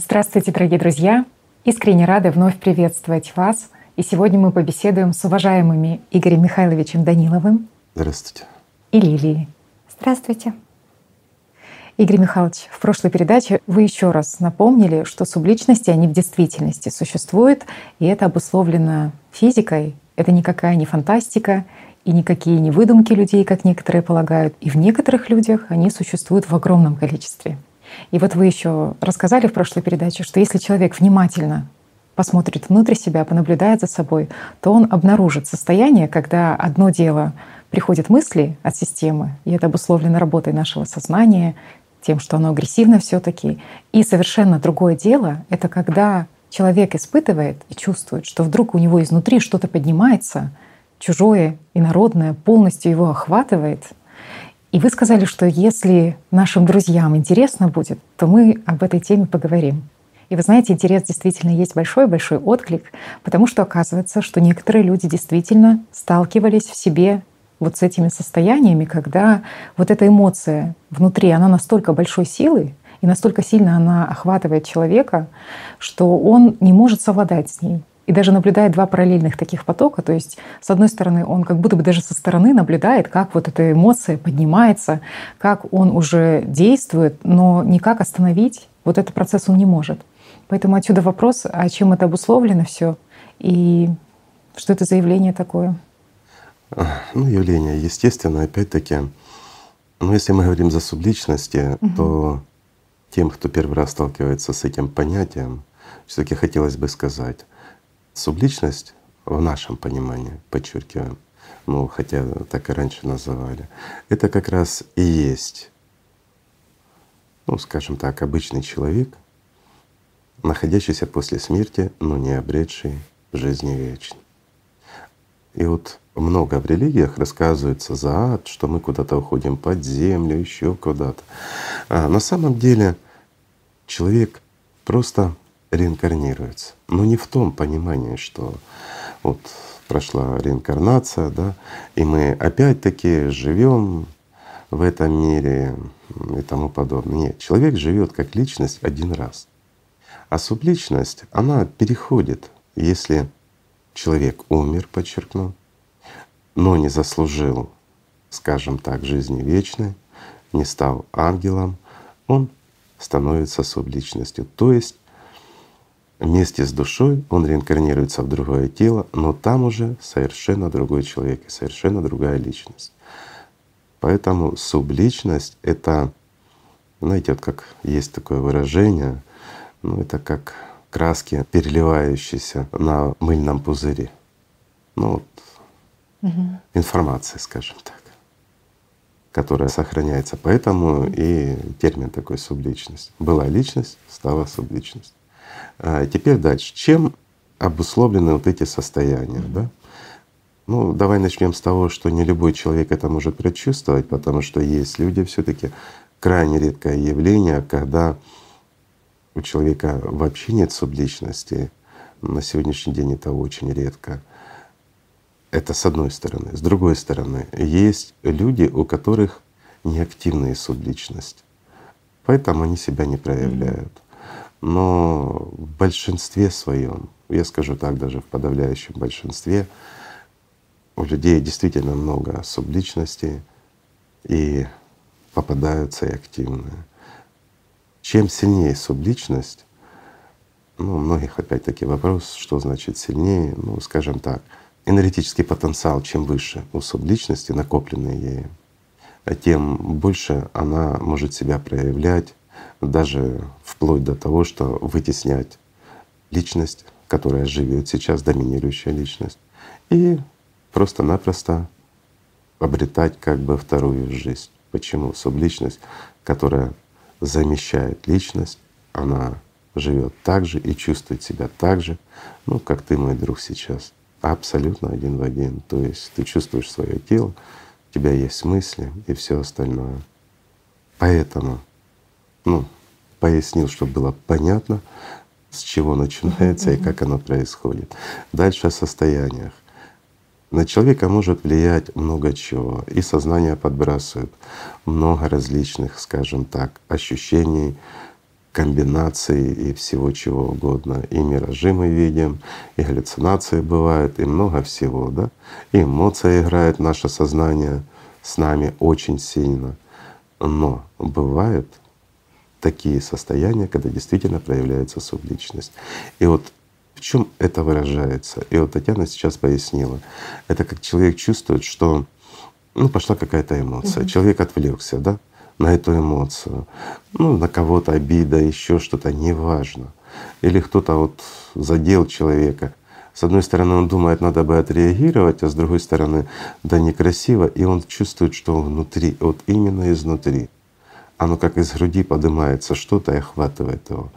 Здравствуйте, дорогие друзья! Искренне рада вновь приветствовать вас. И сегодня мы побеседуем с уважаемыми Игорем Михайловичем Даниловым. Здравствуйте. И Лилией. Здравствуйте. Игорь Михайлович, в прошлой передаче вы еще раз напомнили, что субличности, они в действительности существуют, и это обусловлено физикой. Это никакая не фантастика и никакие не выдумки людей, как некоторые полагают. И в некоторых людях они существуют в огромном количестве. И вот вы еще рассказали в прошлой передаче, что если человек внимательно посмотрит внутрь себя, понаблюдает за собой, то он обнаружит состояние, когда одно дело приходят мысли от системы, и это обусловлено работой нашего сознания, тем, что оно агрессивно все таки И совершенно другое дело — это когда человек испытывает и чувствует, что вдруг у него изнутри что-то поднимается, чужое, инородное, полностью его охватывает — и вы сказали, что если нашим друзьям интересно будет, то мы об этой теме поговорим. И вы знаете, интерес действительно есть большой-большой отклик, потому что оказывается, что некоторые люди действительно сталкивались в себе вот с этими состояниями, когда вот эта эмоция внутри, она настолько большой силы, и настолько сильно она охватывает человека, что он не может совладать с ней и даже наблюдает два параллельных таких потока. То есть, с одной стороны, он как будто бы даже со стороны наблюдает, как вот эта эмоция поднимается, как он уже действует, но никак остановить вот этот процесс он не может. Поэтому отсюда вопрос, а чем это обусловлено все и что это за явление такое? Ну, явление естественно, опять-таки. Но если мы говорим за субличности, угу. то тем, кто первый раз сталкивается с этим понятием, все-таки хотелось бы сказать, Субличность в нашем понимании, подчеркиваем, ну хотя так и раньше называли, это как раз и есть, ну скажем так, обычный человек, находящийся после смерти, но не обретший жизни вечной. И вот много в религиях рассказывается за ад, что мы куда-то уходим под землю, еще куда-то. А на самом деле человек просто реинкарнируется. Но не в том понимании, что вот прошла реинкарнация, да, и мы опять-таки живем в этом мире и тому подобное. Нет, человек живет как личность один раз. А субличность, она переходит, если человек умер, подчеркну, но не заслужил, скажем так, жизни вечной, не стал ангелом, он становится субличностью. То есть Вместе с душой он реинкарнируется в другое тело, но там уже совершенно другой человек и совершенно другая личность. Поэтому субличность — это, знаете, вот как есть такое выражение, ну это как краски, переливающиеся на мыльном пузыре. Ну вот угу. информация, скажем так, которая сохраняется. Поэтому и термин такой субличность. Была личность, стала субличность. А теперь дальше. Чем обусловлены вот эти состояния, да? Ну, давай начнем с того, что не любой человек это может прочувствовать, потому что есть люди все таки крайне редкое явление, когда у человека вообще нет субличности. На сегодняшний день это очень редко. Это с одной стороны. С другой стороны, есть люди, у которых неактивная субличность, поэтому они себя не проявляют. Но в большинстве своем, я скажу так, даже в подавляющем большинстве, у людей действительно много субличностей и попадаются и активные. Чем сильнее субличность, ну, у многих опять-таки вопрос, что значит сильнее, ну, скажем так, энергетический потенциал, чем выше у субличности, накопленный ею, тем больше она может себя проявлять даже вплоть до того, что вытеснять личность, которая живет сейчас, доминирующая личность, и просто-напросто обретать как бы вторую жизнь. Почему? Субличность, которая замещает личность, она живет так же и чувствует себя так же, ну, как ты, мой друг, сейчас. Абсолютно один в один. То есть ты чувствуешь свое тело, у тебя есть мысли и все остальное. Поэтому ну, пояснил, чтобы было понятно, с чего начинается и как оно происходит. Дальше о состояниях. На человека может влиять много чего, и сознание подбрасывает много различных, скажем так, ощущений, комбинаций и всего чего угодно. И миражи мы видим, и галлюцинации бывают, и много всего, да. И эмоция играет наше сознание с нами очень сильно. Но бывают такие состояния, когда действительно проявляется субличность. И вот в чем это выражается? И вот Татьяна сейчас пояснила. Это как человек чувствует, что ну, пошла какая-то эмоция, угу. человек отвлекся, да, на эту эмоцию, ну, на кого-то обида, еще что-то, неважно. Или кто-то вот задел человека. С одной стороны, он думает, надо бы отреагировать, а с другой стороны, да некрасиво, и он чувствует, что внутри, вот именно изнутри, оно как из груди поднимается что-то и охватывает его.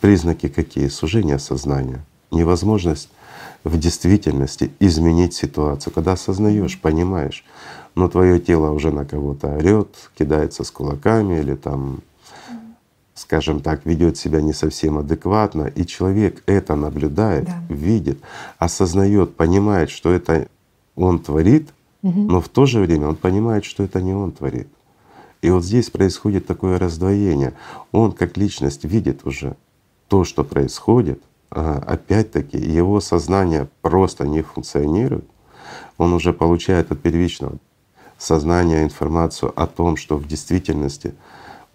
Признаки какие? Сужение сознания, невозможность в действительности изменить ситуацию. Когда осознаешь, понимаешь, но твое тело уже на кого-то орет, кидается с кулаками или там, скажем так, ведет себя не совсем адекватно, и человек это наблюдает, да. видит, осознает, понимает, что это он творит, угу. но в то же время он понимает, что это не он творит. И вот здесь происходит такое раздвоение. Он как личность видит уже то, что происходит, а опять-таки его сознание просто не функционирует, он уже получает от первичного сознания информацию о том, что в действительности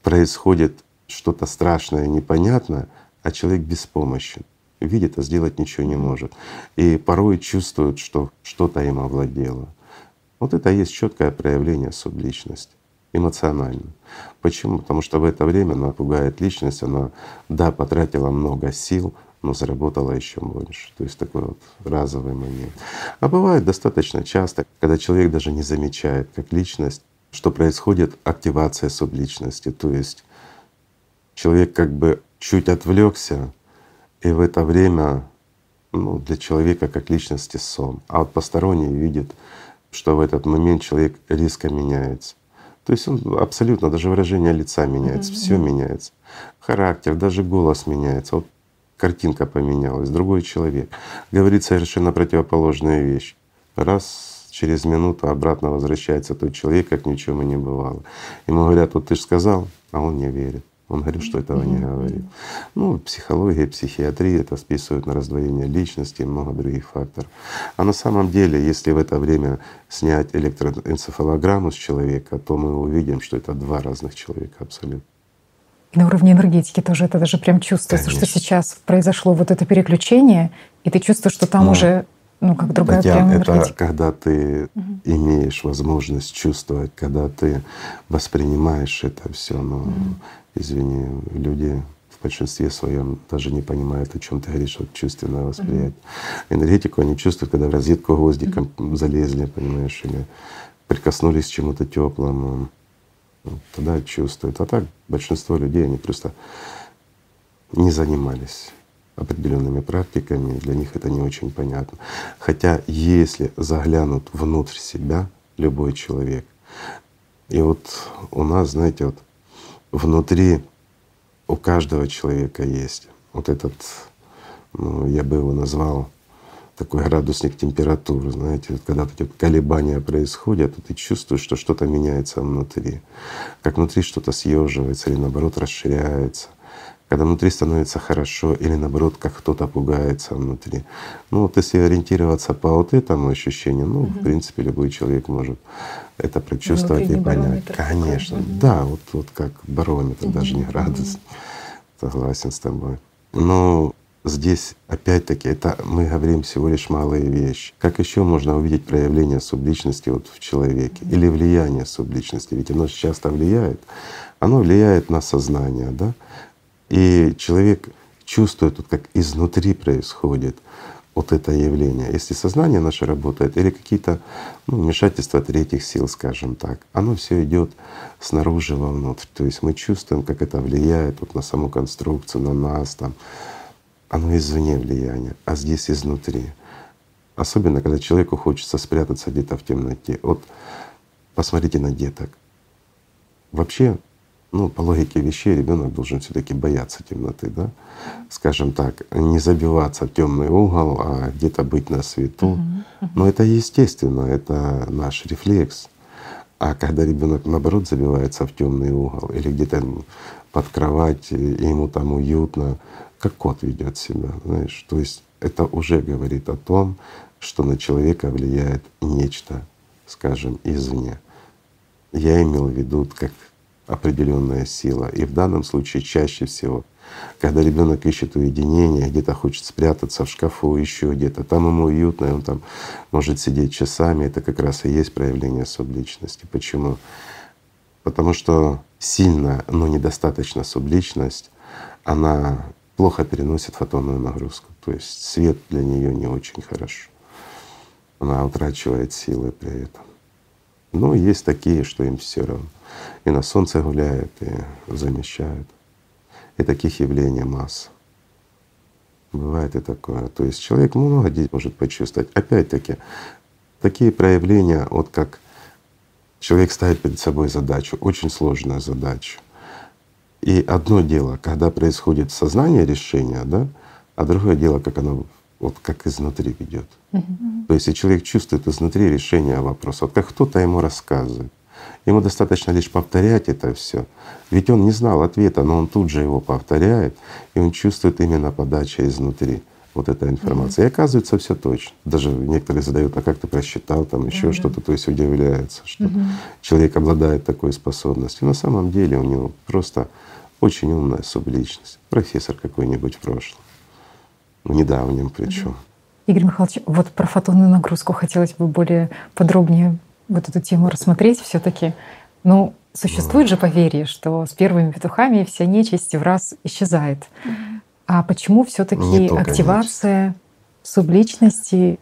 происходит что-то страшное, непонятное, а человек беспомощен, видит, а сделать ничего не может. И порой чувствует, что что-то им овладело. Вот это и есть четкое проявление субличности эмоционально. Почему? Потому что в это время она пугает личность, она, да, потратила много сил, но заработала еще больше. То есть такой вот разовый момент. А бывает достаточно часто, когда человек даже не замечает как личность, что происходит активация субличности. То есть человек как бы чуть отвлекся, и в это время ну, для человека как личности сон. А вот посторонний видит, что в этот момент человек резко меняется. То есть он абсолютно, даже выражение лица меняется, mm-hmm. все меняется. Характер, даже голос меняется. Вот картинка поменялась, другой человек. Говорит совершенно противоположная вещь. Раз через минуту обратно возвращается тот человек, как ничего и не бывало. Ему говорят, вот ты же сказал, а он не верит. Он говорит, что этого не говорил. Ну, психология, психиатрия это списывают на раздвоение личности и много других факторов. А на самом деле, если в это время снять электроэнцефалограмму с человека, то мы увидим, что это два разных человека абсолютно. И на уровне энергетики тоже это даже прям чувствуется, Конечно. что сейчас произошло вот это переключение, и ты чувствуешь, что там ну, уже ну, как другая Татьяна, прям энергетика. это когда ты угу. имеешь возможность чувствовать, когда ты воспринимаешь это все. Но, угу. Извини, люди в большинстве своем даже не понимают, о чем ты говоришь, вот чувственное восприятие. Угу. Энергетику они чувствуют, когда в розетку гвоздиком угу. залезли, понимаешь, или прикоснулись к чему-то теплому тогда чувствуют. А так большинство людей, они просто не занимались определенными практиками, для них это не очень понятно. Хотя если заглянут внутрь себя любой человек, и вот у нас, знаете, вот внутри у каждого человека есть. Вот этот, ну, я бы его назвал такой градусник температуры, знаете, когда эти вот колебания происходят, то ты чувствуешь, что что-то меняется внутри, как внутри что-то съеживается или наоборот расширяется, когда внутри становится хорошо или наоборот как кто-то пугается внутри. Ну вот если ориентироваться по вот этому ощущению, ну угу. в принципе любой человек может это прочувствовать и понять. Конечно, такой. да, вот вот как барометр, угу. даже не градус. Угу. Согласен с тобой. Но Здесь опять-таки это мы говорим всего лишь малые вещи. Как еще можно увидеть проявление субличности вот в человеке или влияние субличности? Ведь оно часто влияет. Оно влияет на сознание, да? И человек чувствует, вот как изнутри происходит вот это явление. Если сознание наше работает или какие-то ну, вмешательства третьих сил, скажем так, оно все идет снаружи вовнутрь. То есть мы чувствуем, как это влияет вот на саму конструкцию, на нас там, оно извне влияние, а здесь изнутри. Особенно, когда человеку хочется спрятаться где-то в темноте. Вот посмотрите на деток. Вообще, ну, по логике вещей ребенок должен все-таки бояться темноты, да, скажем так, не забиваться в темный угол, а где-то быть на свету. Но это естественно, это наш рефлекс. А когда ребенок наоборот забивается в темный угол или где-то под кровать, и ему там уютно, как кот ведет себя, знаешь. То есть это уже говорит о том, что на человека влияет нечто, скажем, извне. Я имел в виду как определенная сила. И в данном случае чаще всего, когда ребенок ищет уединение, где-то хочет спрятаться в шкафу, еще где-то, там ему уютно, и он там может сидеть часами, это как раз и есть проявление субличности. Почему? Потому что сильная, но недостаточно субличность, она плохо переносит фотонную нагрузку. То есть свет для нее не очень хорошо. Она утрачивает силы при этом. Но есть такие, что им все равно. И на солнце гуляют, и замещают. И таких явлений масса. Бывает и такое. То есть человек много здесь может почувствовать. Опять-таки, такие проявления, вот как человек ставит перед собой задачу, очень сложную задачу. И одно дело, когда происходит сознание решения, да, а другое дело, как оно вот как изнутри ведет. Угу. То есть и человек чувствует изнутри решение вопроса, вот как кто-то ему рассказывает. Ему достаточно лишь повторять это все. Ведь он не знал ответа, но он тут же его повторяет, и он чувствует именно подача изнутри вот эта информация. Mm-hmm. И оказывается все точно. Даже некоторые задают, а как ты просчитал, там еще mm-hmm. что-то, то есть удивляются, что mm-hmm. человек обладает такой способностью. На самом деле у него просто очень умная субличность, профессор какой-нибудь в прошлом, в недавнем причем. Игорь Михайлович, вот про фотонную нагрузку хотелось бы более подробнее вот эту тему рассмотреть все таки Ну, существует же поверье, что с первыми петухами вся нечисть в раз исчезает. А почему все таки активация нечисть. субличности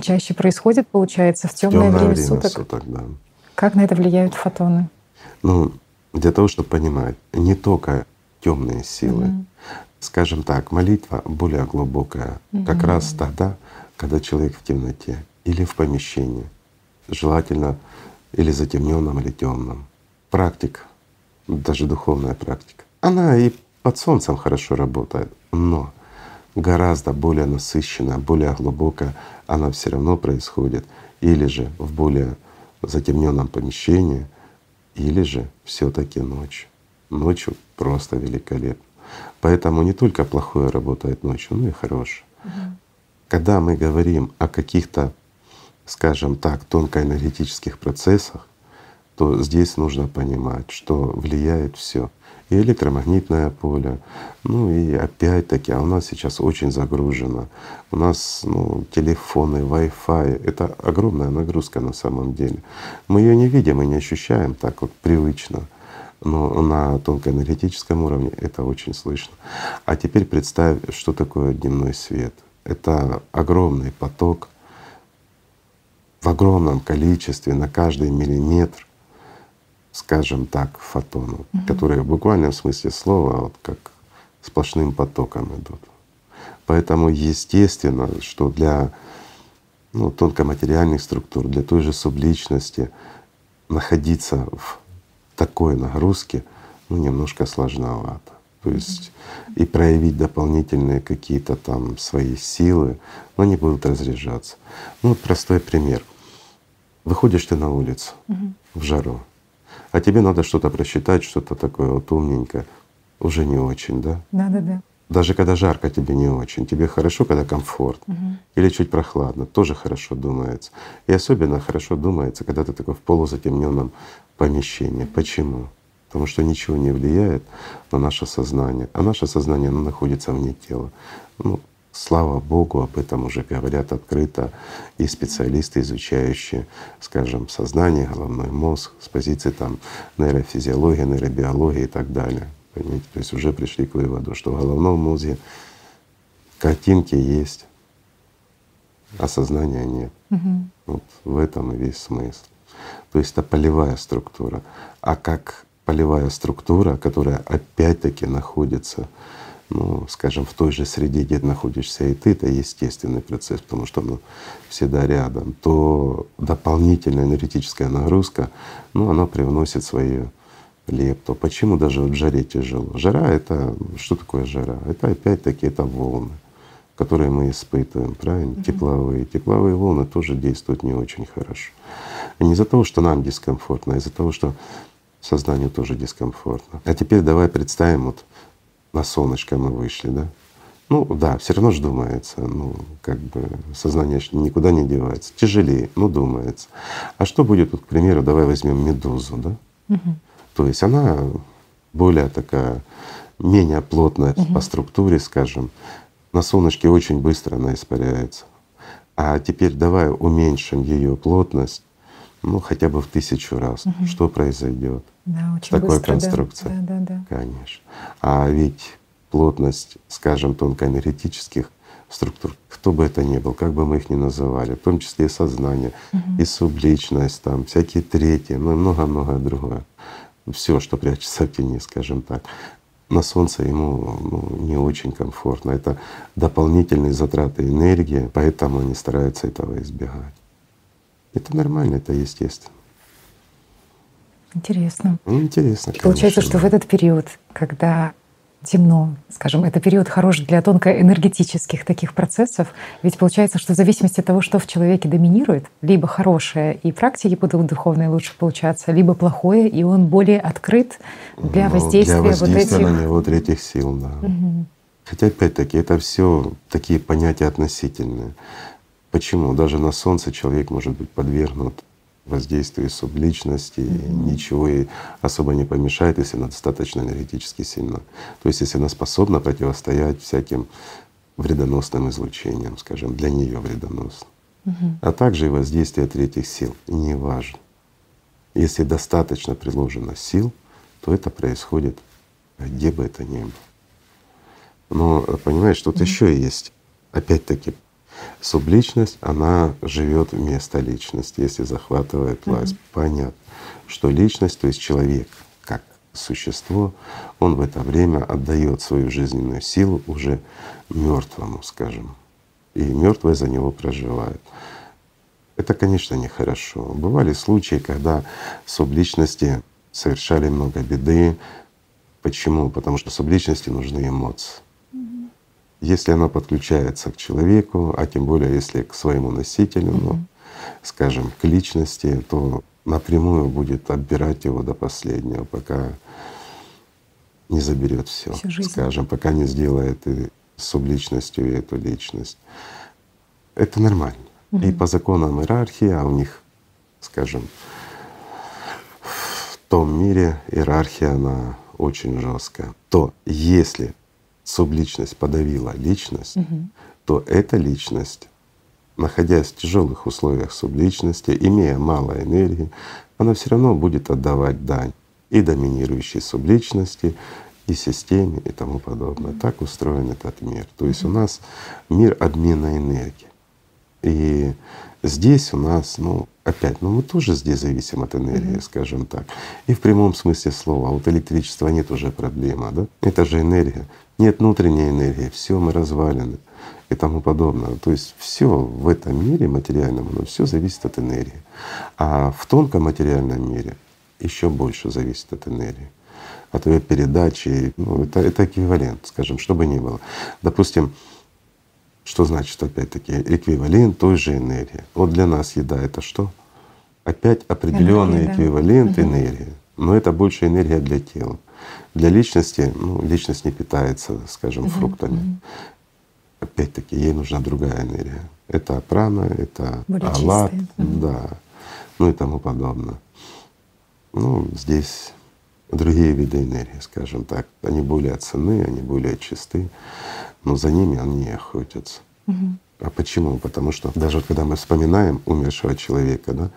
чаще происходит, получается, в темное время, время суток? суток да. Как на это влияют фотоны? Ну, для того, чтобы понимать, не только темные силы. Угу. Скажем так, молитва более глубокая, угу. как раз тогда, когда человек в темноте или в помещении, желательно или затемненном, или темном. Практика, даже духовная практика, она и под солнцем хорошо работает, но гораздо более насыщенная, более глубокая она все равно происходит или же в более затемненном помещении, или же все-таки ночью. Ночью просто великолепно. Поэтому не только плохое работает ночью, но и хорошее. Угу. Когда мы говорим о каких-то, скажем так, тонкоэнергетических процессах, то здесь нужно понимать, что влияет все и электромагнитное поле. Ну и опять-таки, а у нас сейчас очень загружено. У нас ну, телефоны, Wi-Fi — это огромная нагрузка на самом деле. Мы ее не видим и не ощущаем так вот привычно. Но на тонкоэнергетическом уровне это очень слышно. А теперь представь, что такое дневной свет. Это огромный поток в огромном количестве на каждый миллиметр скажем так, фотонов, угу. которые в буквальном смысле слова вот как сплошным потоком идут. Поэтому естественно, что для ну, тонкоматериальных структур, для той же субличности находиться в такой нагрузке ну, немножко сложновато. То есть и проявить дополнительные какие-то там свои силы, но они будут разряжаться. Ну вот простой пример. Выходишь ты на улицу угу. в жару, а тебе надо что-то просчитать, что-то такое вот умненькое, уже не очень, да? Да, да, да. Даже когда жарко, тебе не очень. Тебе хорошо, когда комфорт. Угу. Или чуть прохладно, тоже хорошо думается. И особенно хорошо думается, когда ты такой в полузатемненном помещении. Почему? Потому что ничего не влияет на наше сознание. А наше сознание оно находится вне тела. Ну, Слава Богу, об этом уже говорят открыто и специалисты, изучающие, скажем, сознание, головной мозг с позиции там нейрофизиологии, нейробиологии и так далее. Понимаете? То есть уже пришли к выводу, что в головном мозге картинки есть, а сознания нет. Угу. Вот в этом и весь смысл. То есть это полевая структура. А как полевая структура, которая опять-таки находится ну, скажем, в той же среде, где находишься и ты, это естественный процесс, потому что ну, всегда рядом, то дополнительная энергетическая нагрузка, ну, она привносит свою лепту. Почему даже в жаре тяжело? Жара — это… Что такое жара? Это опять-таки это волны, которые мы испытываем, правильно? Mm-hmm. Тепловые. Тепловые волны тоже действуют не очень хорошо. не из-за того, что нам дискомфортно, а из-за того, что сознанию тоже дискомфортно. А теперь давай представим, вот на солнышко мы вышли, да? Ну да, все равно же думается, ну как бы сознание никуда не девается. Тяжелее, ну думается. А что будет, вот, к примеру, давай возьмем медузу, да? Угу. То есть она более такая, менее плотная угу. по структуре, скажем. На солнышке очень быстро она испаряется. А теперь давай уменьшим ее плотность, ну хотя бы в тысячу раз. Угу. Что произойдет? Да, очень такой быстро, конструкцией? Да, да, да. Конечно. А ведь плотность, скажем, тонкоэнергетических структур, кто бы это ни был, как бы мы их ни называли, в том числе и сознание, угу. и субличность, там всякие третьи, ну и много-многое другое. Все, что прячется в тени, скажем так. На солнце ему ну, не очень комфортно. Это дополнительные затраты энергии, поэтому они стараются этого избегать. Это нормально, это естественно. Интересно. Ну, интересно. И получается, что в этот период, когда темно, скажем, это период хорош для тонкоэнергетических таких процессов. Ведь получается, что в зависимости от того, что в человеке доминирует, либо хорошее, и практики будут духовные лучше получаться, либо плохое, и он более открыт для ну, воздействия, для воздействия вот этих... на него третьих сил, да. Угу. Хотя опять-таки это все такие понятия относительные. Почему? Даже на Солнце человек может быть подвергнут воздействию субличности, mm-hmm. ничего ей особо не помешает, если она достаточно энергетически сильна. То есть если она способна противостоять всяким вредоносным излучениям, скажем, для нее вредоносным. Mm-hmm. А также и воздействие третьих сил. не важно. Если достаточно приложено сил, то это происходит где бы это ни было. Но понимаешь, тут mm-hmm. еще есть опять-таки Субличность, она живет вместо личности, если захватывает власть. Mm-hmm. Понятно, что личность, то есть человек как существо, он в это время отдает свою жизненную силу уже мертвому, скажем, и мертвые за него проживают. Это, конечно, нехорошо. Бывали случаи, когда субличности совершали много беды. Почему? Потому что субличности нужны эмоции. Если она подключается к человеку, а тем более если к своему носителю, mm-hmm. ну, скажем, к личности, то напрямую будет отбирать его до последнего, пока не заберет все, скажем, пока не сделает и субличностью и эту личность. Это нормально. Mm-hmm. И по законам иерархии, а у них, скажем, в том мире иерархия, она очень жесткая, то если субличность подавила личность, угу. то эта личность, находясь в тяжелых условиях субличности, имея мало энергии, она все равно будет отдавать дань и доминирующей субличности, и системе и тому подобное. Так устроен этот мир. То есть у нас мир обмена энергии. И здесь у нас, ну, опять, ну мы тоже здесь зависим от энергии, mm-hmm. скажем так. И в прямом смысле слова. Вот электричества нет уже проблема, да? Это же энергия. Нет внутренней энергии, все мы развалины и тому подобное. То есть все в этом мире материальном, оно все зависит от энергии. А в тонком материальном мире еще больше зависит от энергии, от ее передачи. Ну, это, это эквивалент, скажем, что бы ни было. Допустим, что значит опять-таки эквивалент той же энергии? Вот для нас еда это что? Опять определенный энергия, эквивалент да. энергии. Но это больше энергия для тела. Для личности, ну, личность не питается, скажем, фруктами. Опять-таки, ей нужна другая энергия. Это прана, это Более аллат, да, ну и тому подобное. Ну, здесь другие виды энергии, скажем так. Они более ценны, они более чисты, но за ними они охотятся. Угу. А почему? Потому что даже вот когда мы вспоминаем умершего человека, да,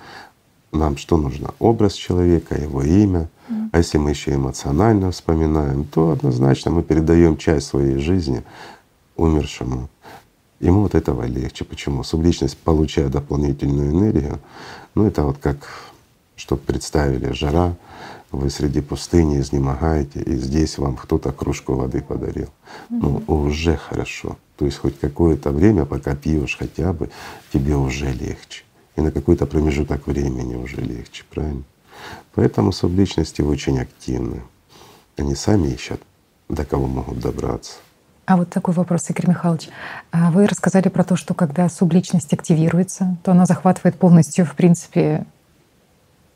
нам что нужно? Образ человека, его имя. Mm. А если мы еще эмоционально вспоминаем, то однозначно мы передаем часть своей жизни умершему. Ему вот этого легче. Почему? Субличность, получая дополнительную энергию, ну это вот как, чтобы представили, жара, вы среди пустыни изнемогаете, и здесь вам кто-то кружку воды подарил. Ну уже хорошо. То есть хоть какое-то время, пока пьешь хотя бы, тебе уже легче и на какой-то промежуток времени уже легче, правильно? Поэтому субличности очень активны. Они сами ищут, до кого могут добраться. А вот такой вопрос, Игорь Михайлович. А вы рассказали про то, что когда субличность активируется, то она захватывает полностью, в принципе,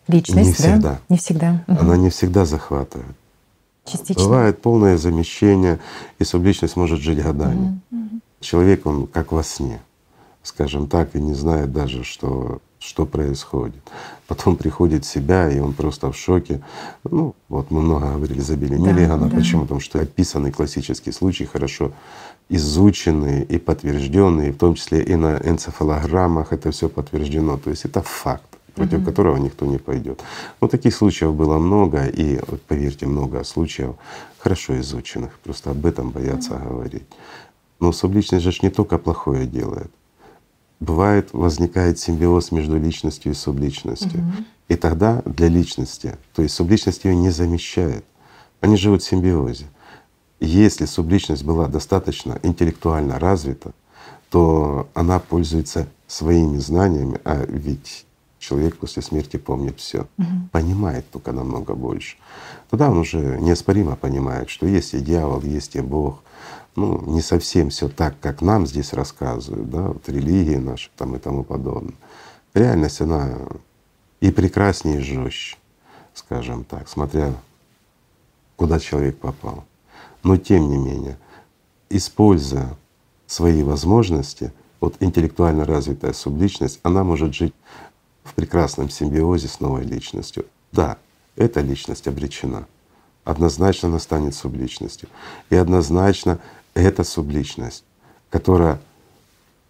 личность, не всегда. да? Не всегда. Угу. Она не всегда захватывает. Частично. Бывает полное замещение, и субличность может жить годами. Угу. Угу. Человек, он как во сне, скажем так, и не знает даже, что что происходит. Потом приходит в себя, и он просто в шоке. Ну, вот мы много говорили за Билли да. Да. Почему? Потому что описанный классический случай, хорошо изученный и подтвержденный, в том числе и на энцефалограммах это все подтверждено. То есть это факт против угу. которого никто не пойдет. Но таких случаев было много, и вот поверьте, много случаев хорошо изученных. Просто об этом боятся угу. говорить. Но субличность же не только плохое делает. Бывает, возникает симбиоз между личностью и субличностью. Угу. И тогда для личности, то есть субличность ее не замещает. Они живут в симбиозе. Если субличность была достаточно интеллектуально развита, то она пользуется своими знаниями, а ведь человек после смерти помнит все, угу. понимает только намного больше. Тогда он уже неоспоримо понимает, что есть и дьявол, есть и Бог, ну, не совсем все так, как нам здесь рассказывают, да, вот религии наши там и тому подобное. Реальность, она и прекраснее, и жестче, скажем так, смотря куда человек попал. Но тем не менее, используя свои возможности, вот интеллектуально развитая субличность, она может жить в прекрасном симбиозе с новой личностью. Да, эта личность обречена. Однозначно она станет субличностью. И однозначно эта субличность, которая,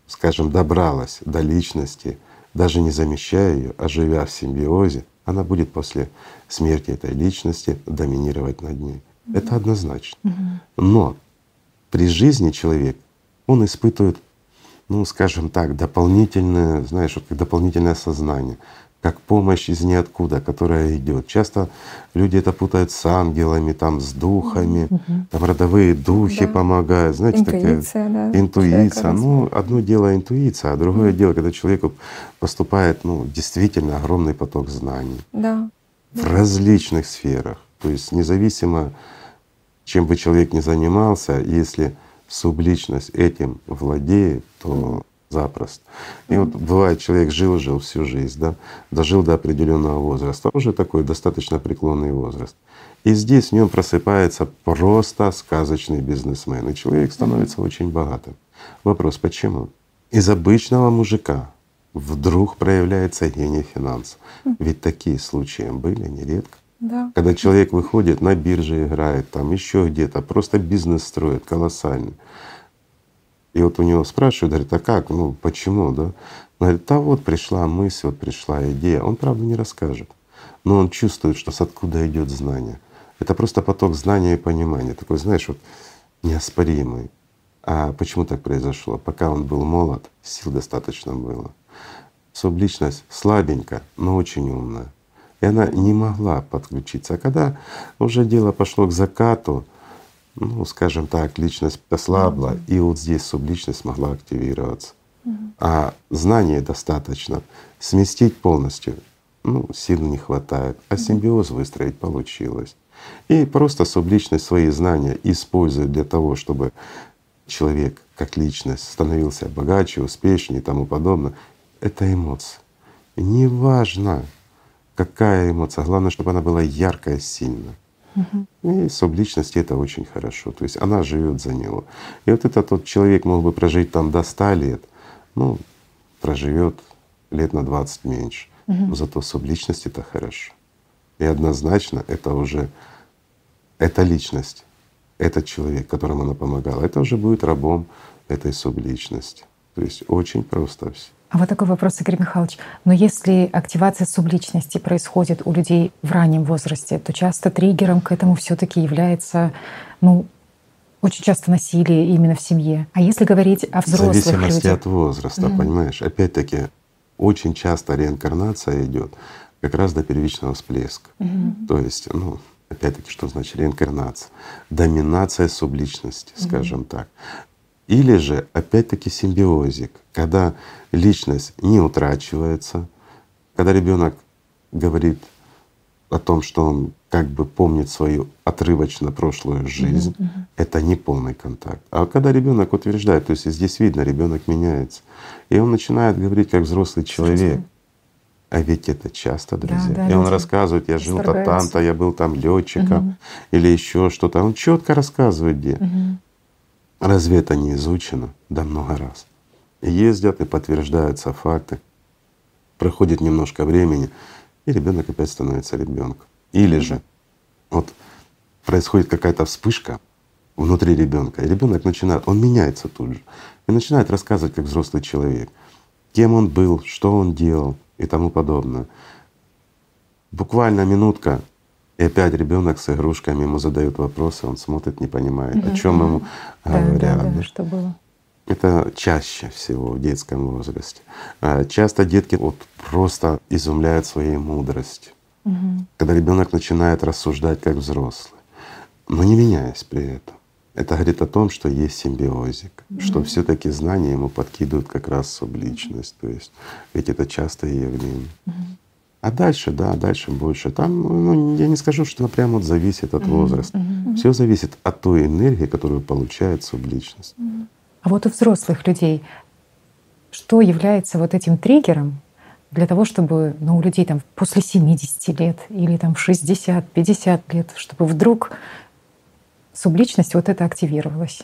скажем, добралась до личности, даже не замещая ее, а живя в симбиозе, она будет после смерти этой личности доминировать над ней. Mm-hmm. Это однозначно. Mm-hmm. Но при жизни человек, он испытывает, ну, скажем так, дополнительное, знаешь, вот как дополнительное сознание как помощь из ниоткуда, которая идет. Часто люди это путают с ангелами, там, с духами, угу. там родовые духи да. помогают. Знаете, интуиция, такая да, интуиция. Ну, одно дело интуиция, а другое угу. дело, когда человеку поступает ну, действительно огромный поток знаний да. в да. различных сферах. То есть независимо, чем бы человек ни занимался, если субличность этим владеет, то запросто. И вот бывает, человек жил-жил всю жизнь, да, дожил до определенного возраста, уже такой достаточно преклонный возраст. И здесь в нем просыпается просто сказочный бизнесмен, и человек становится очень богатым. Вопрос, почему? Из обычного мужика вдруг проявляется гений финансов. Ведь такие случаи были нередко. Да. Когда человек выходит на бирже играет, там еще где-то, просто бизнес строит колоссальный. И вот у него спрашивают, говорит, а как, ну почему, да? Он говорит, да вот пришла мысль, вот пришла идея. Он, правда, не расскажет, но он чувствует, что с откуда идет знание. Это просто поток знания и понимания, такой, знаешь, вот неоспоримый. А почему так произошло? Пока он был молод, сил достаточно было. Субличность слабенькая, но очень умная. И она не могла подключиться. А когда уже дело пошло к закату, ну, скажем так, личность ослабла, mm-hmm. и вот здесь субличность могла активироваться. Mm-hmm. А знания достаточно. Сместить полностью, ну, сил не хватает, а симбиоз выстроить получилось. И просто субличность свои знания использует для того, чтобы человек как личность становился богаче, успешнее и тому подобное. Это эмоция. Неважно, какая эмоция, главное, чтобы она была яркая, сильная. И субличность это очень хорошо. То есть она живет за него. И вот этот тот человек мог бы прожить там до 100 лет, ну, проживет лет на 20 меньше. Угу. Но зато субличность это хорошо. И однозначно это уже эта личность, этот человек, которому она помогала, это уже будет рабом этой субличности. То есть очень просто все. А вот такой вопрос, Игорь Михайлович. Но если активация субличности происходит у людей в раннем возрасте, то часто триггером к этому все таки является ну, очень часто насилие именно в семье. А если говорить о взрослых В зависимости людях? от возраста, mm понимаешь? Опять-таки, очень часто реинкарнация идет как раз до первичного всплеска. mm То есть, ну, опять-таки, что значит реинкарнация? Доминация субличности, mm скажем так. Или же опять-таки симбиозик, когда личность не утрачивается, когда ребенок говорит о том, что он как бы помнит свою отрывочно прошлую жизнь, mm-hmm. это не полный контакт. А когда ребенок утверждает, то есть здесь видно, ребенок меняется, и он начинает говорить как взрослый человек. А ведь это часто, друзья. да, и он рассказывает, я жил-то там-то, я был там летчиком Мгм. или еще что-то. Он четко рассказывает, где. Мгм. Разве это не изучено? Да много раз. Ездят и подтверждаются факты. Проходит немножко времени, и ребенок опять становится ребенком. Или же вот происходит какая-то вспышка внутри ребенка, и ребенок начинает, он меняется тут же и начинает рассказывать как взрослый человек, кем он был, что он делал и тому подобное. Буквально минутка, и опять ребенок с игрушками ему задают вопросы, он смотрит, не понимает, о Мгм, чем ему. Да, говорят. да, да. да, что было. Это чаще всего в детском возрасте. А Часто детки вот просто изумляют своей мудростью, Мгм. когда ребенок начинает рассуждать как взрослый, но не меняясь при этом. Это говорит о том, что есть симбиозик, что Мгм. все-таки знания ему подкидывают как раз субличность. То есть ведь это частое явление. Мгм. А дальше, да, дальше больше. Там, ну, я не скажу, что прямо вот зависит от Мгм, возраста. мгм. Все зависит от той энергии, которую получает субличность. А вот у взрослых людей что является вот этим триггером для того, чтобы ну, у людей там после 70 лет или там в 60, 50 лет, чтобы вдруг субличность вот это активировалась?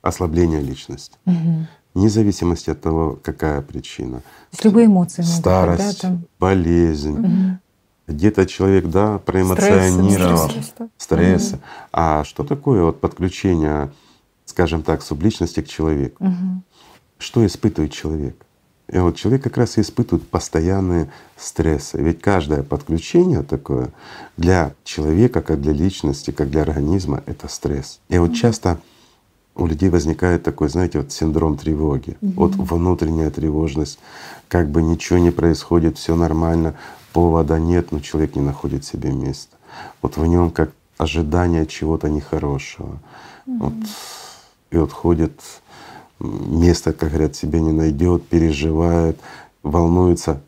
Ослабление личности. Мгм. Вне зависимости от того, какая причина. То есть любые эмоции могут быть, да, Старость, там. болезнь. Мгм. Где-то человек, да, проэмоционировал, Стрессы, да. стрессы. А что такое вот подключение, скажем так, субличности к человеку? Мгм. Что испытывает человек? И вот человек как раз и испытывает постоянные стрессы. Ведь каждое подключение такое для человека, как для личности, как для организма — это стресс. И вот часто у людей возникает такой, знаете, вот синдром тревоги, вот внутренняя тревожность, как бы ничего не происходит, все нормально, повода нет, но человек не находит себе места. Вот в нем как ожидание чего-то нехорошего. Вот, и вот ходит, место, как говорят, себе не найдет, переживает, волнуется,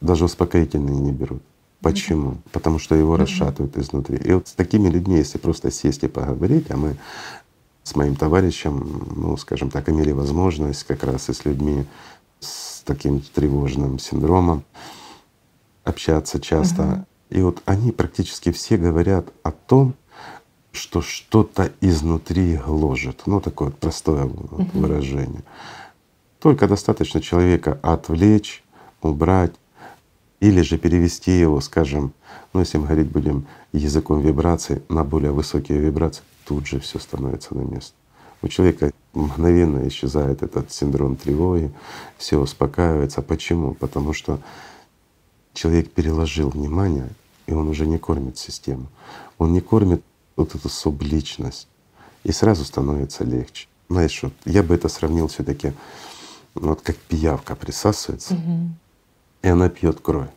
даже успокоительные не берут. Почему? Потому что его расшатывают изнутри. И вот с такими людьми, если просто сесть и поговорить, а мы с моим товарищем, ну, скажем так, имели возможность как раз и с людьми с таким тревожным синдромом общаться часто. И вот они практически все говорят о том, что что-то изнутри гложет. Ну, такое вот простое вот выражение. Только достаточно человека отвлечь, убрать, или же перевести его, скажем, ну если мы говорить будем языком вибраций, на более высокие вибрации, тут же все становится на место. У человека мгновенно исчезает этот синдром тревоги, все успокаивается. Почему? Потому что человек переложил внимание, и он уже не кормит систему. Он не кормит вот эту субличность, и сразу становится легче. Знаешь, вот я бы это сравнил все таки вот как пиявка присасывается, Мгм. и она пьет кровь.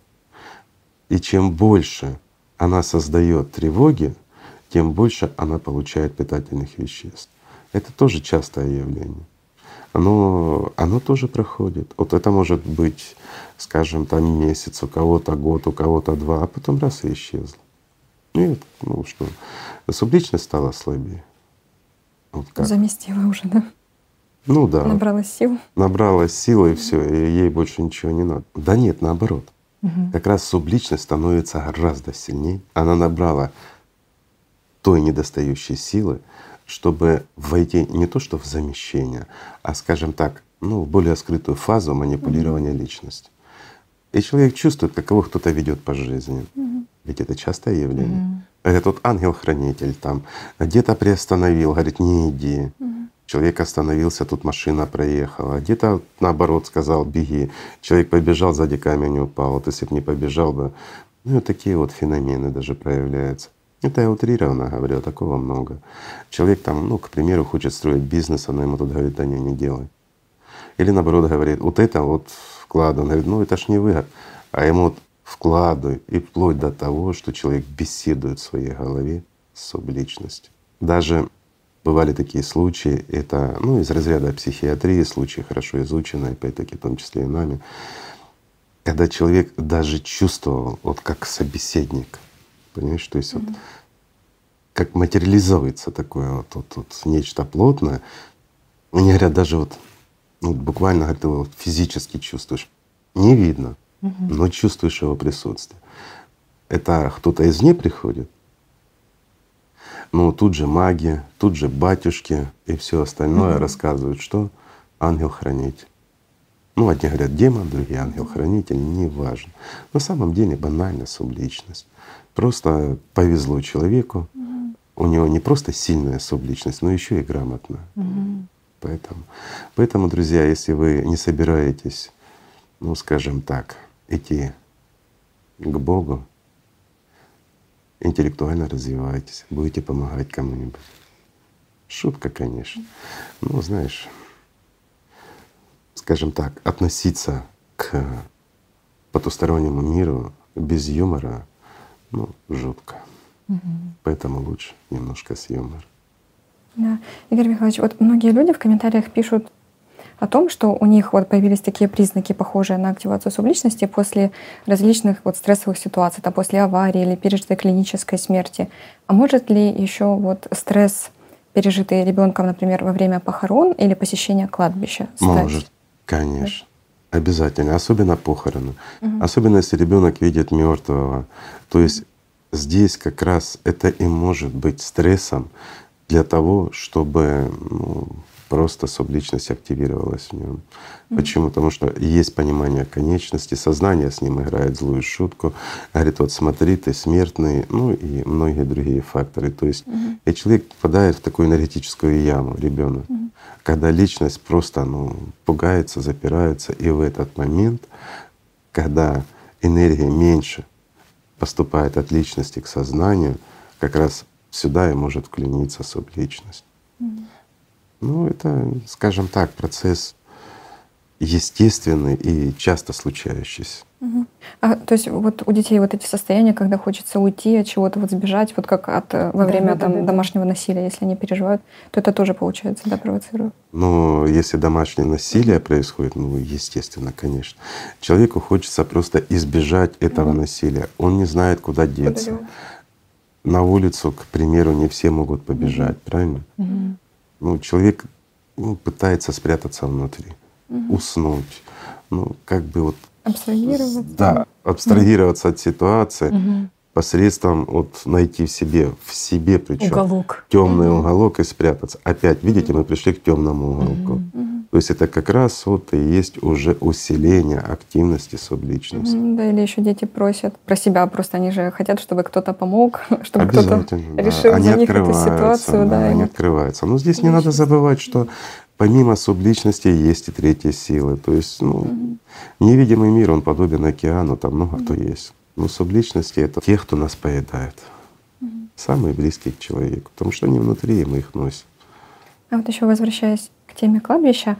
И чем больше она создает тревоги, тем больше она получает питательных веществ. Это тоже частое явление. Оно, оно тоже проходит. Вот это может быть, скажем, там месяц, у кого-то год, у кого-то два, а потом раз и исчезло. И вот, ну что, субличность стала слабее. Вот как. Заместила уже, да? Ну да. Набралась сил. Набралась силы и все, и ей больше ничего не надо. Да нет, наоборот. Мгм. Как раз субличность становится гораздо сильнее. Она набрала той недостающей силы, чтобы войти не то что в замещение, а, скажем так, ну, в более скрытую фазу манипулирования личностью. И человек чувствует, каково кто-то ведет по жизни. Ведь это частое явление. Мгм. Это тот ангел-хранитель там где-то приостановил, говорит, не иди. Человек остановился, тут машина проехала. Где-то наоборот сказал, беги. Человек побежал, сзади камень упал. Вот если бы не побежал бы. Ну и такие вот феномены даже проявляются. Это я утрированно говорю, а такого много. Человек там, ну, к примеру, хочет строить бизнес, она ему тут говорит, да не, не делай. Или наоборот говорит, вот это вот вкладывай. Он говорит, ну это ж не выгод. А ему вот вкладывай. И вплоть до того, что человек беседует в своей голове с субличностью. Даже бывали такие случаи, это ну, из разряда психиатрии, случаи хорошо изученные, опять-таки, в том числе и нами, когда человек даже чувствовал, вот как собеседник, понимаешь, то есть вот как материализуется такое вот, вот, вот нечто плотное. Они говорят, даже вот ну, буквально говорят, ты его физически чувствуешь. Не видно, но чувствуешь его присутствие. Это кто-то извне приходит, ну тут же маги, тут же батюшки и все остальное mm рассказывают, что ангел-хранитель. Ну, одни говорят демон, другие ангел-хранитель, неважно. На самом деле банальная субличность. Просто повезло человеку, mm у него не просто сильная субличность, но еще и грамотная. mm Поэтому, поэтому, друзья, если вы не собираетесь, ну, скажем так, идти к Богу, интеллектуально развивайтесь, будете помогать кому-нибудь. Шутка, конечно. Ну, знаешь, скажем так, относиться к потустороннему миру без юмора, ну, жутко. Угу. Поэтому лучше немножко с юмором. Да. Игорь Михайлович, вот многие люди в комментариях пишут о том, что у них вот появились такие признаки, похожие на активацию субличности после различных вот стрессовых ситуаций, там, после аварии или пережитой клинической смерти. А может ли еще вот стресс, пережитый ребенком, например, во время похорон или посещения кладбища? Стать? Может, конечно. Обязательно, особенно похороны. Угу. Особенно если ребенок видит мертвого. То есть здесь как раз это и может быть стрессом для того, чтобы ну, просто субличность активировалась в нем. Mm-hmm. Почему? Потому что есть понимание конечности, сознание с ним играет злую шутку, говорит, вот смотри, ты смертный, ну и многие другие факторы. То есть mm-hmm. и человек попадает в такую энергетическую яму, ребенок, mm-hmm. когда личность просто ну, пугается, запирается, и в этот момент, когда энергия меньше поступает от личности к сознанию, как раз сюда и может вклиниться субличность. Mm-hmm. Ну, это, скажем так, процесс естественный и часто случающийся. Угу. А, то есть вот у детей вот эти состояния, когда хочется уйти от чего-то, вот сбежать, вот как от э, во время да, там, да, да, домашнего насилия, если они переживают, то это тоже получается, да, провоцирует? Ну, если домашнее насилие происходит, ну, естественно, конечно. Человеку хочется просто избежать этого угу. насилия. Он не знает, куда деться. Куда На улицу, к примеру, не все могут побежать, угу. правильно? Угу ну, человек ну, пытается спрятаться внутри, угу. уснуть, ну как бы вот абстрагироваться, да, абстрагироваться угу. от ситуации угу. Посредством вот найти в себе, в себе причем уголок, темный угу. уголок и спрятаться. Опять, видите, мы пришли к темному уголку. Угу. То есть это как раз вот и есть уже усиление активности субличности. Да, или еще дети просят про себя, просто они же хотят, чтобы кто-то помог, чтобы кто-то да. решил они за них эту ситуацию. Да, да они открываются. Но здесь не надо забывать, что помимо субличности есть и третьи силы. То есть ну, mm невидимый мир, он подобен океану, там много mm кто есть. Но субличности — это те, кто нас поедает. mm Самые близкие к человеку, потому что они внутри, и мы их носим. А вот еще возвращаясь теме кладбища,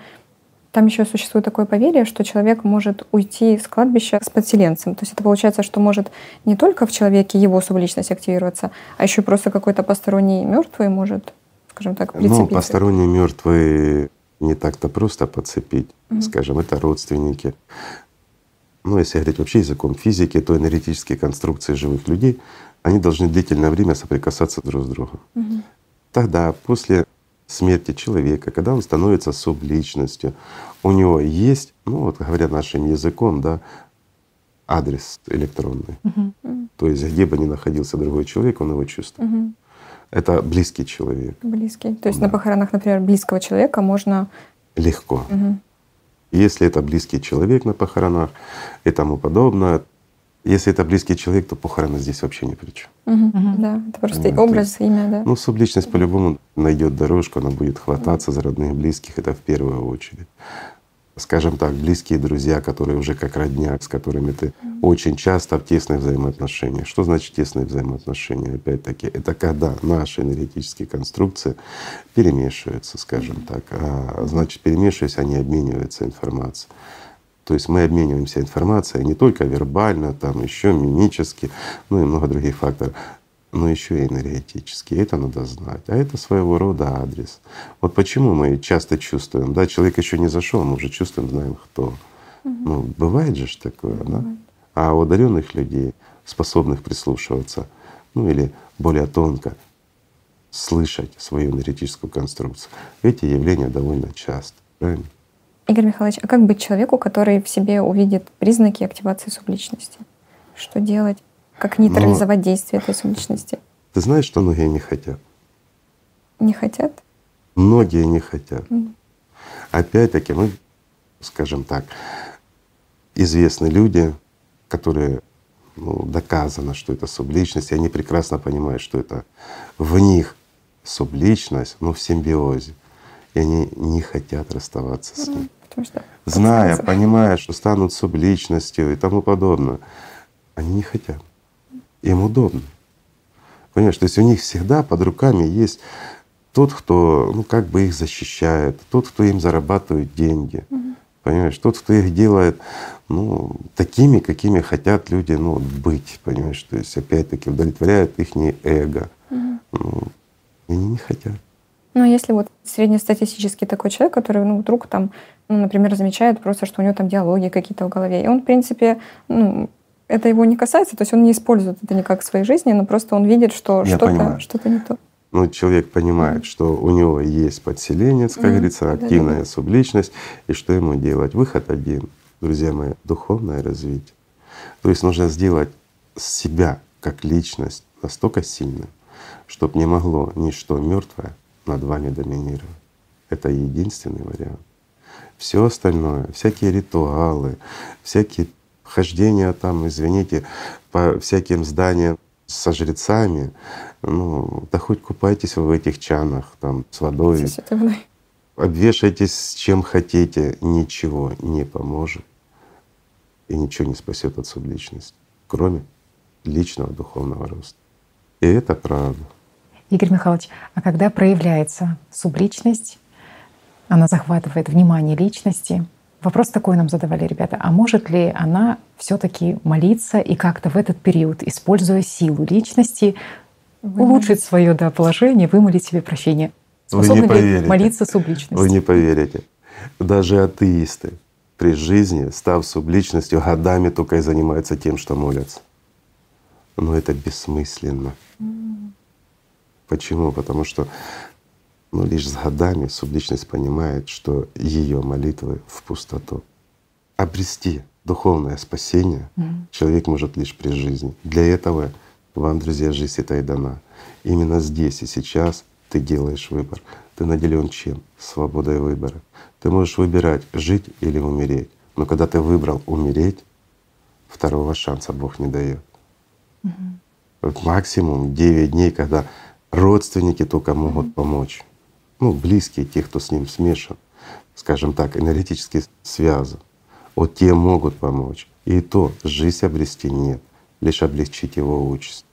там еще существует такое поверье, что человек может уйти с кладбища с подселенцем. То есть это получается, что может не только в человеке его субличность активироваться, а еще просто какой-то посторонний мертвый может, скажем так, ну, прицепиться. Ну, посторонний мертвый не так-то просто подцепить, mm-hmm. скажем, это родственники. Ну, если говорить вообще языком физики, то энергетические конструкции живых людей, они должны длительное время соприкасаться друг с другом. Mm-hmm. Тогда после смерти человека, когда он становится субличностью, у него есть, ну вот говоря нашим языком, да, адрес электронный. Угу. То есть где бы ни находился другой человек, он его чувствует. Угу. Это близкий человек. Близкий. То есть да. на похоронах, например, близкого человека можно легко. Угу. Если это близкий человек на похоронах и тому подобное, если это близкий человек, то похороны здесь вообще ни при чем. Угу, Да, это просто вот. образ, имя, да. Ну, субличность по-любому найдет дорожку, она будет хвататься за родных близких, это в первую очередь. Скажем так, близкие друзья, которые уже как родня, с которыми ты очень часто в тесных взаимоотношениях. Что значит тесные взаимоотношения? Опять-таки, это когда наши энергетические конструкции перемешиваются, скажем так. А значит, перемешиваясь, они обмениваются информацией. То есть мы обмениваемся информацией не только вербально, там еще мимически, ну и много других факторов, но еще и энергетически. Это надо знать. А это своего рода адрес. Вот почему мы часто чувствуем, да, человек еще не зашел, мы уже чувствуем, знаем кто. Угу. Ну, бывает же такое, бывает. да? А у одаренных людей, способных прислушиваться, ну или более тонко слышать свою энергетическую конструкцию, эти явления довольно часто. Правильно? Игорь Михайлович, а как быть человеку, который в себе увидит признаки активации субличности? Что делать? Как нейтрализовать Но... действие этой субличности? Ты знаешь, что многие не хотят? Не хотят? Многие не хотят. Mm. Опять-таки, мы, скажем так, известны люди, которые ну, доказано, что это субличность, и они прекрасно понимают, что это в них субличность, но в симбиозе. И они не хотят расставаться с ним. Потому что Зная, понимая, что станут субличностью и тому подобное, они не хотят. Им удобно. Понимаешь, то есть у них всегда под руками есть тот, кто ну, как бы их защищает, тот, кто им зарабатывает деньги. Угу. Понимаешь, тот, кто их делает ну, такими, какими хотят люди ну, быть, понимаешь, то есть опять-таки удовлетворяет их эго. Угу. Ну, они не хотят. Ну, а если вот среднестатистический такой человек, который ну, вдруг там, ну, например, замечает просто, что у него там диалоги какие-то в голове, и он, в принципе, ну, это его не касается, то есть он не использует это никак в своей жизни, но просто он видит, что что-то что не то ну, человек понимает, что у него есть подселенец, как mm-hmm. говорится, активная субличность, и что ему делать? Выход один, друзья мои, духовное развитие. То есть нужно сделать себя как личность настолько сильным, чтобы не могло ничто мертвое над вами доминировать. Это единственный вариант. Все остальное, всякие ритуалы, всякие хождения там, извините, по всяким зданиям со жрецами, ну, да хоть купайтесь вы в этих чанах там с водой, обвешайтесь чем хотите, ничего не поможет и ничего не спасет от субличности, кроме личного духовного роста. И это правда. Игорь Михайлович, а когда проявляется субличность, она захватывает внимание личности, Вопрос такой нам задавали ребята. А может ли она все-таки молиться и как-то в этот период, используя силу личности, Вымолить. улучшить свое да, положение, вымолить себе прощение? Способны Вы не поверите. молиться субличностью? Вы не поверите. Даже атеисты при жизни, став субличностью, годами только и занимаются тем, что молятся. Но это бессмысленно. Mm. Почему? Потому что но лишь с годами субличность понимает, что ее молитвы в пустоту. Обрести духовное спасение mm-hmm. человек может лишь при жизни. Для этого вам, друзья, жизнь это и дана. Именно здесь и сейчас ты делаешь выбор. Ты наделен чем? Свободой выбора. Ты можешь выбирать жить или умереть. Но когда ты выбрал умереть, второго шанса Бог не дает. Угу. Вот максимум 9 дней, когда родственники только могут угу. помочь ну, близкие, те, кто с ним смешан, скажем так, энергетически связан, вот те могут помочь. И то жизнь обрести нет, лишь облегчить его участь.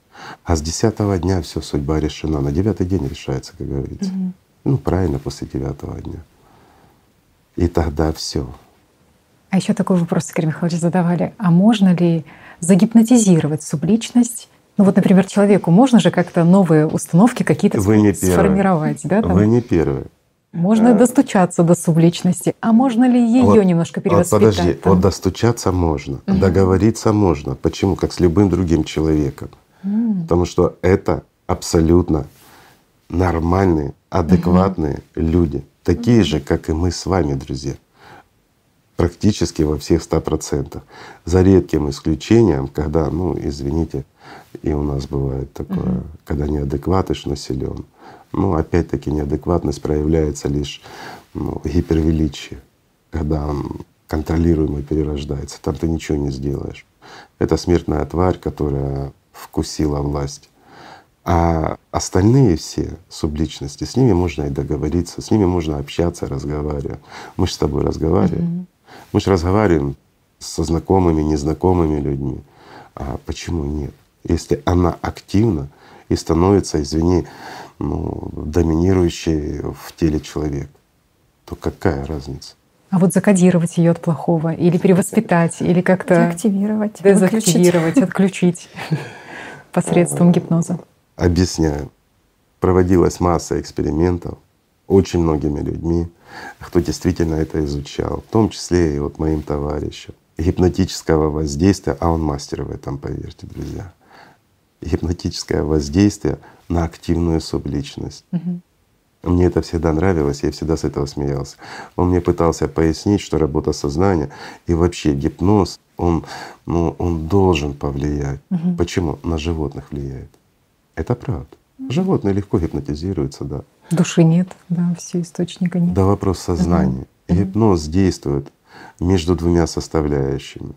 А с десятого дня все судьба решена. На девятый день решается, как говорится. Угу. Ну, правильно, после девятого дня. И тогда все. А еще такой вопрос, Игорь Михайлович, задавали. А можно ли загипнотизировать субличность ну вот, например, человеку можно же как-то новые установки какие-то Вы не сформировать, да? Там? Вы не первый. Можно а... достучаться до субличности, а можно ли ее вот, немножко перевоспитать? Вот подожди, там? вот достучаться можно, угу. договориться можно. Почему? Как с любым другим человеком. Угу. Потому что это абсолютно нормальные, адекватные угу. люди, такие угу. же, как и мы с вами, друзья практически во всех ста процентах. За редким исключением, когда, ну, извините, и у нас бывает такое, угу. когда неадекватыш населен. Ну, опять-таки, неадекватность проявляется лишь ну, гипервеличие, когда он контролируемо перерождается. Там ты ничего не сделаешь. Это смертная тварь, которая вкусила власть. А остальные все субличности, с ними можно и договориться, с ними можно общаться, разговаривать. Мы же с тобой разговариваем. mm Мы же разговариваем со знакомыми, незнакомыми людьми. А почему нет? если она активна и становится, извини, ну, доминирующей в теле человека, то какая разница? А вот закодировать ее от плохого или перевоспитать, или как-то деактивировать, дезактивировать, отключить посредством гипноза? Объясняю. Проводилась масса экспериментов очень многими людьми, кто действительно это изучал, в том числе и вот моим товарищам гипнотического воздействия, а он мастер в этом, поверьте, друзья гипнотическое воздействие на активную субличность. Угу. Мне это всегда нравилось, я всегда с этого смеялся. Он мне пытался пояснить, что работа сознания и вообще гипноз, он, ну, он должен повлиять. Мгм. Почему? На животных влияет. Это правда. Животные легко гипнотизируются, да. Души нет, да, все источника нет. Да вопрос сознания. Мгм. Гипноз действует между двумя составляющими.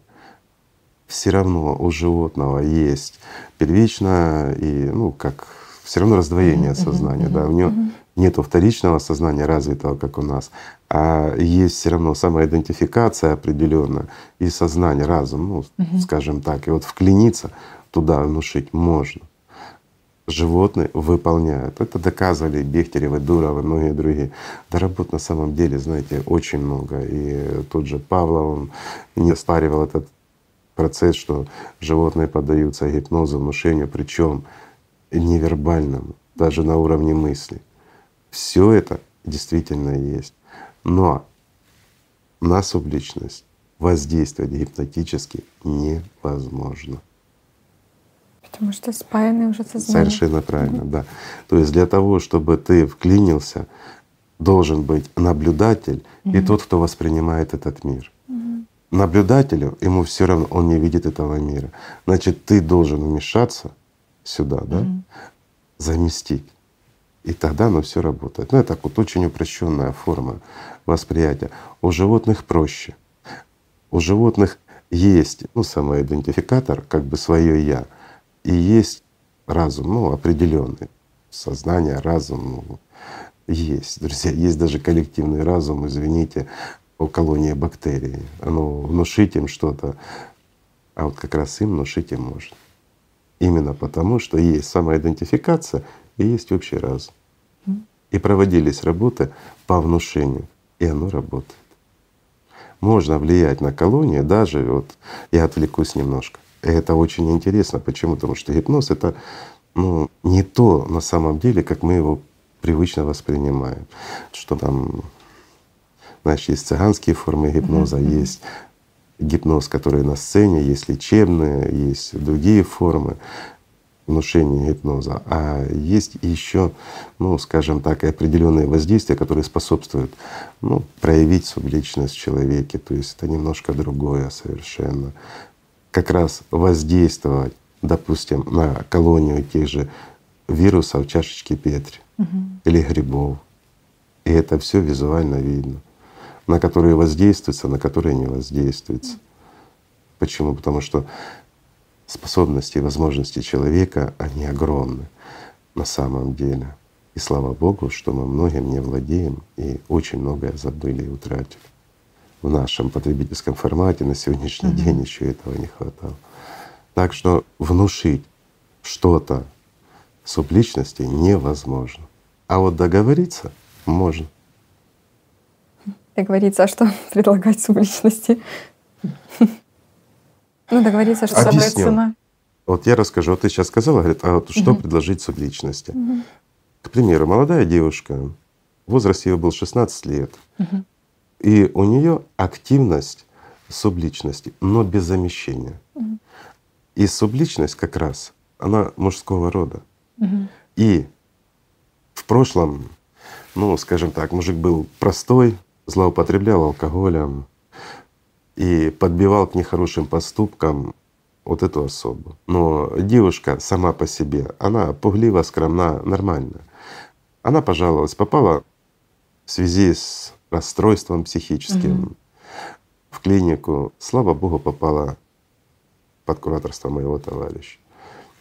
Все равно у животного есть первичное и, ну, как все равно раздвоение сознания, да, у него нету вторичного сознания развитого, как у нас, а есть все равно самоидентификация определенная и сознание, разум, ну, Мгм. скажем так. И вот вклиниться туда, внушить можно. Животные выполняют. Это доказывали Бехтеревы, Дуровы, многие другие. Да работ на самом деле, знаете, очень много. И тот же Павлов, он не оспаривал этот процесс, что животные поддаются гипнозу, внушению, причем невербальному, даже на уровне мысли. Все это действительно есть. Но на субличность воздействовать гипнотически невозможно. Потому что спаяны уже сознание. Совершенно правильно, да. То есть для того, чтобы ты вклинился, должен быть наблюдатель и Мгм. тот, кто воспринимает этот мир. Мгм. Наблюдателю ему все равно, он не видит этого мира. Значит, ты должен вмешаться сюда, да, Мгм. заместить. И тогда оно все работает. Ну, это вот очень упрощенная форма восприятия. У животных проще. У животных есть ну, самоидентификатор, как бы свое я, и есть разум, ну, определенный. Сознание, разум ну, есть. Друзья, есть даже коллективный разум, извините, у колонии бактерий. Оно внушить им что-то, а вот как раз им внушить им можно. Именно потому, что есть самоидентификация и есть общий разум. И проводились работы по внушению, и оно работает. Можно влиять на колонии даже, вот я отвлекусь немножко. Это очень интересно. Почему? Потому что гипноз — это ну, не то на самом деле, как мы его привычно воспринимаем. Что там, знаешь, есть цыганские формы гипноза, мгм. есть гипноз, который на сцене, есть лечебные, есть другие формы внушения гипноза, а есть еще, ну, скажем так, и определенные воздействия, которые способствуют ну, проявить субличность в человеке. То есть это немножко другое совершенно. Как раз воздействовать, допустим, на колонию тех же вирусов чашечки Петри Мгм. или грибов. И это все визуально видно, на которые воздействуется, на которые не воздействуется. Почему? Потому что способности и возможности человека, они огромны на самом деле. И слава Богу, что мы многим не владеем и очень многое забыли и утратили. В нашем потребительском формате на сегодняшний Мгм. день еще этого не хватало. Так что внушить что-то субличности невозможно. А вот договориться можно. Договориться, а что предлагать субличности? Ну, договориться, что. Самая цена. Вот я расскажу. Вот ты сейчас сказала, говорит, а вот что предложить субличности? К примеру, молодая девушка, возраст ее был 16 лет, Мгм. И у нее активность субличности, но без замещения. И субличность как раз, она мужского рода. И в прошлом, ну, скажем так, мужик был простой, злоупотреблял алкоголем и подбивал к нехорошим поступкам вот эту особу. Но девушка сама по себе, она пуглива, скромна, нормальная. Она пожаловалась, попала в связи с расстройством психическим Мгм. в клинику. Слава Богу, попала под кураторство моего товарища.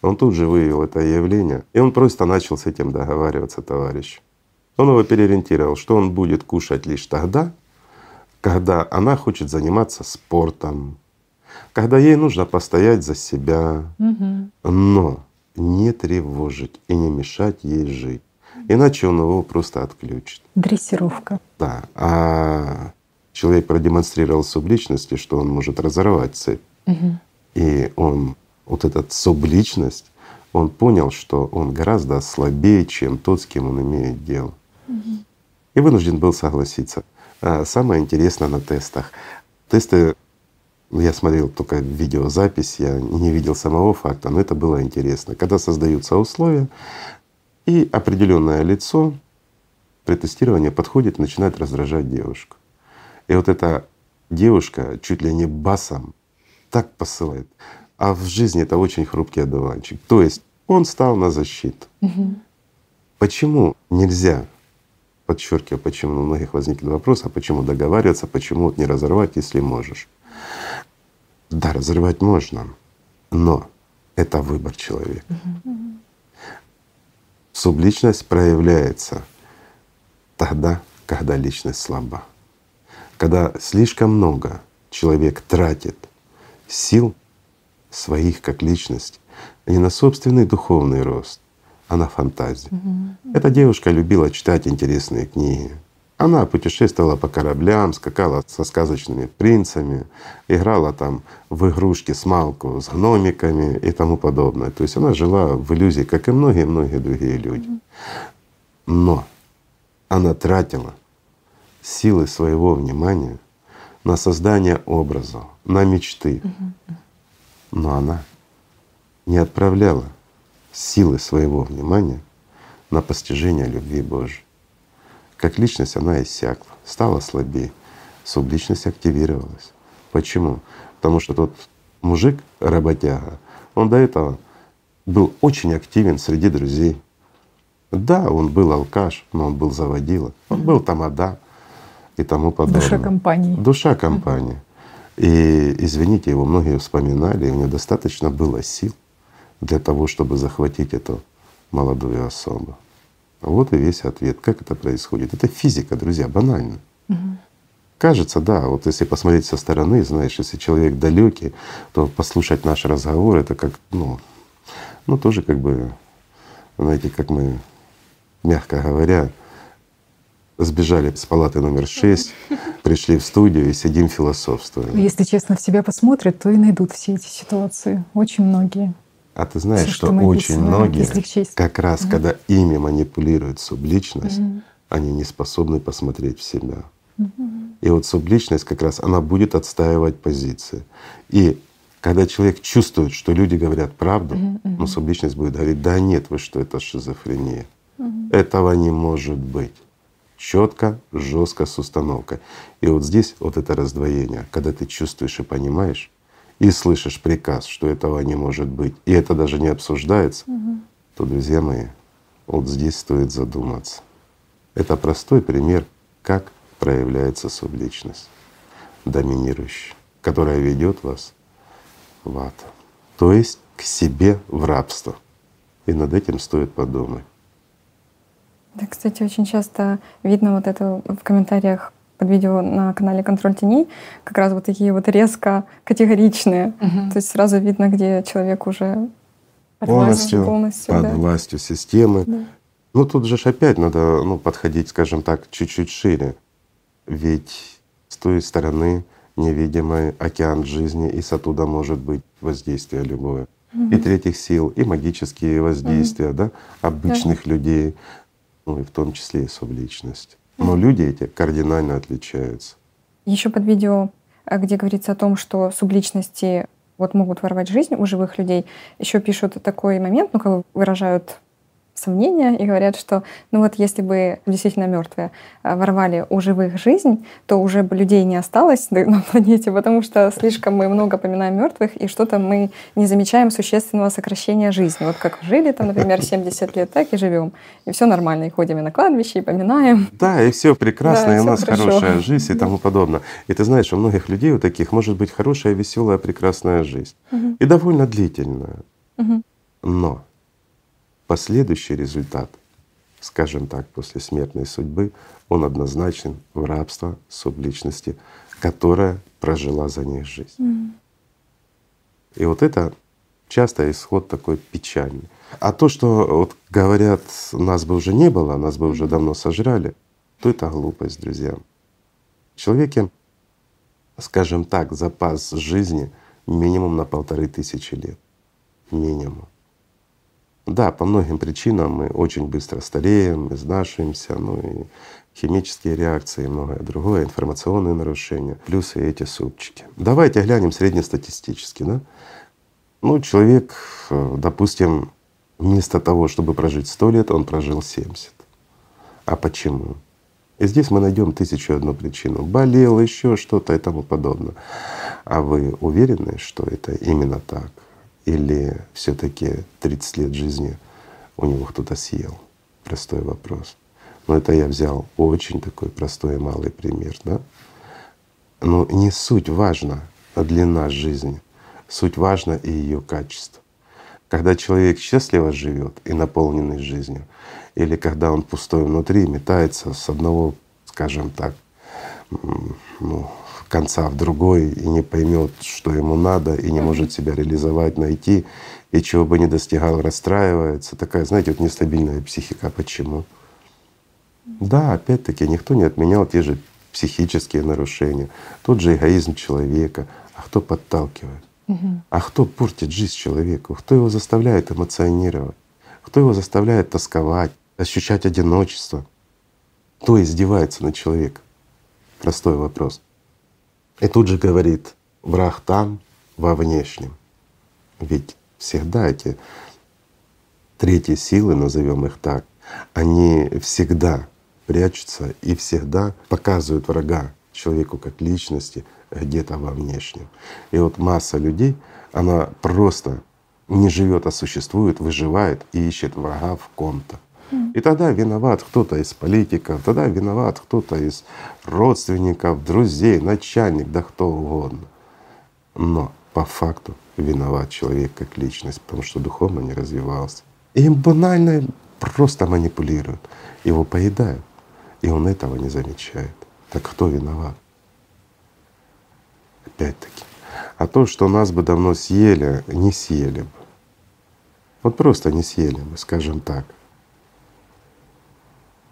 Он тут же выявил это явление, и он просто начал с этим договариваться, товарищ. Он его переориентировал, что он будет кушать лишь тогда, когда она хочет заниматься спортом, когда ей нужно постоять за себя, Мгм. но не тревожить и не мешать ей жить. Иначе он его просто отключит. Дрессировка. Да. А человек продемонстрировал субличности, что он может разорвать цепь. Мгм. И он, вот этот субличность, он понял, что он гораздо слабее, чем тот, с кем он имеет дело. И вынужден был согласиться. А самое интересное на тестах. Тесты ну, я смотрел только видеозапись, я не видел самого факта, но это было интересно. Когда создаются условия, и определенное лицо при тестировании подходит и начинает раздражать девушку. И вот эта девушка чуть ли не басом так посылает. А в жизни это очень хрупкий одуванчик. То есть он стал на защиту. Угу. Почему нельзя, подчеркиваю, почему у многих возникнет вопрос, а почему договариваться, почему вот не разорвать, если можешь? Да, разрывать можно, но это выбор человека. Угу. Субличность проявляется тогда, когда личность слаба. Когда слишком много человек тратит сил своих как личность не на собственный духовный рост, а на фантазию. Угу. Эта девушка любила читать интересные книги. Она путешествовала по кораблям, скакала со сказочными принцами, играла там в игрушки смалку с гномиками и тому подобное. То есть она жила в иллюзии, как и многие-многие другие люди. Но она тратила силы своего внимания на создание образов, на мечты. Но она не отправляла силы своего внимания на постижение любви Божьей. Как личность она иссякла, стала слабее, субличность активировалась. Почему? Потому что тот мужик, работяга, он до этого был очень активен среди друзей. Да, он был алкаш, но он был заводила, он был тамада и тому подобное. Душа компании. Душа компании. И извините, его многие вспоминали, и у него достаточно было сил для того, чтобы захватить эту молодую особу. Вот и весь ответ. Как это происходит? Это физика, друзья, банально. Угу. Кажется, да, вот если посмотреть со стороны, знаешь, если человек далекий, то послушать наш разговор это как, ну, ну тоже как бы, знаете, как мы, мягко говоря, сбежали с палаты номер шесть, пришли в студию и сидим философствуем. Если честно в себя посмотрят, то и найдут все эти ситуации. Очень многие. А ты знаешь, что, что очень многие как раз, Мгм. когда ими манипулирует субличность, Мгм. они не способны посмотреть в себя. Мгм. И вот субличность как раз она будет отстаивать позиции. И когда человек чувствует, что люди говорят правду, мгм. но субличность будет говорить: да нет, вы что, это шизофрения. Мгм. Этого не может быть. Четко, жестко, с установкой. И вот здесь вот это раздвоение, когда ты чувствуешь и понимаешь, и слышишь приказ, что этого не может быть, и это даже не обсуждается, Мгм. то, друзья мои, вот здесь стоит задуматься. Это простой пример, как проявляется субличность доминирующая, которая ведет вас в ад, то есть к себе в рабство. И над этим стоит подумать. Да, кстати, очень часто видно вот это в комментариях под видео на канале «Контроль теней», как раз вот такие вот резко категоричные. Мгм. То есть сразу видно, где человек уже Под Полностью, полностью, под да. властью системы. Да. Ну тут же ж опять надо ну, подходить, скажем так, чуть-чуть шире. Ведь с той стороны невидимый океан жизни, и с оттуда может быть воздействие любое. И третьих сил, и магические воздействия, да, обычных людей, ну и в том числе и субличность. Но люди эти кардинально отличаются. Еще под видео, э, где говорится о том, что субличности вот могут воровать жизнь у живых людей, еще пишут такой момент, ну как выражают сомнения и говорят, что ну вот если бы действительно мертвые э, воровали у живых жизнь, то уже бы людей не осталось на планете, потому что слишком мы много поминаем мертвых, и что-то мы не замечаем существенного сокращения жизни. Вот как жили там, например, 70 лет, так и живем. И все нормально, и ходим и на кладбище, и поминаем. Да, и все прекрасно, Да, и у нас хорошо. хорошая жизнь и тому подобное. И ты знаешь, у многих людей у таких может быть хорошая, веселая, прекрасная жизнь. Мгм. И довольно длительная. Мгм. Но последующий результат, скажем так, после смертной судьбы, он однозначен в рабство субличности, которая прожила за них жизнь. Мгм. И вот это часто исход такой печальный. А то, что вот говорят, нас бы уже не было, нас бы уже давно сожрали, то это глупость, друзья. В человеке, скажем так, запас жизни минимум на полторы тысячи лет. Минимум. Да, по многим причинам мы очень быстро стареем, изнашиваемся, ну и химические реакции и многое другое, информационные нарушения, плюс и эти супчики. Давайте глянем среднестатистически. Да? Ну, человек, э, допустим, вместо того, чтобы прожить 100 лет, он прожил 70. А почему? И здесь мы найдем тысячу одну причину. Болел, еще что-то и тому подобное. А вы уверены, что это именно так? Или все таки 30 лет жизни у него кто-то съел? Простой вопрос. Но это я взял очень такой простой и малый пример, да? Но не суть важна, а длина жизни. Суть важна и ее качество. Когда человек счастливо живет и наполненный жизнью, или когда он пустой внутри, метается с одного, скажем так, ну, конца в другой и не поймет, что ему надо, и не может себя реализовать, найти, и чего бы не достигал, расстраивается. Такая, знаете, вот нестабильная психика. Почему? Да, опять-таки, никто не отменял те же психические нарушения, тот же эгоизм человека. А кто подталкивает? Угу. А кто портит жизнь человеку? Кто его заставляет эмоционировать? Кто его заставляет тосковать, ощущать одиночество? Кто издевается над человеком? Простой вопрос. И тут же говорит, враг там, во внешнем. Ведь всегда эти третьи силы, назовем их так, они всегда прячутся и всегда показывают врага человеку как личности где-то во внешнем. И вот масса людей, она просто не живет, а существует, выживает и ищет врага в ком-то. И тогда виноват кто-то из политиков, тогда виноват кто-то из родственников, друзей, начальник, да кто угодно. Но по факту виноват человек как личность, потому что духовно не развивался. И им банально просто манипулируют, его поедают, и он этого не замечает. Так кто виноват? Опять-таки. А то, что нас бы давно съели, не съели бы. Вот просто не съели бы, скажем так.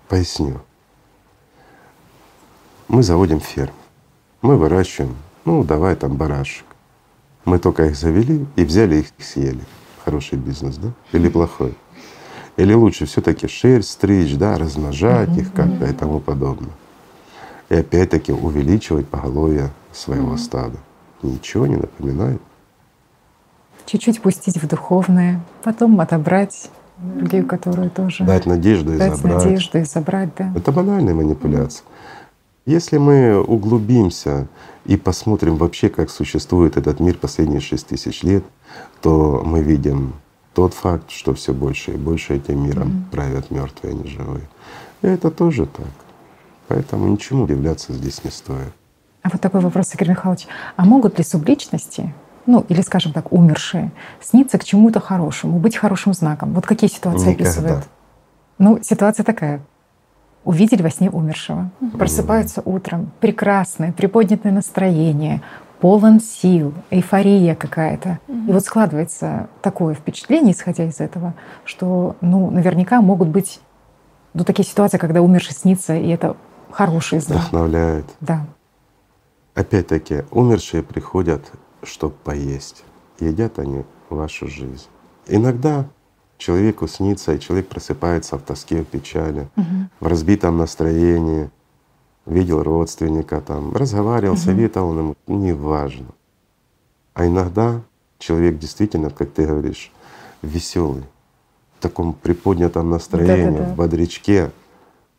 Поясню. Мы заводим ферму, мы выращиваем, ну давай там барашек. Мы только их завели и взяли их съели. Хороший бизнес, да? Или плохой? Или лучше все таки шерсть стричь, да, размножать их как-то и тому подобное. И опять-таки увеличивать поголовье своего стада. Ничего не напоминает. Чуть-чуть пустить в духовное, потом отобрать энергию, которую тоже… Дать надежду и дать забрать. надежду и забрать, да. Это банальная манипуляция. Если мы углубимся и посмотрим вообще, как существует этот мир последние шесть тысяч лет, то мы видим тот факт, что все больше и больше этим миром mm-hmm. правят мертвые, а не живые. И это тоже так. Поэтому ничему удивляться здесь не стоит. А вот такой вопрос, Игорь Михайлович. А могут ли субличности ну или, скажем так, умершие, снится к чему-то хорошему, быть хорошим знаком. Вот какие ситуации Никогда. описывают? Ну, ситуация такая. Увидели во сне умершего, просыпаются утром, прекрасное, приподнятое настроение, полон сил, эйфория какая-то. И вот складывается такое впечатление, исходя из этого, что, ну, наверняка могут быть ну, такие ситуации, когда умерший снится, и это хороший знак. Вдохновляет. Да. Опять-таки, умершие приходят чтобы поесть. Едят они вашу жизнь. Иногда человеку снится, и человек просыпается в тоске, в печали, угу. в разбитом настроении, видел родственника, там, разговаривал, угу. советовал ему, неважно. А иногда человек действительно, как ты говоришь, веселый, в таком приподнятом настроении, Да-да-да. в бодрячке.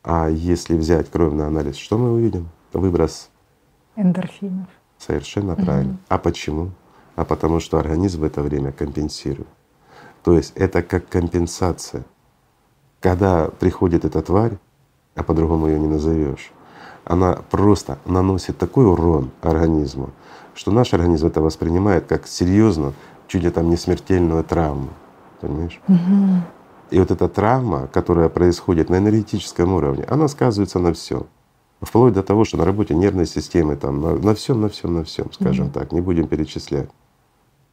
А если взять кровный анализ, что мы увидим? Выброс эндорфинов. Совершенно угу. правильно. А почему? А потому что организм в это время компенсирует. То есть это как компенсация. Когда приходит эта тварь, а по-другому ее не назовешь, она просто наносит такой урон организму, что наш организм это воспринимает как серьезно, чуть ли там не смертельную травму. Понимаешь? Угу. И вот эта травма, которая происходит на энергетическом уровне, она сказывается на все. Вплоть до того, что на работе нервной системы, там, на, на всем, на всем, на всем, скажем mm-hmm. так, не будем перечислять.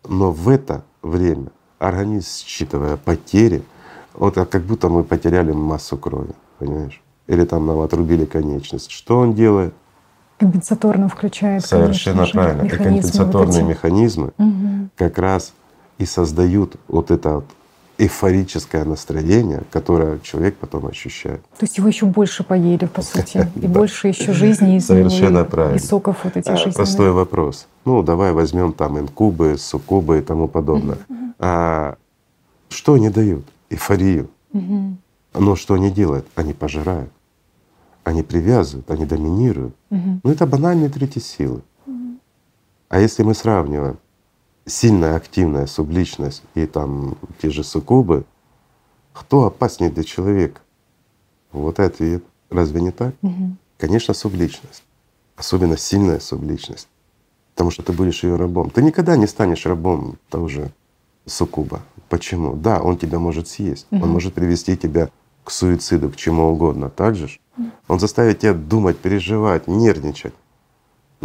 Но в это время организм, считывая потери, вот как будто мы потеряли массу крови, понимаешь? Или там нам отрубили конечность. Что он делает? Компенсаторно включает. Совершенно правильно. И компенсаторные вот механизмы угу. как раз и создают вот это вот эйфорическое настроение, которое человек потом ощущает. То есть его еще больше поели, по сути, и больше еще жизни из Совершенно правильно. И соков вот этих жизней. Простой вопрос. Ну, давай возьмем там инкубы, суккубы и тому подобное. А что они дают? Эйфорию. Но что они делают? Они пожирают. они привязывают, они доминируют. Ну это банальные третьи силы. А если мы сравниваем сильная активная субличность и там те же суккубы, кто опаснее для человека? Вот ответ. Разве не так? Мгм. Конечно, субличность. Особенно сильная субличность. Потому что ты будешь ее рабом. Ты никогда не станешь рабом того же суккуба. Почему? Да, он тебя может съесть. Он Мгм. может привести тебя к суициду, к чему угодно. Так же ж? Он заставит тебя думать, переживать, нервничать.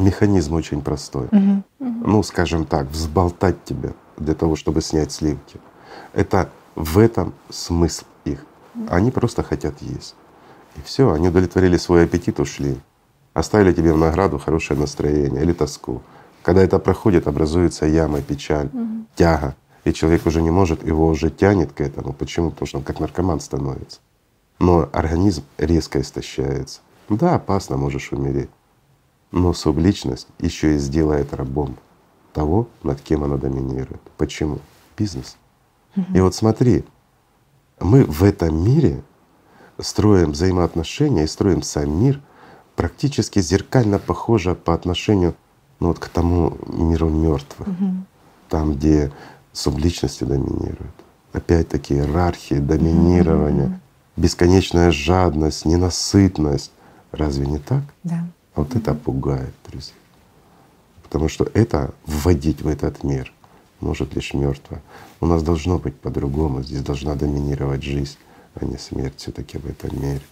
Механизм очень простой. Мгм. Ну, скажем так, взболтать тебя для того, чтобы снять сливки. Это в этом смысл их. Они просто хотят есть. И все, они удовлетворили свой аппетит, ушли. Оставили тебе в награду хорошее настроение или тоску. Когда это проходит, образуется яма, печаль, тяга. И человек уже не может, его уже тянет к этому. Почему? Потому что он как наркоман становится. Но организм резко истощается. Да, опасно, можешь умереть. Но субличность еще и сделает рабом того, над кем она доминирует. Почему? Бизнес. И вот смотри, мы в этом мире строим взаимоотношения и строим сам мир практически зеркально похоже по отношению ну, вот к тому миру мертвых, Мгм. там, где субличности доминируют. Опять-таки иерархии, доминирование, бесконечная жадность, ненасытность. Разве не так? Да. Вот это пугает, друзья. Потому что это вводить в этот мир может лишь мертвое. У нас должно быть по-другому. Здесь должна доминировать жизнь, а не смерть все таки в этом мире.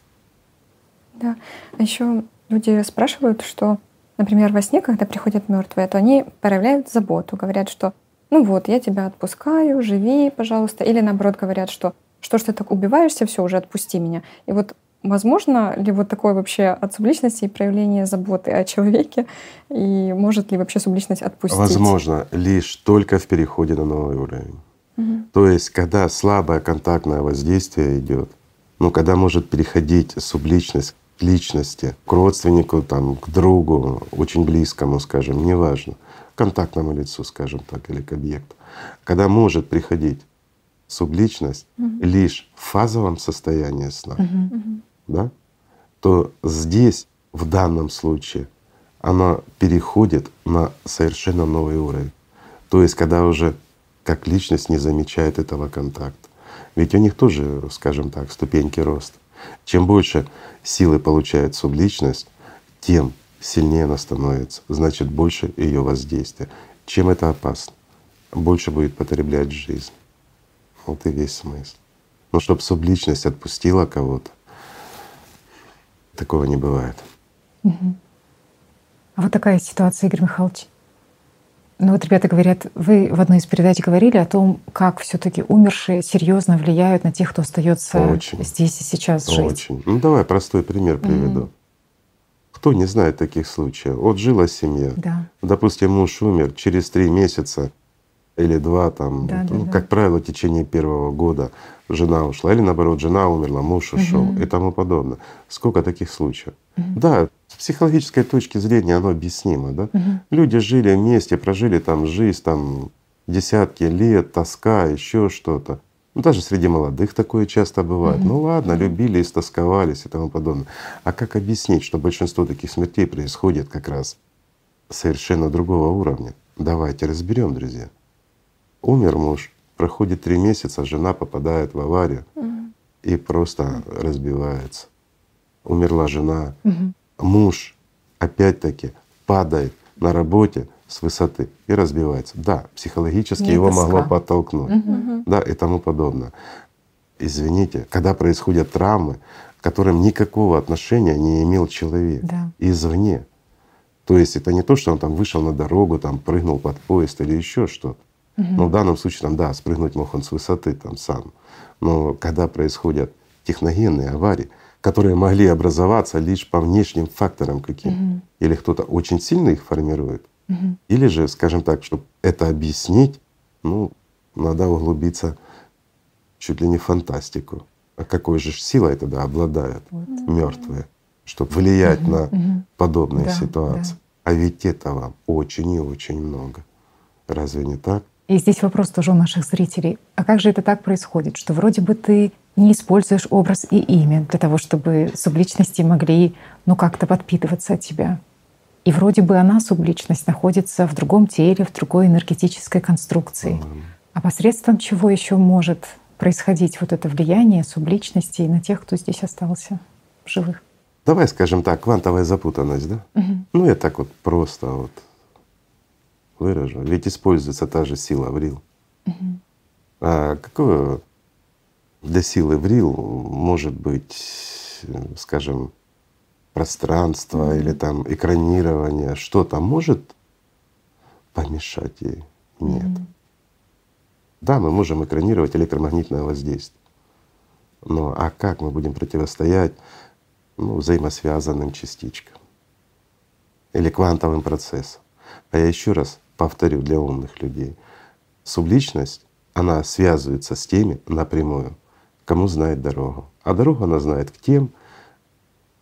Да. А еще люди спрашивают, что, например, во сне, когда приходят мертвые, то они проявляют заботу, говорят, что ну вот, я тебя отпускаю, живи, пожалуйста. Или наоборот говорят, что что ж ты так убиваешься, все, уже отпусти меня. И вот возможно ли вот такое вообще от субличности и проявление заботы о человеке? И может ли вообще субличность отпустить? Возможно, лишь только в переходе на новый уровень. Мгм. То есть, когда слабое контактное воздействие идет, ну, когда может переходить субличность к личности, к родственнику, там, к другу, очень близкому, скажем, неважно, к контактному лицу, скажем так, или к объекту, когда может приходить субличность лишь в фазовом состоянии сна, Мгм. Да, то здесь, в данном случае, она переходит на совершенно новый уровень. То есть, когда уже как личность не замечает этого контакта. Ведь у них тоже, скажем так, ступеньки роста. Чем больше силы получает субличность, тем сильнее она становится, значит больше ее воздействия. Чем это опасно? Больше будет потреблять жизнь. Вот и весь смысл. Но чтобы субличность отпустила кого-то, такого не бывает. Мгм. А вот такая ситуация, Игорь Михайлович. Ну вот ребята говорят, вы в одной из передач говорили о том, как все-таки умершие серьезно влияют на тех, кто остается Очень. здесь и сейчас жить. Очень. Ну давай простой пример приведу. Кто не знает таких случаев? Вот жила семья, Да. допустим, муж умер, через три месяца или два там, Да, ну, да. как правило, в течение первого года жена ушла, или наоборот, жена умерла, муж ушел Мгм. и тому подобное. Сколько таких случаев? Да, с психологической точки зрения оно объяснимо, да? Мгм. Люди жили вместе, прожили там жизнь, там десятки лет, тоска, еще что-то. Ну, даже среди молодых такое часто бывает. Ну ладно, любили, истосковались и тому подобное. А как объяснить, что большинство таких смертей происходит как раз совершенно другого уровня? Давайте разберем, друзья. Умер муж, проходит три месяца, жена попадает в аварию и просто разбивается. Умерла жена, Мгм. муж опять-таки падает на работе с высоты и разбивается. Да, психологически Не его тоска. могло подтолкнуть, Мгм. да, и тому подобное. Извините, когда происходят травмы, к которым никакого отношения не имел человек Да. извне. То есть это не то, что он там вышел на дорогу, там прыгнул под поезд или еще что-то. Но в данном случае там, да, спрыгнуть мог он с высоты там сам. Но когда происходят техногенные аварии, которые могли образоваться лишь по внешним факторам каким, или кто-то очень сильно их формирует, Мгм. или же, скажем так, чтобы это объяснить, ну, надо углубиться чуть ли не в фантастику. А какой же силой тогда обладают мертвые, чтобы влиять на Мгм. подобные Да, ситуации? А ведь этого очень и очень много. Разве не так? И здесь вопрос тоже у наших зрителей. А как же это так происходит, что вроде бы ты не используешь образ и имя для того, чтобы субличности могли ну как-то подпитываться от тебя. И вроде бы она, субличность, находится в другом теле, в другой энергетической конструкции. А посредством чего еще может происходить вот это влияние субличности на тех, кто здесь остался живых? Давай скажем так, квантовая запутанность, да? Угу. Ну я так вот просто вот выражу. Ведь используется та же сила врил. Угу. А какое для силы врил может быть, скажем, пространство mm-hmm. или там экранирование, что-то может помешать ей? Нет. Mm-hmm. Да, мы можем экранировать электромагнитное воздействие. Но а как мы будем противостоять ну, взаимосвязанным частичкам или квантовым процессам? А я еще раз повторю для умных людей, субличность, она связывается с теми напрямую, кому знает дорогу. А дорогу она знает к тем,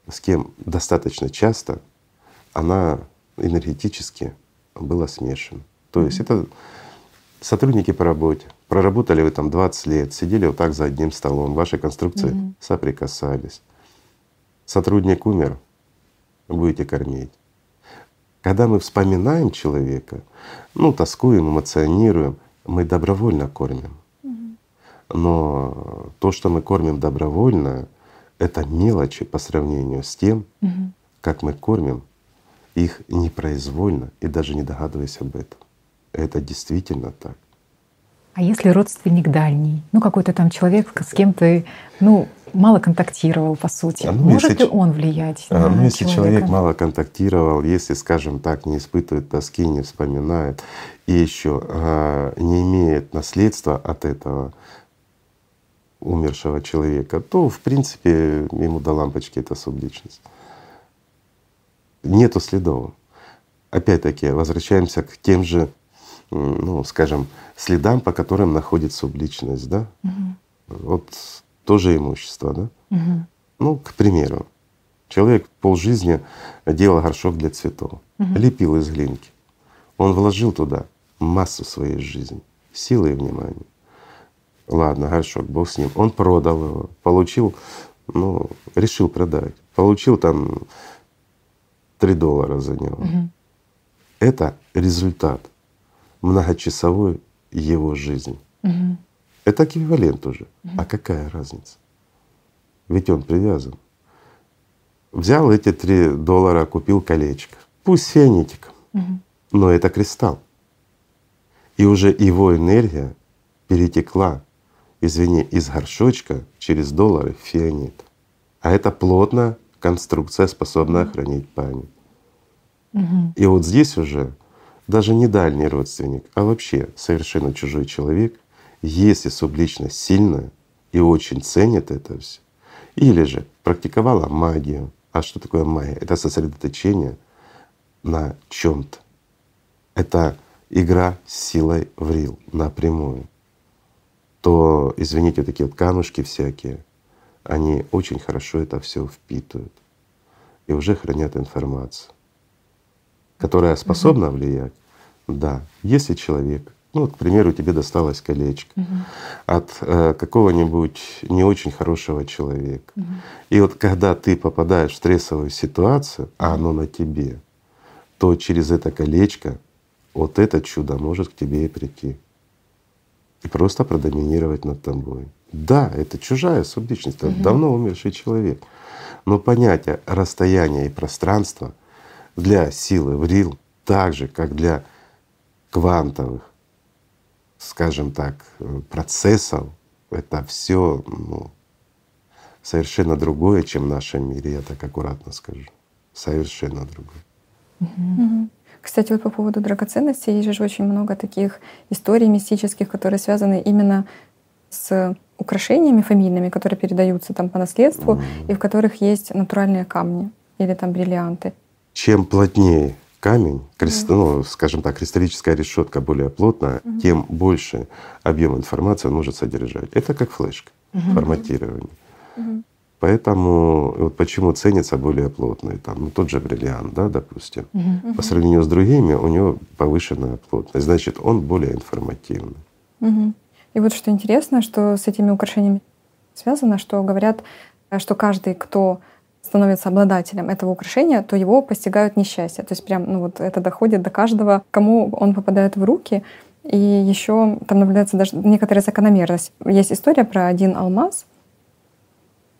с кем достаточно часто она энергетически была смешана. То есть это сотрудники по работе. Проработали вы там 20 лет, сидели вот так за одним столом, ваши конструкции mm-hmm. соприкасались. Сотрудник умер, будете кормить. Когда мы вспоминаем человека, ну, тоскуем, эмоционируем, мы добровольно кормим. Но то, что мы кормим добровольно, это мелочи по сравнению с тем, угу. как мы кормим их непроизвольно и даже не догадываясь об этом. Это действительно так. А если родственник дальний, ну какой-то там человек, с кем ты ну, мало контактировал, по сути, а ну, может если, ли он влиять? А, ну, если человека? человек мало контактировал, если, скажем так, не испытывает тоски, не вспоминает, и еще а, не имеет наследства от этого, умершего человека, то в принципе ему до лампочки эта субличность. Нету следов. Опять-таки возвращаемся к тем же, ну, скажем, следам, по которым находит субличность, да? Угу. Вот тоже имущество, да? Угу. Ну, к примеру, человек полжизни делал горшок для цветов, угу. лепил из глинки. Он вложил туда массу своей жизни, силы и внимания. Ладно, горшок, бог с ним. Он продал его, получил, ну, решил продать. Получил там 3 доллара за него. Угу. Это результат многочасовой его жизни. Угу. Это эквивалент уже. Угу. А какая разница? Ведь он привязан. Взял эти 3 доллара, купил колечко. Пусть угу. но это кристалл. И уже его энергия перетекла извини, из горшочка через доллары в фианит. А это плотная конструкция, способная хранить память. Угу. И вот здесь уже даже не дальний родственник, а вообще совершенно чужой человек, если субличность сильная и очень ценит это все, или же практиковала магию. А что такое магия? Это сосредоточение на чем то Это игра с силой в рил напрямую то, извините, такие вот камушки всякие, они очень хорошо это все впитывают и уже хранят информацию, которая способна влиять. Да, если человек, ну, вот, к примеру, тебе досталось колечко угу. от э, какого-нибудь не очень хорошего человека, угу. и вот когда ты попадаешь в стрессовую ситуацию, а оно на тебе, то через это колечко вот это чудо может к тебе и прийти и просто продоминировать над тобой. Да, это чужая субличность, это угу. давно умерший человек. Но понятие расстояния и пространства для силы врил так же, как для квантовых, скажем так, процессов, это все ну, совершенно другое, чем в нашем мире, я так аккуратно скажу. Совершенно другое. Угу. Кстати, вот по поводу драгоценностей, есть же очень много таких историй мистических, которые связаны именно с украшениями фамильными, которые передаются там по наследству, mm. и в которых есть натуральные камни или там бриллианты. Чем плотнее камень, крест, ну, скажем так, кристаллическая решетка более плотная, mm. тем больше объем информации он может содержать. Это как флешка, mm-hmm. форматирование. Mm-hmm. Поэтому вот почему ценится более плотный, там, ну, тот же бриллиант, да, допустим, угу. по сравнению с другими у него повышенная плотность, значит, он более информативный. Угу. И вот что интересно, что с этими украшениями связано, что говорят, что каждый, кто становится обладателем этого украшения, то его постигают несчастья. То есть прям ну вот это доходит до каждого, кому он попадает в руки. И еще там наблюдается даже некоторая закономерность. Есть история про один алмаз,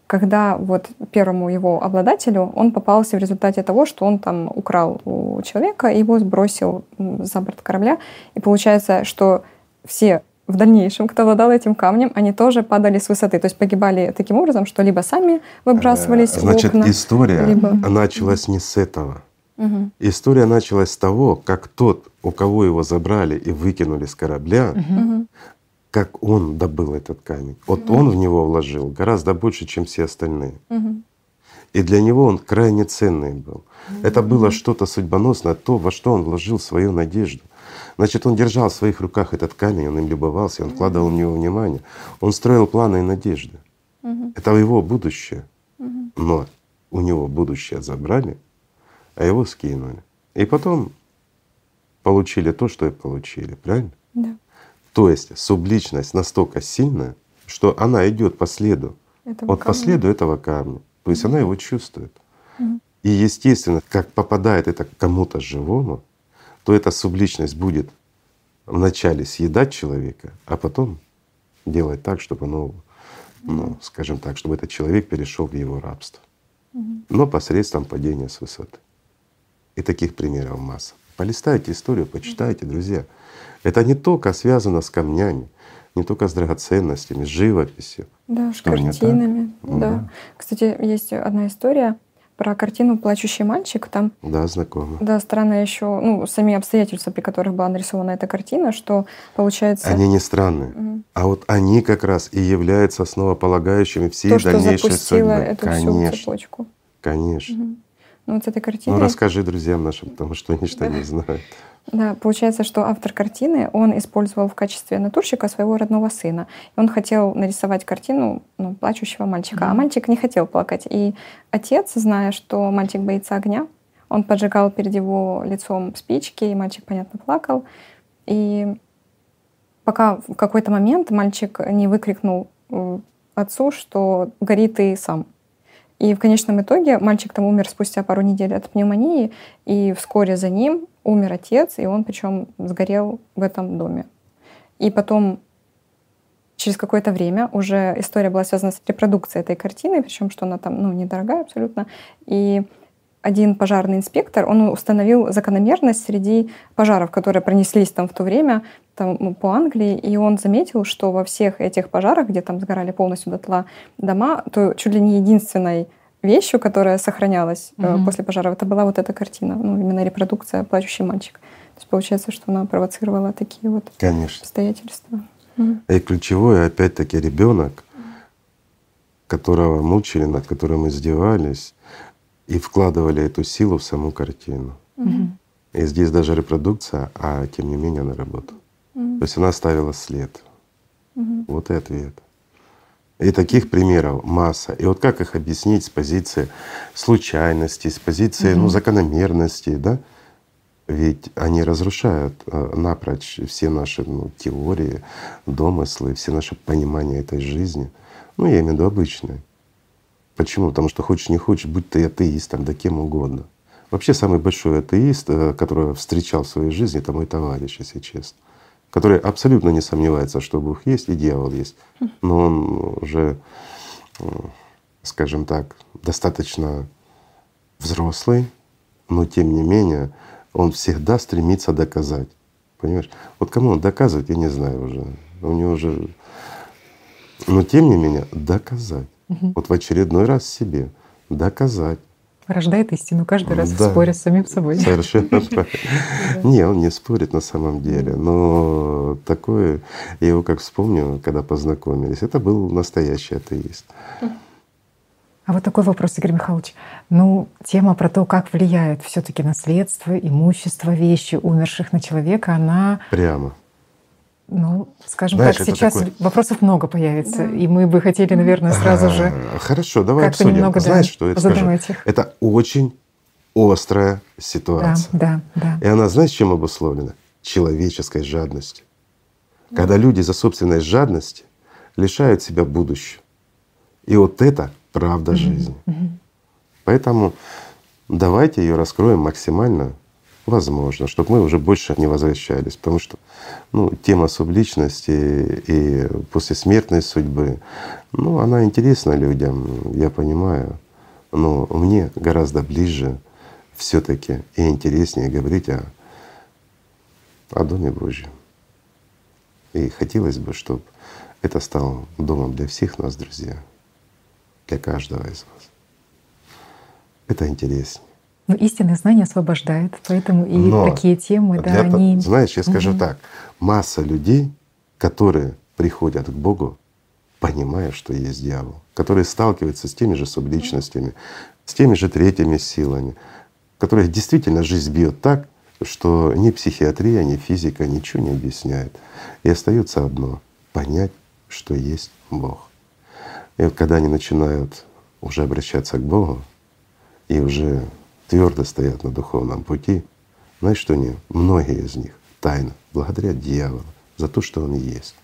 когда вот первому его обладателю он попался в результате того, что он там украл у человека его сбросил за борт корабля. И получается, что все в дальнейшем, кто обладал этим камнем, они тоже падали с высоты. То есть погибали таким образом, что либо сами выбрасывались Значит, в окна, история либо... началась не с этого. Угу. История началась с того, как тот, у кого его забрали и выкинули с корабля, Угу. как он добыл этот камень. Вот он в него вложил гораздо больше, чем все остальные. Угу. И для него он крайне ценный был. Это было что-то судьбоносное, то, во что он вложил свою надежду. Значит, он держал в своих руках этот камень, он им любовался, он вкладывал в него внимание. Он строил планы и надежды. Это его будущее. Но у него будущее забрали, а его скинули. И потом получили то, что и получили, правильно? Да. То есть субличность настолько сильная, что она идет по следу, Этого вот по камня. следу этого камня. То есть она его чувствует. И естественно, как попадает это кому-то живому, то эта субличность будет вначале съедать человека, а потом делать так, чтобы, ну, ну, скажем так, чтобы этот человек перешел в его рабство. Но посредством падения с высоты. И таких примеров масса. Полистайте историю, почитайте, друзья. Это не только связано с камнями, не только с драгоценностями, с живописью. Да, с картинами. Мгм. Да. Кстати, есть одна история про картину «Плачущий мальчик». Там Да, знакомо. Да, странно еще, ну, сами обстоятельства, при которых была нарисована эта картина, что получается Они не странные. Мгм. А вот они как раз и являются основополагающими всей то, что дальнейшей запустило судьбы. эту конечно, всю цепочку. конечно. Мгм. Ну, вот с этой картиной. Ну расскажи друзьям нашим, потому что они что не знают. Да, получается, что автор картины, он использовал в качестве натурщика своего родного сына. Он хотел нарисовать картину ну, плачущего мальчика, а мальчик не хотел плакать. И отец, зная, что мальчик боится огня, он поджигал перед его лицом спички, и мальчик, понятно, плакал. И пока в какой-то момент мальчик не выкрикнул э, отцу, что горит и сам. И в конечном итоге мальчик там умер спустя пару недель от пневмонии, и вскоре за ним умер отец, и он причем сгорел в этом доме. И потом через какое-то время уже история была связана с репродукцией этой картины, причем что она там ну, недорогая абсолютно. И один пожарный инспектор, он установил закономерность среди пожаров, которые пронеслись там в то время там, ну, по Англии, и он заметил, что во всех этих пожарах, где там сгорали полностью дотла дома, то чуть ли не единственной вещью, которая сохранялась Мгм. после пожаров, это была вот эта картина, ну, именно репродукция «Плачущий мальчик». То есть получается, что она провоцировала такие вот Конечно. обстоятельства. Мгм. И ключевое, опять-таки, ребенок, которого мучили, над которым издевались, и вкладывали эту силу в саму картину. Мгм. И здесь даже репродукция, а тем не менее она работала. Мгм. То есть она оставила след. Мгм. Вот и ответ. И таких примеров масса. И вот как их объяснить с позиции случайности, с позиции ну, Мгм. закономерности, да? Ведь они разрушают э, напрочь все наши ну, теории, домыслы, все наши понимания этой жизни. Ну, я имею в виду обычные. Почему? Потому что хочешь не хочешь, будь ты атеистом, да кем угодно. Вообще самый большой атеист, э, которого встречал в своей жизни, это мой товарищ, если честно, который абсолютно не сомневается, что Бог есть и дьявол есть. Но он уже, скажем так, достаточно взрослый, но тем не менее он всегда стремится доказать. Понимаешь? Вот кому он доказывает, я не знаю уже. У него уже… Но тем не менее доказать. Вот в очередной раз себе доказать. Рождает истину каждый раз в Да. споре с самим собой. Совершенно. Не, он не спорит на самом деле, но такое, я его как вспомню, когда познакомились, это был настоящий атеист. А вот такой вопрос, Игорь Михайлович. Ну, тема про то, как влияет все таки наследство, имущество, вещи умерших на человека, она, Прямо. Ну, скажем Знаешь, так, это сейчас такой- вопросов много появится. Да. И мы бы хотели, наверное, сразу же А, Хорошо, давай обсудим. немного, да, Знаешь, что я скажу? задавать их. Это очень острая Да, ситуация. да, да. И она, знаешь, чем обусловлена? Человеческой жадностью. Когда люди за собственной жадности лишают себя будущего. И вот это правда mm-hmm. жизни. Mm-hmm. Поэтому давайте ее раскроем максимально возможно, чтобы мы уже больше не возвращались. Потому что ну, тема субличности и послесмертной судьбы, ну, она интересна людям, я понимаю. Но мне гораздо ближе все таки и интереснее говорить о, о Доме Божьем. И хотелось бы, чтобы это стало домом для всех нас, друзья, для каждого из вас. Это интереснее. Но истинное знание освобождает, поэтому и Но такие темы, да, они. Знаешь, я скажу угу. так: масса людей, которые приходят к Богу, понимая, что есть дьявол, которые сталкиваются с теми же субличностями, с теми же третьими силами, которых действительно жизнь бьет так, что ни психиатрия, ни физика ничего не объясняет. И остается одно — понять, что есть Бог. И вот когда они начинают уже обращаться к Богу и уже твердо стоят на духовном пути, знаешь, что они, многие из них тайно благодарят дьявола за то, что он есть.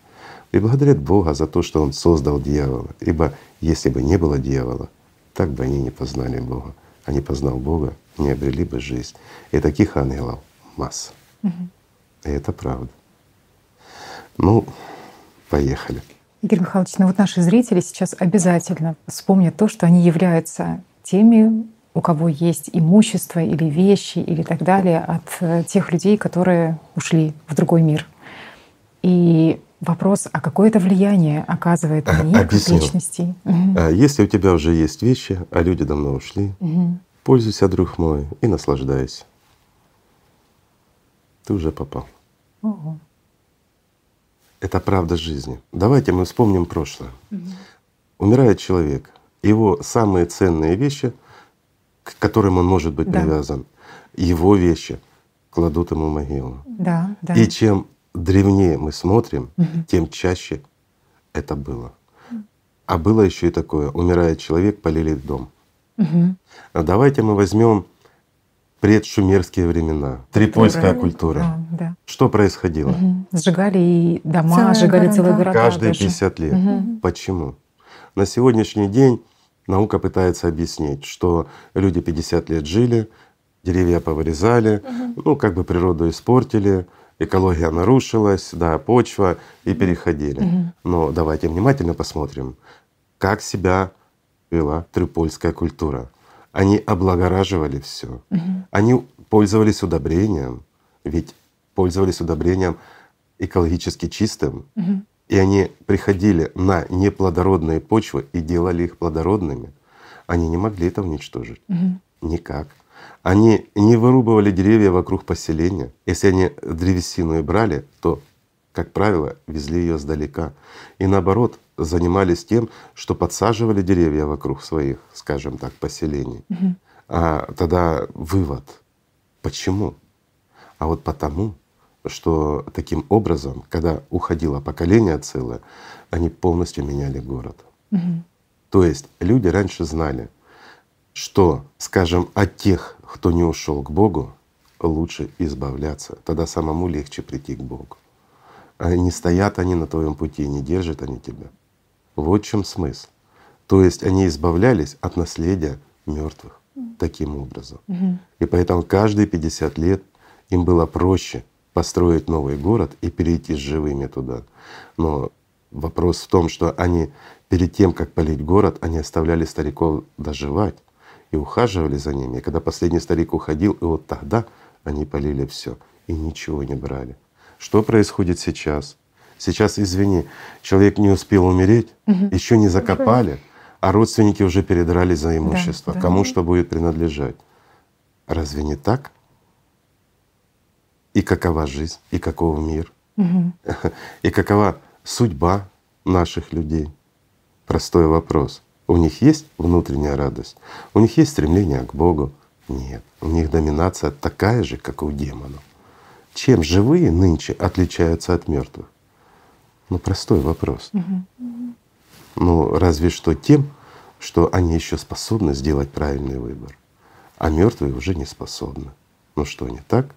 И благодарят Бога за то, что Он создал дьявола. Ибо если бы не было дьявола, так бы они не познали Бога. Они, познав Бога, не обрели бы жизнь. И таких ангелов масса. Угу. И это правда. Ну, поехали. Игорь Михайлович, ну вот наши зрители сейчас обязательно вспомнят то, что они являются теми у кого есть имущество или вещи или так далее от э, тех людей, которые ушли в другой мир. И вопрос, а какое это влияние оказывает на них, Объясню. личностей? Угу. Если у тебя уже есть вещи, а люди давно ушли, угу. пользуйся, друг мой, и наслаждайся. Ты уже попал. Ого. Это правда жизни. Давайте мы вспомним прошлое. Угу. Умирает человек, его самые ценные вещи к которым он может быть да. привязан, его вещи кладут ему в могилу. Да, да. И чем древнее мы смотрим, угу. тем чаще это было. А было еще и такое: умирает человек, полили дом. Угу. А давайте мы возьмем предшумерские времена, трипольская культура. Да, да. Что происходило? Угу. Сжигали и дома, целые сжигали города. целые города. Каждые даже. 50 лет. Угу. Почему? На сегодняшний день Наука пытается объяснить, что люди 50 лет жили, деревья повырезали, угу. ну как бы природу испортили, экология нарушилась, да, почва и переходили. Угу. Но давайте внимательно посмотрим, как себя вела трюпольская культура. Они облагораживали все, угу. они пользовались удобрением, ведь пользовались удобрением экологически чистым. Угу и они приходили на неплодородные почвы и делали их плодородными, они не могли это уничтожить. Угу. Никак. Они не вырубывали деревья вокруг поселения. Если они древесину и брали, то, как правило, везли ее сдалека. И наоборот, занимались тем, что подсаживали деревья вокруг своих, скажем так, поселений. Угу. А тогда вывод. Почему? А вот потому, что таким образом, когда уходило поколение целое, они полностью меняли город. Угу. То есть люди раньше знали, что, скажем, от тех, кто не ушел к Богу, лучше избавляться, тогда самому легче прийти к Богу. А не стоят они на твоем пути, не держат они тебя. Вот в чем смысл. То есть они избавлялись от наследия мертвых таким образом. Угу. И поэтому каждые 50 лет им было проще построить новый город и перейти с живыми туда. Но вопрос в том, что они перед тем, как полить город, они оставляли стариков доживать и ухаживали за ними. И когда последний старик уходил, и вот тогда они полили все и ничего не брали. Что происходит сейчас? Сейчас, извини, человек не успел умереть, угу. еще не закопали, а родственники уже передрали за имущество, да, да. кому что будет принадлежать. Разве не так? И какова жизнь, и каков мир, угу. и какова судьба наших людей. Простой вопрос. У них есть внутренняя радость, у них есть стремление к Богу. Нет, у них доминация такая же, как у демонов. Чем живые нынче отличаются от мертвых? Ну, простой вопрос. Угу. Ну, разве что тем, что они еще способны сделать правильный выбор, а мертвые уже не способны. Ну что, не так?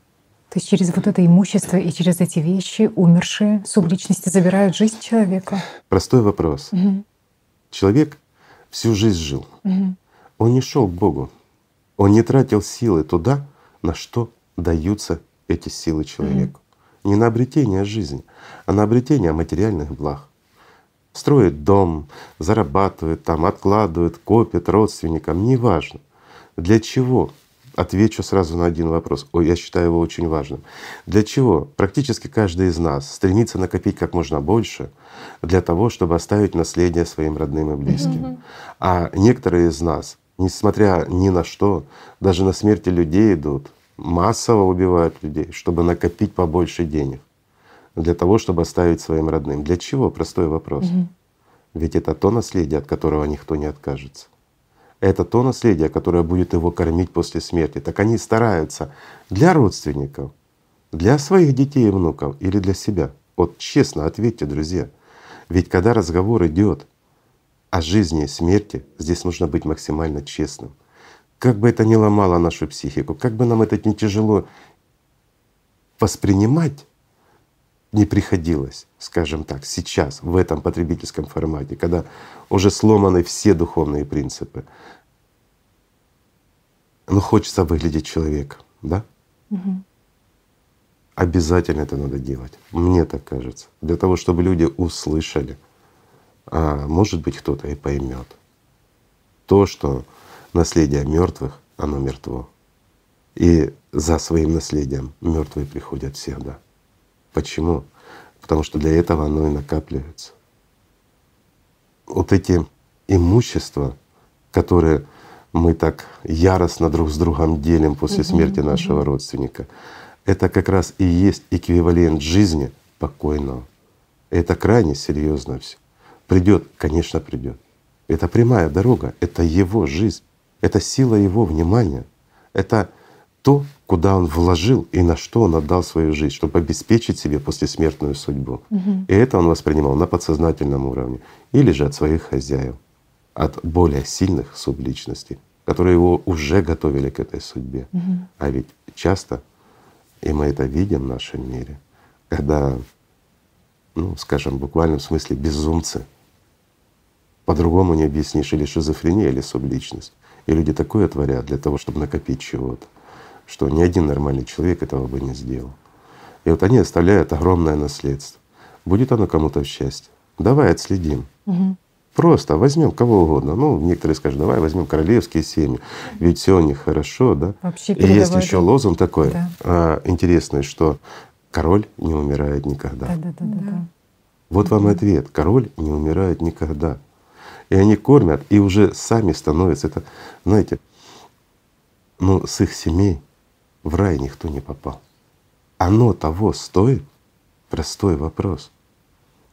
То есть через вот это имущество и через эти вещи умершие субличности забирают жизнь человека? Простой вопрос. Угу. Человек всю жизнь жил. Он не шел к Богу. Он не тратил силы туда, на что даются эти силы человеку. Не на обретение жизни, а на обретение материальных благ. Строит дом, зарабатывает там, откладывает, копит родственникам, неважно. Для чего? Отвечу сразу на один вопрос. Ой, я считаю его очень важным. Для чего? Практически каждый из нас стремится накопить как можно больше для того, чтобы оставить наследие своим родным и близким. А некоторые из нас, несмотря ни на что, даже на смерти людей идут, массово убивают людей, чтобы накопить побольше денег, для того, чтобы оставить своим родным. Для чего? Простой вопрос. Ведь это то наследие, от которого никто не откажется это то наследие, которое будет его кормить после смерти. Так они стараются для родственников, для своих детей и внуков или для себя. Вот честно ответьте, друзья. Ведь когда разговор идет о жизни и смерти, здесь нужно быть максимально честным. Как бы это ни ломало нашу психику, как бы нам это не тяжело воспринимать, не приходилось, скажем так, сейчас, в этом потребительском формате, когда уже сломаны все духовные принципы. Ну, хочется выглядеть человеком, да? Угу. Обязательно это надо делать. Мне так кажется. Для того, чтобы люди услышали, а может быть кто-то и поймет то, что наследие мертвых, оно мертво. И за своим наследием мертвые приходят всегда. Почему? Потому что для этого оно и накапливается. Вот эти имущества, которые мы так яростно друг с другом делим после смерти нашего родственника, это как раз и есть эквивалент жизни покойного. Это крайне серьезно все. Придет, конечно, придет. Это прямая дорога, это его жизнь, это сила его внимания, это то, куда он вложил и на что он отдал свою жизнь, чтобы обеспечить себе послесмертную судьбу. Угу. И это он воспринимал на подсознательном уровне или же от своих хозяев, от более сильных субличностей, которые его уже готовили к этой судьбе. Угу. А ведь часто, и мы это видим в нашем мире, когда, ну, скажем, в буквальном смысле безумцы, по-другому не объяснишь, или шизофрения, или субличность. И люди такое творят для того, чтобы накопить чего-то что ни один нормальный человек этого бы не сделал. И вот они оставляют огромное наследство. Будет оно кому-то в счастье. Давай отследим. Угу. Просто возьмем кого угодно. Ну, некоторые скажут, давай возьмем королевские семьи, ведь все у них хорошо, да. Вообще И есть еще лозунг такой да. а, интересный, что король не умирает никогда. Да, да, да, да. да. Вот вам ответ. Король не умирает никогда. И они кормят, и уже сами становятся. Это, знаете, ну, с их семей в рай никто не попал. Оно того стоит? Простой вопрос.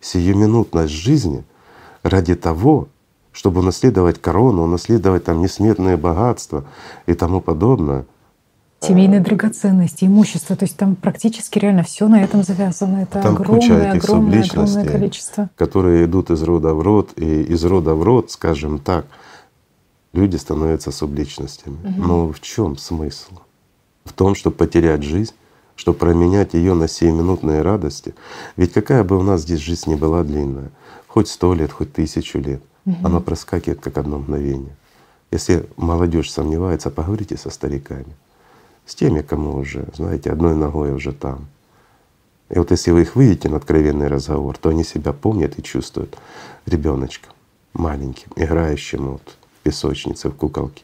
Сиюминутность жизни ради того, чтобы унаследовать корону, унаследовать там несметные богатства и тому подобное. Семейные драгоценности, имущество, то есть там практически реально все на этом завязано. Это там огромное, куча этих огромное, огромное количество. которые идут из рода в род, и из рода в род, скажем так, люди становятся субличностями. Угу. Но в чем смысл? в том, чтобы потерять жизнь, чтобы променять ее на сиюминутные радости. Ведь какая бы у нас здесь жизнь ни была длинная, хоть сто лет, хоть тысячу лет, угу. она проскакивает как одно мгновение. Если молодежь сомневается, поговорите со стариками, с теми, кому уже, знаете, одной ногой уже там. И вот если вы их выйдете на откровенный разговор, то они себя помнят и чувствуют ребеночком маленьким, играющим вот в песочнице, в куколке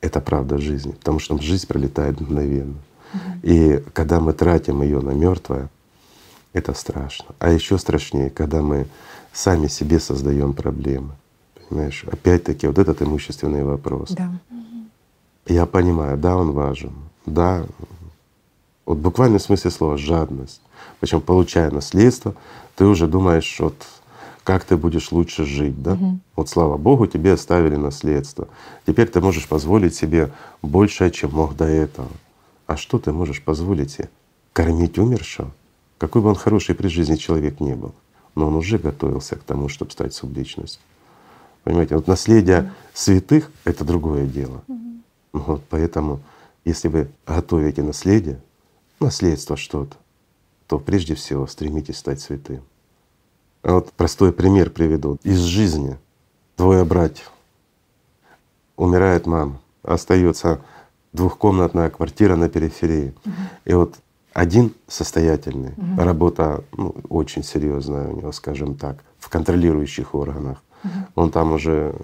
это правда жизни, потому что жизнь пролетает мгновенно. И когда мы тратим ее на мертвое, это страшно. А еще страшнее, когда мы сами себе создаем проблемы. Понимаешь, опять-таки вот этот имущественный вопрос. Да. Я понимаю, да, он важен, да, вот буквально в смысле слова жадность. Причем получая наследство, ты уже думаешь, вот как ты будешь лучше жить, да? Угу. Вот слава Богу, тебе оставили наследство. Теперь ты можешь позволить себе большее, чем мог до этого. А что ты можешь позволить себе? Кормить умершего? Какой бы он хороший при жизни человек не был, но он уже готовился к тому, чтобы стать субличностью. Понимаете, вот наследие святых — это другое дело. Вот поэтому, если вы готовите наследие, наследство что-то, то прежде всего стремитесь стать святым. А вот простой пример приведу из жизни. двое братьев. Умирает мама, остается двухкомнатная квартира на периферии. И вот один состоятельный, угу. работа ну, очень серьезная у него, скажем так, в контролирующих органах. Угу. Он там уже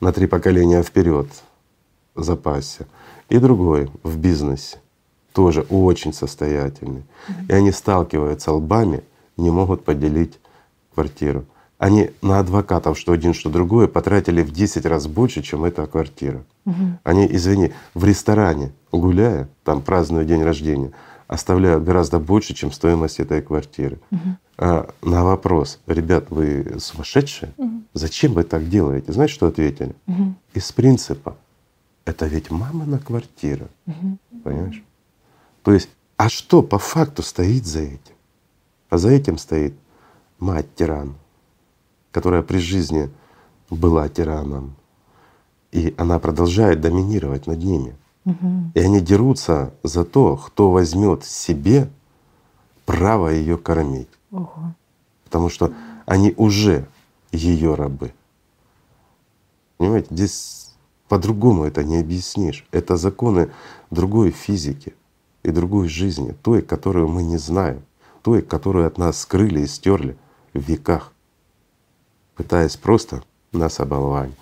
на три поколения вперед запасе. И другой в бизнесе, тоже очень состоятельный. Угу. И они сталкиваются лбами, не могут поделить квартиру. Они на адвокатов, что один, что другое, потратили в 10 раз больше, чем эта квартира. Угу. Они, извини, в ресторане гуляя, там празднуя день рождения, оставляют гораздо больше, чем стоимость этой квартиры. Угу. А на вопрос, ребят, вы сумасшедшие? Угу. Зачем вы так делаете? Знаете, что ответили? Угу. Из принципа. Это ведь мамина квартира. Угу. Понимаешь? То есть, а что по факту стоит за этим? А за этим стоит мать-тиран, которая при жизни была тираном, и она продолжает доминировать над ними. И они дерутся за то, кто возьмет себе право ее кормить. Ого. Потому что они уже ее рабы. Понимаете, здесь по-другому это не объяснишь. Это законы другой физики и другой жизни, той, которую мы не знаем, той, которую от нас скрыли и стерли в веках, пытаясь просто нас оболванить.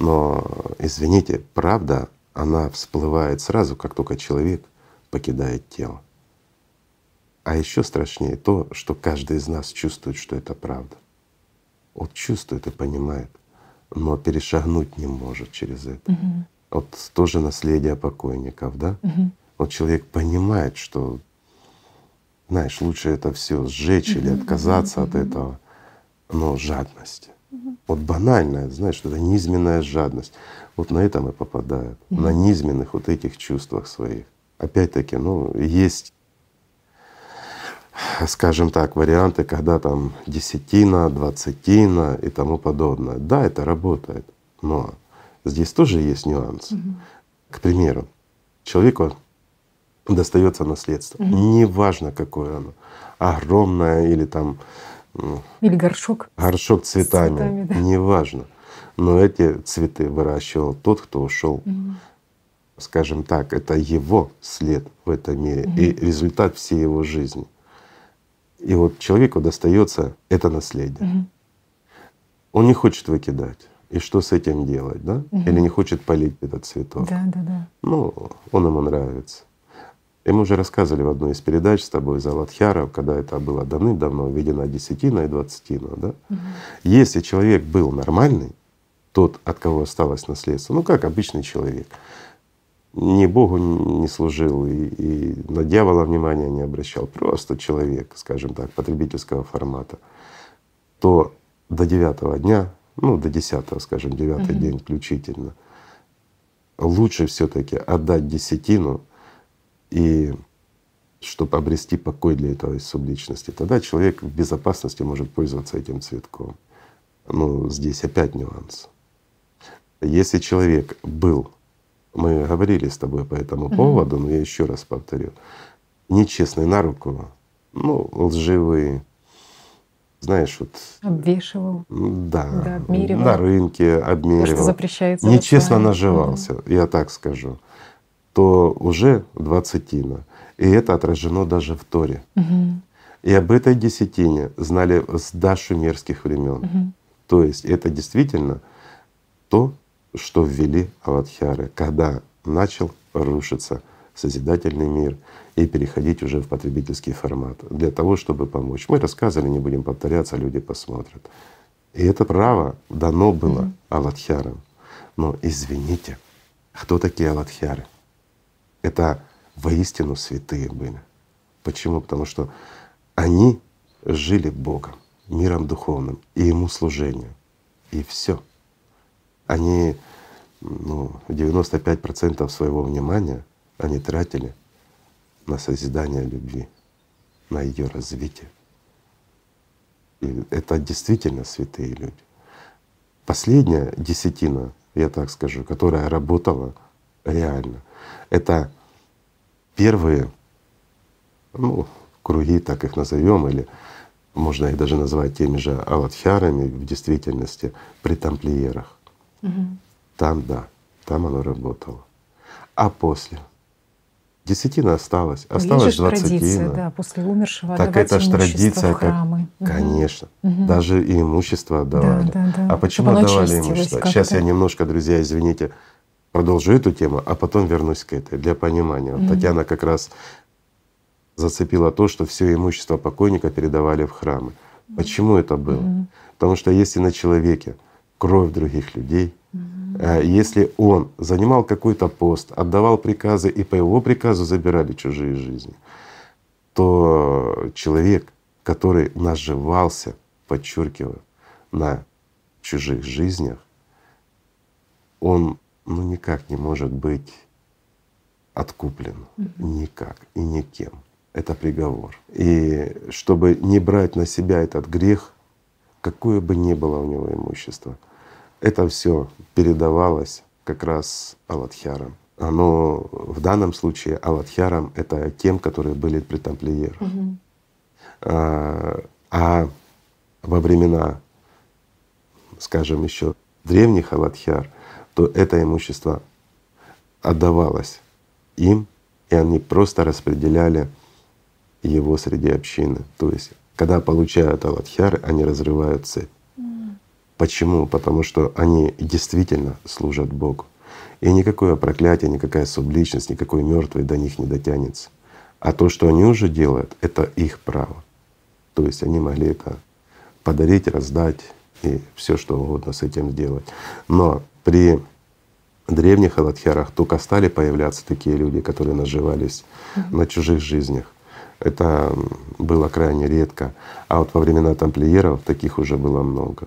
Но извините, правда она всплывает сразу, как только человек покидает тело. А еще страшнее то, что каждый из нас чувствует, что это правда. Вот чувствует и понимает, но перешагнуть не может через это. Угу. Вот тоже наследие покойников, да? Угу. Вот человек понимает, что, знаешь, лучше это все сжечь угу. или отказаться угу. от этого, но жадность. Угу. Вот банальная, знаешь, это низменная жадность вот на это мы попадают, mm-hmm. на низменных вот этих чувствах своих. Опять-таки, ну, есть, скажем так, варианты, когда там десятина, двадцатина и тому подобное. Да, это работает, но здесь тоже есть нюанс. Mm-hmm. К примеру, человеку достается наследство, mm-hmm. неважно какое оно, огромное или там или горшок. Горшок цветами, цветами да. неважно. Но эти цветы выращивал тот, кто ушел. Угу. Скажем так, это его след в этом мире угу. и результат всей его жизни. И вот человеку достается это наследие. Угу. Он не хочет выкидать. И что с этим делать, да? Угу. Или не хочет полить этот цветок. Да, да, да. Ну, он ему нравится. И мы уже рассказывали в одной из передач с тобой за Ладхьяров, когда это было давным-давно введена десятина и двадцатина. Да? Угу. Если человек был нормальный, тот, от кого осталось наследство. Ну, как обычный человек. Ни Богу не служил и, и на дьявола внимания не обращал. Просто человек, скажем так, потребительского формата. То до девятого дня, ну до десятого, скажем, девятый угу. день включительно, лучше все таки отдать десятину и чтобы обрести покой для этого субличности. Тогда человек в безопасности может пользоваться этим цветком. Ну, здесь опять нюанс. Если человек был, мы говорили с тобой по этому поводу, но я еще раз повторю, нечестный на руку, ну, лживый, знаешь, вот… Обвешивал. Да, да обмеривал. на рынке обмеривал. То, что запрещается. Нечестно наживался, угу. я так скажу, то уже двадцатина. И это отражено даже в Торе. Угу. И об этой десятине знали с дашумерских времен. Угу. То есть это действительно то, что ввели Аватхяры, когда начал рушиться созидательный мир и переходить уже в потребительский формат для того, чтобы помочь. Мы рассказывали, не будем повторяться, люди посмотрят. И это право дано было mm-hmm. Аватхярам. Но извините, кто такие Аватхяры? Это воистину святые были. Почему? Потому что они жили Богом, миром духовным и Ему служением. И все они ну, 95% своего внимания они тратили на созидание любви, на ее развитие. И это действительно святые люди. Последняя десятина, я так скажу, которая работала реально, это первые ну, круги, так их назовем, или можно их даже назвать теми же аладхярами в действительности при тамплиерах. Угу. Там да, там оно работало. А после Десятина осталась, осталось двадцатина. традиция, да, после умершего Так это же традиция, в храмы. Как, конечно. Угу. Даже и имущество отдавали. Да, да, да. А почему Чтобы отдавали имущество? Сейчас я немножко, друзья, извините, продолжу эту тему, а потом вернусь к этой для понимания. Угу. Татьяна как раз зацепила то, что все имущество покойника передавали в храмы. Почему это было? Угу. Потому что если на человеке кровь других людей, Э, если он занимал какой-то пост, отдавал приказы и по его приказу забирали чужие жизни, то человек, который наживался, подчеркиваю, на чужих жизнях, он ну, никак не может быть откуплен. Никак и никем. Это приговор. И чтобы не брать на себя этот грех, какое бы ни было у него имущество — это все передавалось как раз Аладхярам. Но в данном случае Аладхярам — это тем, которые были при тамплиерах. Угу. А, а во времена, скажем, еще древних Аладхяр, то это имущество отдавалось им, и они просто распределяли его среди общины. То есть, когда получают Аладхяры, они разрывают цепь. Почему? Потому что они действительно служат Богу. И никакое проклятие, никакая субличность, никакой мертвый до них не дотянется. А то, что они уже делают, это их право. То есть они могли это подарить, раздать и все что угодно с этим сделать. Но при древних Аладхярах только стали появляться такие люди, которые наживались mm-hmm. на чужих жизнях. Это было крайне редко. А вот во времена тамплиеров таких уже было много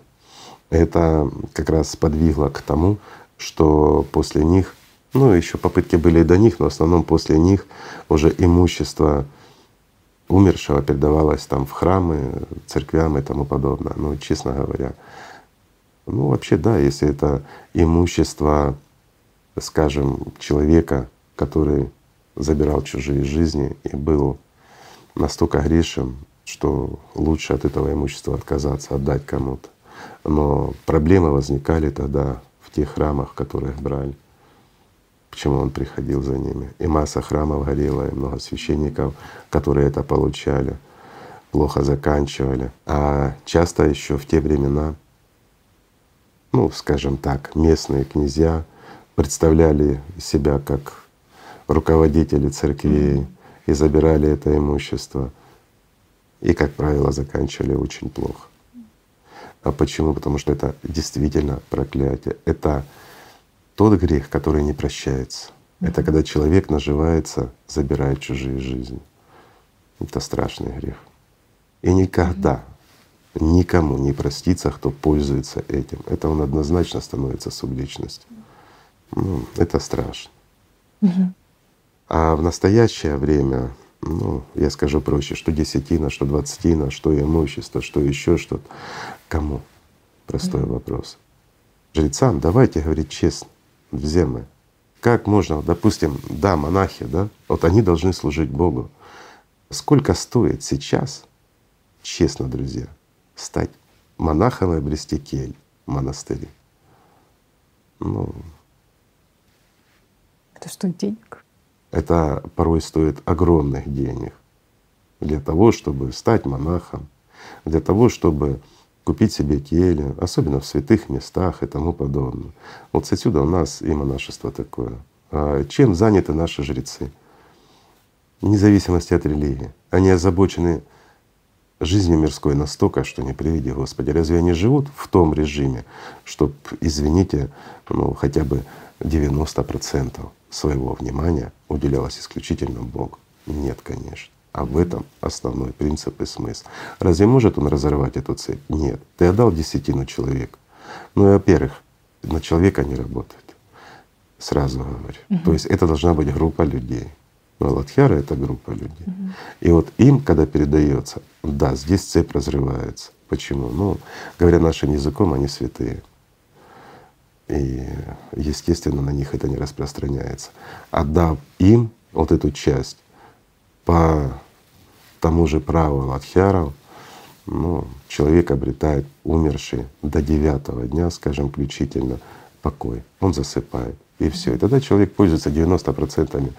это как раз подвигло к тому, что после них, ну еще попытки были и до них, но в основном после них уже имущество умершего передавалось там в храмы, церквям и тому подобное. Ну, честно говоря, ну вообще да, если это имущество, скажем, человека, который забирал чужие жизни и был настолько грешен, что лучше от этого имущества отказаться, отдать кому-то. Но проблемы возникали тогда в тех храмах, которые брали. Почему он приходил за ними. И масса храмов горела, и много священников, которые это получали, плохо заканчивали. А часто еще в те времена, ну, скажем так, местные князья представляли себя как руководители церквей и забирали это имущество. И, как правило, заканчивали очень плохо. А почему? Потому что это действительно проклятие. Это тот грех, который не прощается. Это когда человек наживается, забирает чужие жизни. Это страшный грех. И никогда никому не простится, кто пользуется этим. Это он однозначно становится субличностью. Ну, это страшно. А в настоящее время ну, я скажу проще, что десятина, что двадцатина, что имущество, что еще что-то. Кому? Простой mm-hmm. вопрос. Жрецам давайте говорить честно, друзья мои. Как можно, допустим, да, монахи, да, вот они должны служить Богу. Сколько стоит сейчас, честно, друзья, стать монахом и обрести кель в монастыре? Ну, это что, денег? это порой стоит огромных денег для того, чтобы стать монахом, для того, чтобы купить себе келью, особенно в святых местах и тому подобное. Вот отсюда у нас и монашество такое. А чем заняты наши жрецы? Вне зависимости от религии. Они озабочены жизнью мирской настолько, что не приведи Господи. Разве они живут в том режиме, чтобы, извините, ну хотя бы 90% своего внимания уделялось исключительно Богу? Нет, конечно. А в этом основной принцип и смысл. Разве может он разорвать эту цепь? Нет. Ты отдал десятину человеку. Ну и во-первых, на человека не работает. Сразу говорю. Угу. То есть это должна быть группа людей. Но Ладхьяра — это группа людей. Угу. И вот им, когда передается, да, здесь цепь разрывается. Почему? Ну, говоря нашим языком, они святые. И, естественно, на них это не распространяется. Отдав им вот эту часть по тому же праву Ладхьяров, ну, человек обретает умерший до девятого дня, скажем, включительно, покой. Он засыпает. И все. И тогда человек пользуется 90%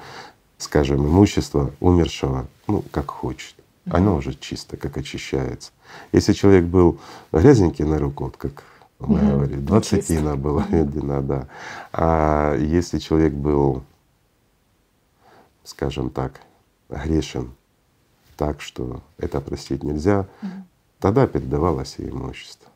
скажем, имущества умершего, ну, как хочет. Оно уже чисто, как очищается. Если человек был грязненький на руку, вот как мы mm-hmm. говорили, двадцатина была длина, да. А если человек был, скажем так, грешен так, что это простить нельзя, mm-hmm. тогда передавалось и имущество.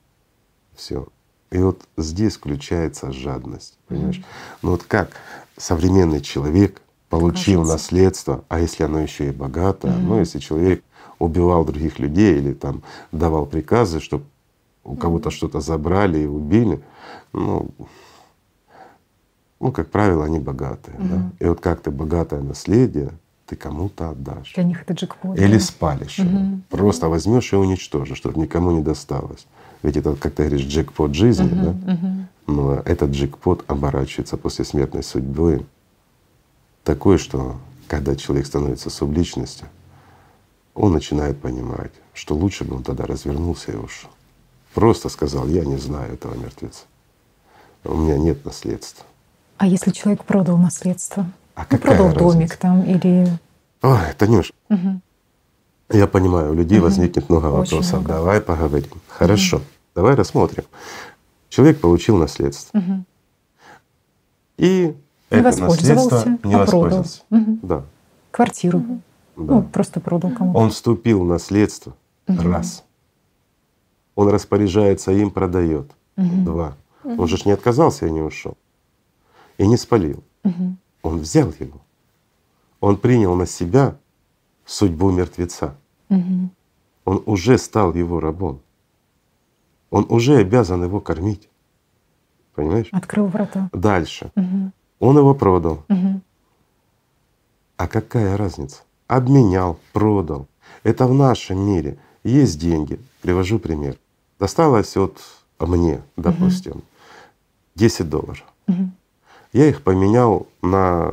Все. И вот здесь включается жадность, понимаешь? Mm-hmm. Ну вот как современный человек получил Кажется. наследство, а если оно еще и богатое, mm-hmm. ну если человек убивал других людей или там давал приказы, чтобы у кого-то что-то забрали и убили, ну, ну, как правило, они богатые. Mm-hmm. Да? И вот как ты богатое наследие, ты кому-то отдашь. Для них это джекпот. Или да? спалишь угу. его. Просто возьмешь и уничтожишь, чтобы никому не досталось. Ведь это, как ты говоришь, джекпот жизни, угу, да? Угу. Но этот джекпот оборачивается после смертной судьбы такой, что когда человек становится субличностью, он начинает понимать, что лучше бы он тогда развернулся и ушел. Просто сказал, я не знаю этого мертвеца. У меня нет наследства. А если человек продал наследство? А ну, продал разница? домик там или… Ой, Танюш, угу. я понимаю, у людей угу. возникнет много Очень вопросов. Много. Давай поговорим. Хорошо, угу. давай рассмотрим. Человек получил наследство. Угу. И не это наследство не а воспользовался. Угу. Да. Квартиру. Угу. Да. Ну, просто продал кому-то. Он вступил в наследство угу. раз. Он распоряжается им, продает. Угу. Два. Угу. Он же не отказался и не ушел. И не спалил. Угу. Он взял его. Он принял на себя судьбу мертвеца. Угу. Он уже стал его рабом. Он уже обязан его кормить. Понимаешь? Открыл врата. Дальше. Угу. Он его продал. Угу. А какая разница? Обменял, продал. Это в нашем мире. Есть деньги. Привожу пример. Досталось от мне, допустим, угу. 10 долларов. Угу. Я их поменял на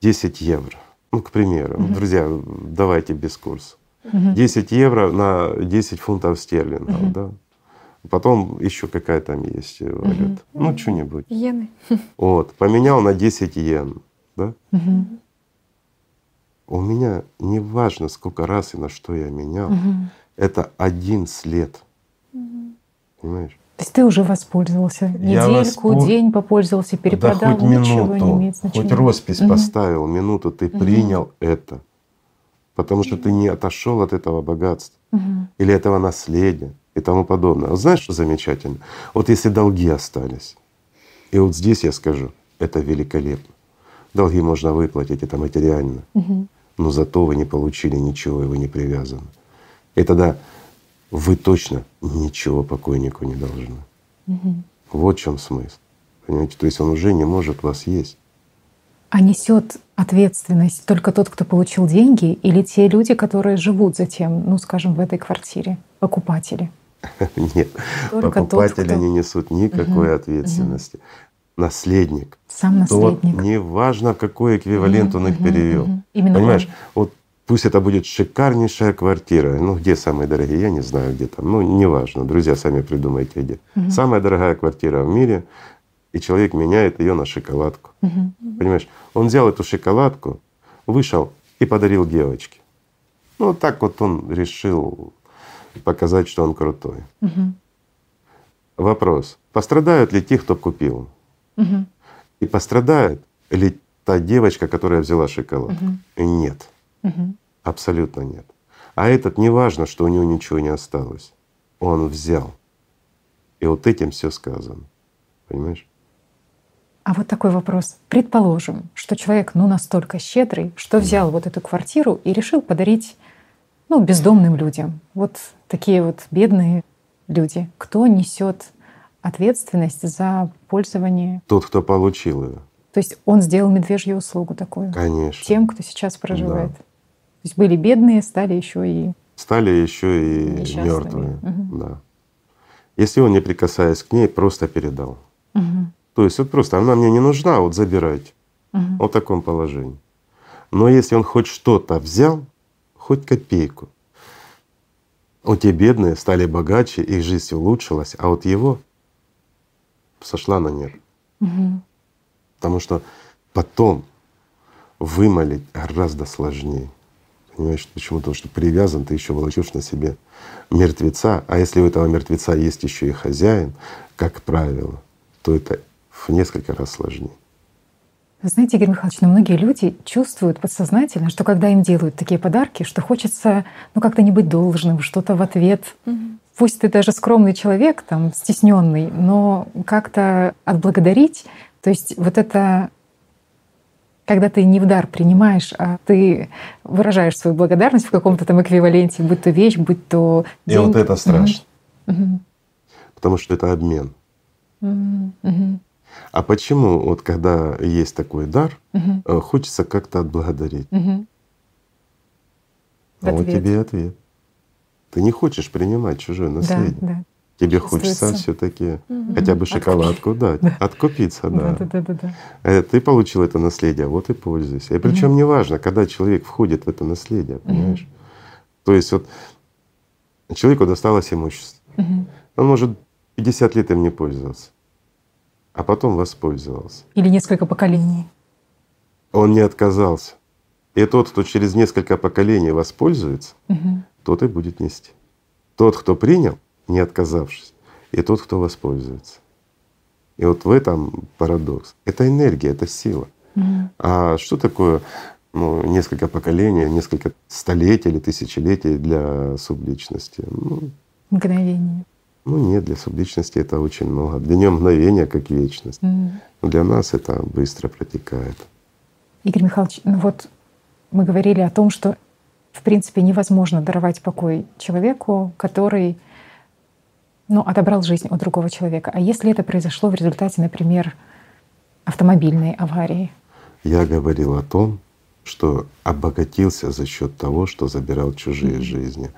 10 евро. Ну, к примеру, угу. друзья, давайте без курса. Угу. 10 евро на 10 фунтов стерлингов, угу. да. Потом еще какая там есть валюта. Угу. Ну, что-нибудь. Йены. Вот, поменял на 10 йен. Да? Угу. У меня не важно, сколько раз и на что я менял, угу. это один след. Угу. Понимаешь? То есть ты уже воспользовался недельку, воспол... день попользовался, перепродал, да хоть ничего минуту, не имеет значения. Хоть роспись угу. поставил, минуту, ты угу. принял это. Потому что ты не отошел от этого богатства угу. или этого наследия и тому подобное. Вот знаешь, что замечательно? Вот если долги остались, и вот здесь я скажу, это великолепно. Долги можно выплатить, это материально, угу. но зато вы не получили ничего, и вы не привязаны. И тогда вы точно ничего покойнику не должны. Угу. Вот в чем смысл. Понимаете? То есть он уже не может вас есть. А несет ответственность только тот, кто получил деньги, или те люди, которые живут затем, ну, скажем, в этой квартире, покупатели? Нет, Только покупатели тот, кто... не несут никакой угу. ответственности. Угу. Наследник. Сам наследник. Тот, неважно, какой эквивалент угу, он их угу, перевел. Угу. Именно Понимаешь, он. вот пусть это будет шикарнейшая квартира. Ну, где самые дорогие, я не знаю, где там. Ну, неважно. Друзья, сами придумайте, где. Угу. Самая дорогая квартира в мире, и человек меняет ее на шоколадку. Угу. Понимаешь, он взял эту шоколадку, вышел и подарил девочке. Ну, вот так вот он решил показать, что он крутой. Угу. Вопрос. Пострадают ли те, кто купил? Угу. И пострадает ли та девочка, которая взяла шоколад? Угу. Нет. Угу. Абсолютно нет. А этот не важно, что у него ничего не осталось. Он взял. И вот этим все сказано. Понимаешь? А вот такой вопрос. Предположим, что человек ну настолько щедрый, что взял вот эту квартиру и решил подарить ну, бездомным людям. Вот такие вот бедные люди. Кто несет ответственность за пользование? Тот, кто получил ее. То есть он сделал медвежью услугу такую. Конечно. Тем, кто сейчас проживает. Да. То есть были бедные, стали еще и стали еще и мертвые. Угу. Да. Если он, не прикасаясь к ней, просто передал. Угу. То есть вот просто она мне не нужна, вот забирайте. Угу. Вот в таком положении. Но если он хоть что-то взял, хоть копейку. Вот те бедные стали богаче, их жизнь улучшилась, а вот его сошла на нет. Мгм. Потому что потом вымолить гораздо сложнее. Понимаешь, почему? Потому что привязан, ты еще волочешь на себе мертвеца, а если у этого мертвеца есть еще и хозяин, как правило, то это в несколько раз сложнее. Вы Знаете, Игорь Михайлович, но многие люди чувствуют подсознательно, что когда им делают такие подарки, что хочется ну как-то не быть должным, что-то в ответ. Пусть ты даже скромный человек, там, стесненный, но как-то отблагодарить. То есть вот это когда ты не в дар принимаешь, а ты выражаешь свою благодарность в каком-то там эквиваленте, будь то вещь, будь то И вот деньги. это страшно, Мгм. потому что это обмен. Мгм. А почему вот когда есть такой дар, э, хочется как-то отблагодарить? В А вот ответ. тебе и ответ. Ты не хочешь принимать чужое Да, наследие. да. Тебе хочется все-таки Мгм. хотя бы шоколадку дать, Да. откупиться, да. Да, да, да, да, да. Э, Ты получил это наследие, вот и пользуйся. И причем Мгм. неважно, когда человек входит в это наследие, понимаешь? То есть вот человеку досталось имущество. Мгм. Он может 50 лет им не пользоваться, а потом воспользовался. Или несколько поколений. Он не отказался. И тот, кто через несколько поколений воспользуется, Мгм. тот и будет нести. Тот, кто принял, не отказавшись, и тот, кто воспользуется. И вот в этом парадокс. Это энергия, это сила. Мгм. А что такое ну, несколько поколений, несколько столетий или тысячелетий для субличности? Ну, Мгновение. ну нет, для субличности это очень много. Для нее мгновение как вечность. Но для нас это быстро протекает. Игорь Михайлович, ну вот мы говорили о том, что в принципе невозможно даровать покой человеку, который ну, отобрал жизнь у другого человека. А если это произошло в результате, например, автомобильной аварии? Я говорил о том, что обогатился за счет того, что забирал чужие жизни.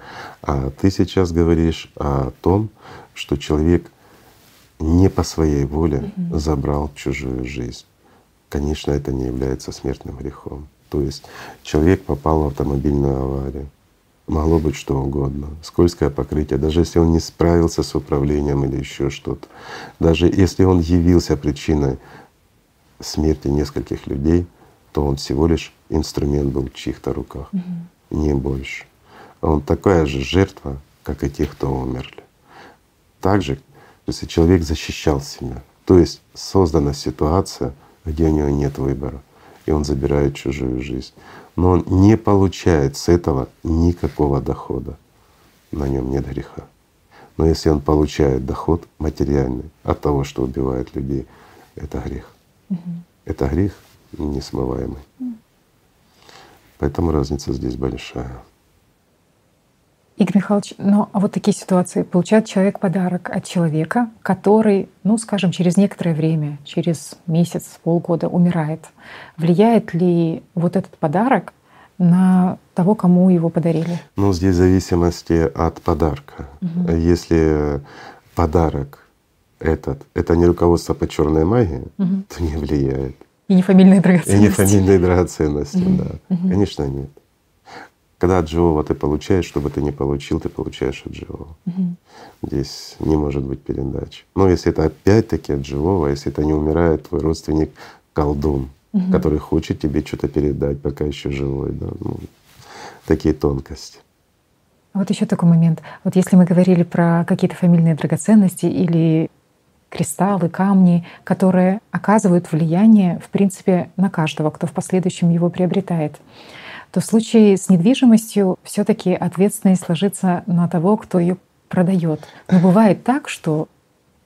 А ты сейчас говоришь о том, что человек не по своей воле забрал чужую жизнь. Конечно, это не является смертным грехом. То есть человек попал в автомобильную аварию. Могло быть что угодно, скользкое покрытие, даже если он не справился с управлением или еще что-то, даже если он явился причиной смерти нескольких людей, то он всего лишь инструмент был в чьих-то руках, не больше. Он такая же жертва, как и те, кто умерли. Также, если человек защищал себя, то есть создана ситуация, где у него нет выбора, и он забирает чужую жизнь, но он не получает с этого никакого дохода, на нем нет греха. Но если он получает доход материальный от того, что убивает людей, это грех. Это грех несмываемый. Поэтому разница здесь большая. Игорь Михайлович, ну а вот такие ситуации. Получает человек подарок от человека, который, ну скажем, через некоторое время, через месяц, полгода умирает. Влияет ли вот этот подарок на того, кому его подарили? Ну, здесь в зависимости от подарка. Если подарок этот — это не руководство по черной магии, Мгм. то не влияет. И не фамильные И драгоценности. не фамильные драгоценности, да. Мгм. Конечно, нет. Когда от живого ты получаешь, что бы ты ни получил, ты получаешь от живого. Мгм. Здесь не может быть передачи. Но если это опять-таки от живого, если это не умирает твой родственник колдун, Мгм. который хочет тебе что-то передать, пока еще живой, да, ну, такие тонкости. Вот еще такой момент. Вот если мы говорили про какие-то фамильные драгоценности или кристаллы, камни, которые оказывают влияние, в принципе, на каждого, кто в последующем его приобретает, то в случае с недвижимостью все-таки ответственность ложится на того, кто ее продает. Но бывает так, что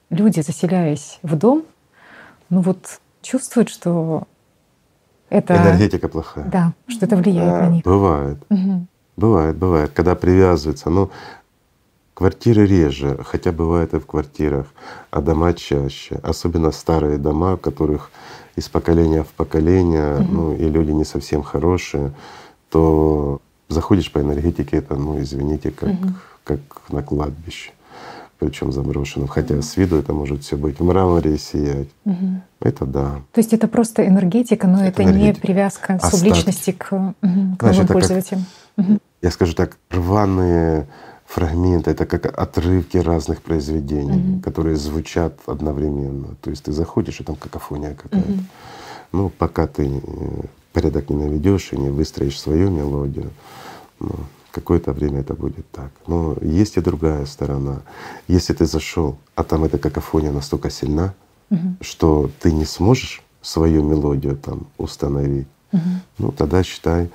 люди, заселяясь в дом, ну вот чувствуют, что это Энергетика плохая. да, что это влияет на них. Бывает. Мгм. Бывает, бывает, когда привязываются. Ну, квартиры реже, хотя бывает и в квартирах, а дома чаще. Особенно старые дома, в которых из поколения в поколение, Мгм. ну и люди не совсем хорошие, то заходишь по энергетике, это, ну извините, как, Мгм. как на кладбище, причем заброшенном. Хотя с виду это может все быть в мраморе сиять. Мгм. Это да. То есть это просто энергетика, но это, Это не энергетика. привязка Остатки. субличности к, к Знаешь, новым это как- пользователям. Мгм. я скажу так, рваные фрагменты, это как отрывки разных произведений, угу. которые звучат одновременно. То есть ты заходишь, и там какофония какая-то. Угу. Ну, пока ты э, порядок не наведешь и не выстроишь свою мелодию, ну, какое-то время это будет так. Но есть и другая сторона. Если ты зашел, а там эта какофония настолько сильна, угу. что ты не сможешь свою мелодию там установить, угу. ну тогда считай,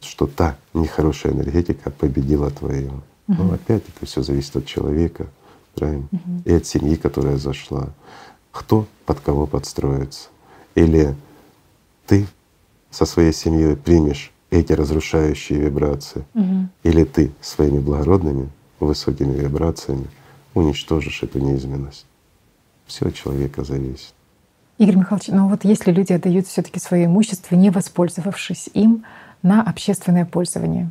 что та нехорошая энергетика победила твою. Угу. Но опять-таки все зависит от человека, правильно? Угу. И от семьи, которая зашла. Кто под кого подстроится. Или ты со своей семьей примешь эти разрушающие вибрации, угу. или ты своими благородными высокими вибрациями уничтожишь эту неизменность. Все от человека зависит. Игорь Михайлович, ну вот если люди отдают все таки свое имущество, не воспользовавшись им на общественное пользование?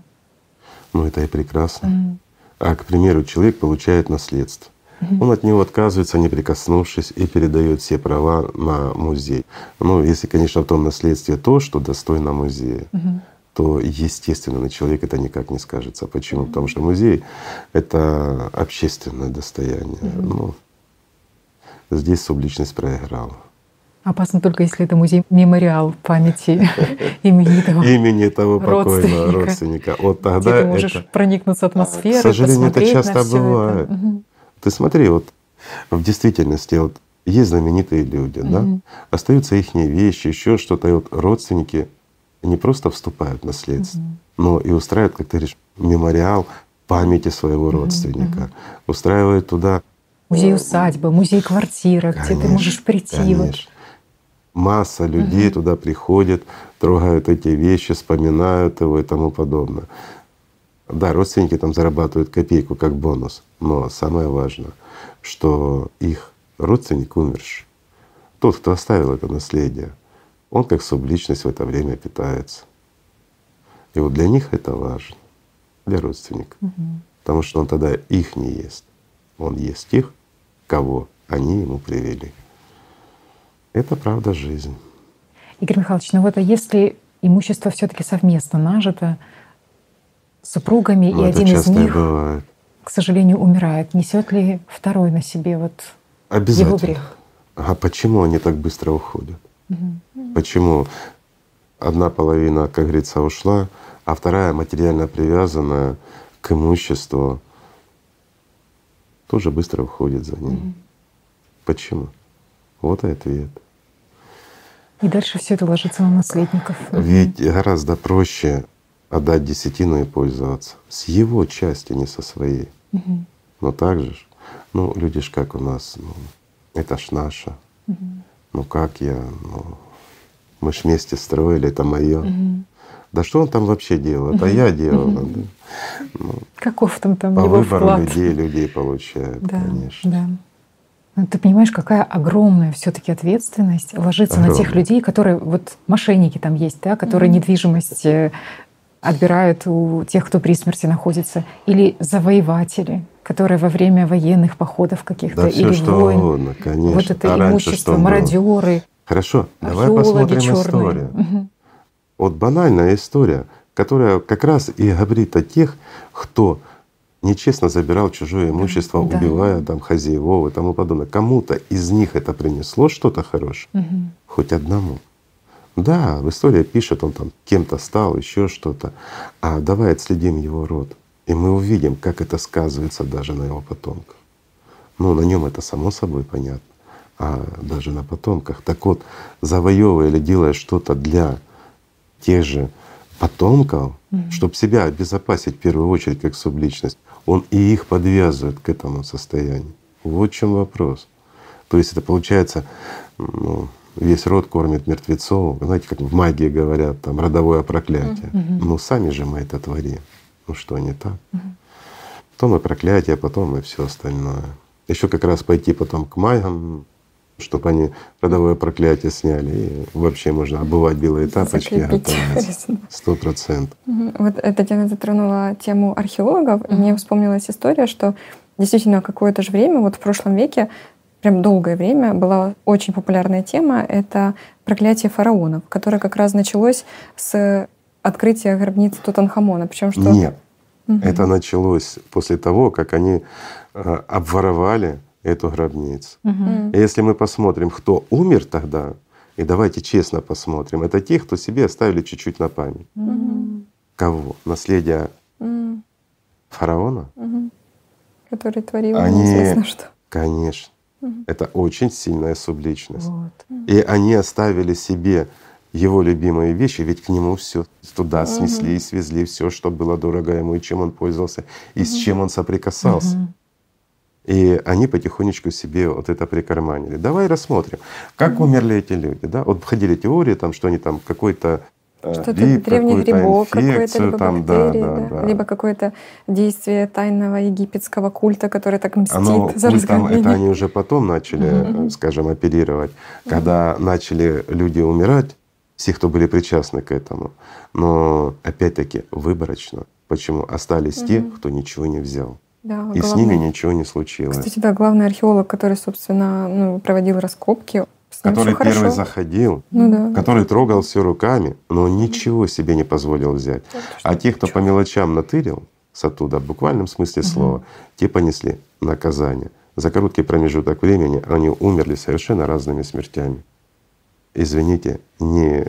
Ну это и прекрасно. Mm. А, к примеру, человек получает наследство. Mm-hmm. Он от него отказывается, не прикоснувшись, и передает все права на музей. Ну, если, конечно, в том наследстве то, что достойно музея. Mm-hmm то, естественно, на человека это никак не скажется. Почему? Mm-hmm. Потому что музей — это общественное достояние. Mm-hmm. Ну, здесь субличность проиграла. Опасно только, если это музей мемориал памяти именитого имени того покойного родственника. Вот тогда ты можешь проникнуться атмосферой, К сожалению, это часто бывает. Ты смотри, вот в действительности вот есть знаменитые люди, да, остаются их вещи, еще что-то, и вот родственники не просто вступают в наследство, но и устраивают, как ты говоришь, мемориал памяти своего родственника, устраивают туда Музей усадьбы, музей квартира, конечно, где ты можешь прийти. Конечно. Вот. Масса людей угу. туда приходит, трогают эти вещи, вспоминают его и тому подобное. Да, родственники там зарабатывают копейку как бонус, но самое важное, что их родственник умерший, тот, кто оставил это наследие, он как субличность в это время питается. И вот для них это важно, для родственников. Угу. Потому что он тогда их не ест. Он ест тех, кого они ему привели. Это правда жизнь. Игорь Михайлович, ну вот а если имущество все таки совместно нажито супругами, ну, и один из них, бывает. к сожалению, умирает, несет ли второй на себе вот его грех? А почему они так быстро уходят? Угу. Почему одна половина, как говорится, ушла, а вторая материально привязанная к имуществу, тоже быстро уходит за ним. Угу. Почему? Вот и ответ. И дальше все это ложится на наследников. Ведь гораздо проще отдать десятину и пользоваться с его части, не со своей. Угу. Но также ж, ну люди ж как у нас, ну, это ж наше. Угу. Ну как я, ну, мы ж вместе строили, это мое. Угу. Да что он там вообще делал? Это угу. я делал. Угу. Да. Ну, Каков там там по его выбору вклад? людей людей получают, да, конечно. Да. Ну, ты понимаешь, какая огромная все-таки ответственность ложится Огромная. на тех людей, которые вот мошенники там есть, да, которые mm-hmm. недвижимость э, отбирают у тех, кто при смерти находится, или завоеватели, которые во время военных походов каких-то да, или что войн, угодно, конечно. вот это а имущество, мародеры. Хорошо, давай посмотрим черные. историю. Угу. Вот банальная история, которая как раз и говорит о тех, кто нечестно забирал чужое имущество, да, убивая там хозяевов и тому подобное. Кому-то из них это принесло что-то хорошее, угу. хоть одному. Да, в истории пишет, он там кем-то стал, еще что-то. А давай отследим его род. И мы увидим, как это сказывается даже на его потомках. Ну, на нем это само собой понятно, а даже на потомках. Так вот, завоевывая или делая что-то для тех же потомков, mm чтобы себя обезопасить в первую очередь как субличность, он и их подвязывает к этому состоянию. Вот в чем вопрос. То есть это получается, ну, весь род кормит мертвецов. Знаете, как в магии говорят, там родовое проклятие. Mm-hmm. Ну сами же мы это творим. Ну что, не так? Mm-hmm. Потом и проклятие, потом и все остальное. Еще как раз пойти потом к магам, чтобы они родовое проклятие сняли. И вообще можно обувать белые тапочки. Сто процентов. Вот Татьяна затронула тему археологов, и мне вспомнилась история, что действительно какое-то же время, вот в прошлом веке, прям долгое время была очень популярная тема — это проклятие фараонов, которое как раз началось с открытия гробницы Тутанхамона. Причем что Нет, Мгм. Это началось после того, как они э, обворовали эту гробницу. М. И если мы посмотрим, кто умер тогда, и давайте честно посмотрим, это те, кто себе оставили чуть-чуть на память. Мгм. Кого? Наследие М. фараона? Мгм. Который творил Они- неизвестно что. Конечно. Это очень сильная субличность. Вот. И они оставили себе его любимые вещи, ведь к нему все туда Мгм. снесли и свезли все, что было дорого ему, и чем он пользовался, и с чем он соприкасался. Мгм. И они потихонечку себе вот это прикарманили. Давай рассмотрим, как умерли эти люди. Да? Вот ходили теории, там, что они там какой-то Что-то грипп, древний грибок какой-то, либо там, бактерии, да, да, да. либо какое-то действие тайного египетского культа, который так мстит Оно, за это разграбление. они уже потом начали, э, скажем, оперировать, когда начали люди умирать, все, кто были причастны к этому. Но опять-таки выборочно. Почему? Остались те, Мгм. кто ничего не взял. Да, И с главный- ними ничего не случилось. Кстати, да, главный археолог, который, собственно, ну, проводил раскопки, с который всё хорошо. первый заходил, Ну да. который трогал все руками, но ничего себе не позволил взять. А те, кто по мелочам натырил с оттуда, в буквальном смысле слова, те понесли наказание. За короткий промежуток времени они умерли совершенно разными смертями. Извините, не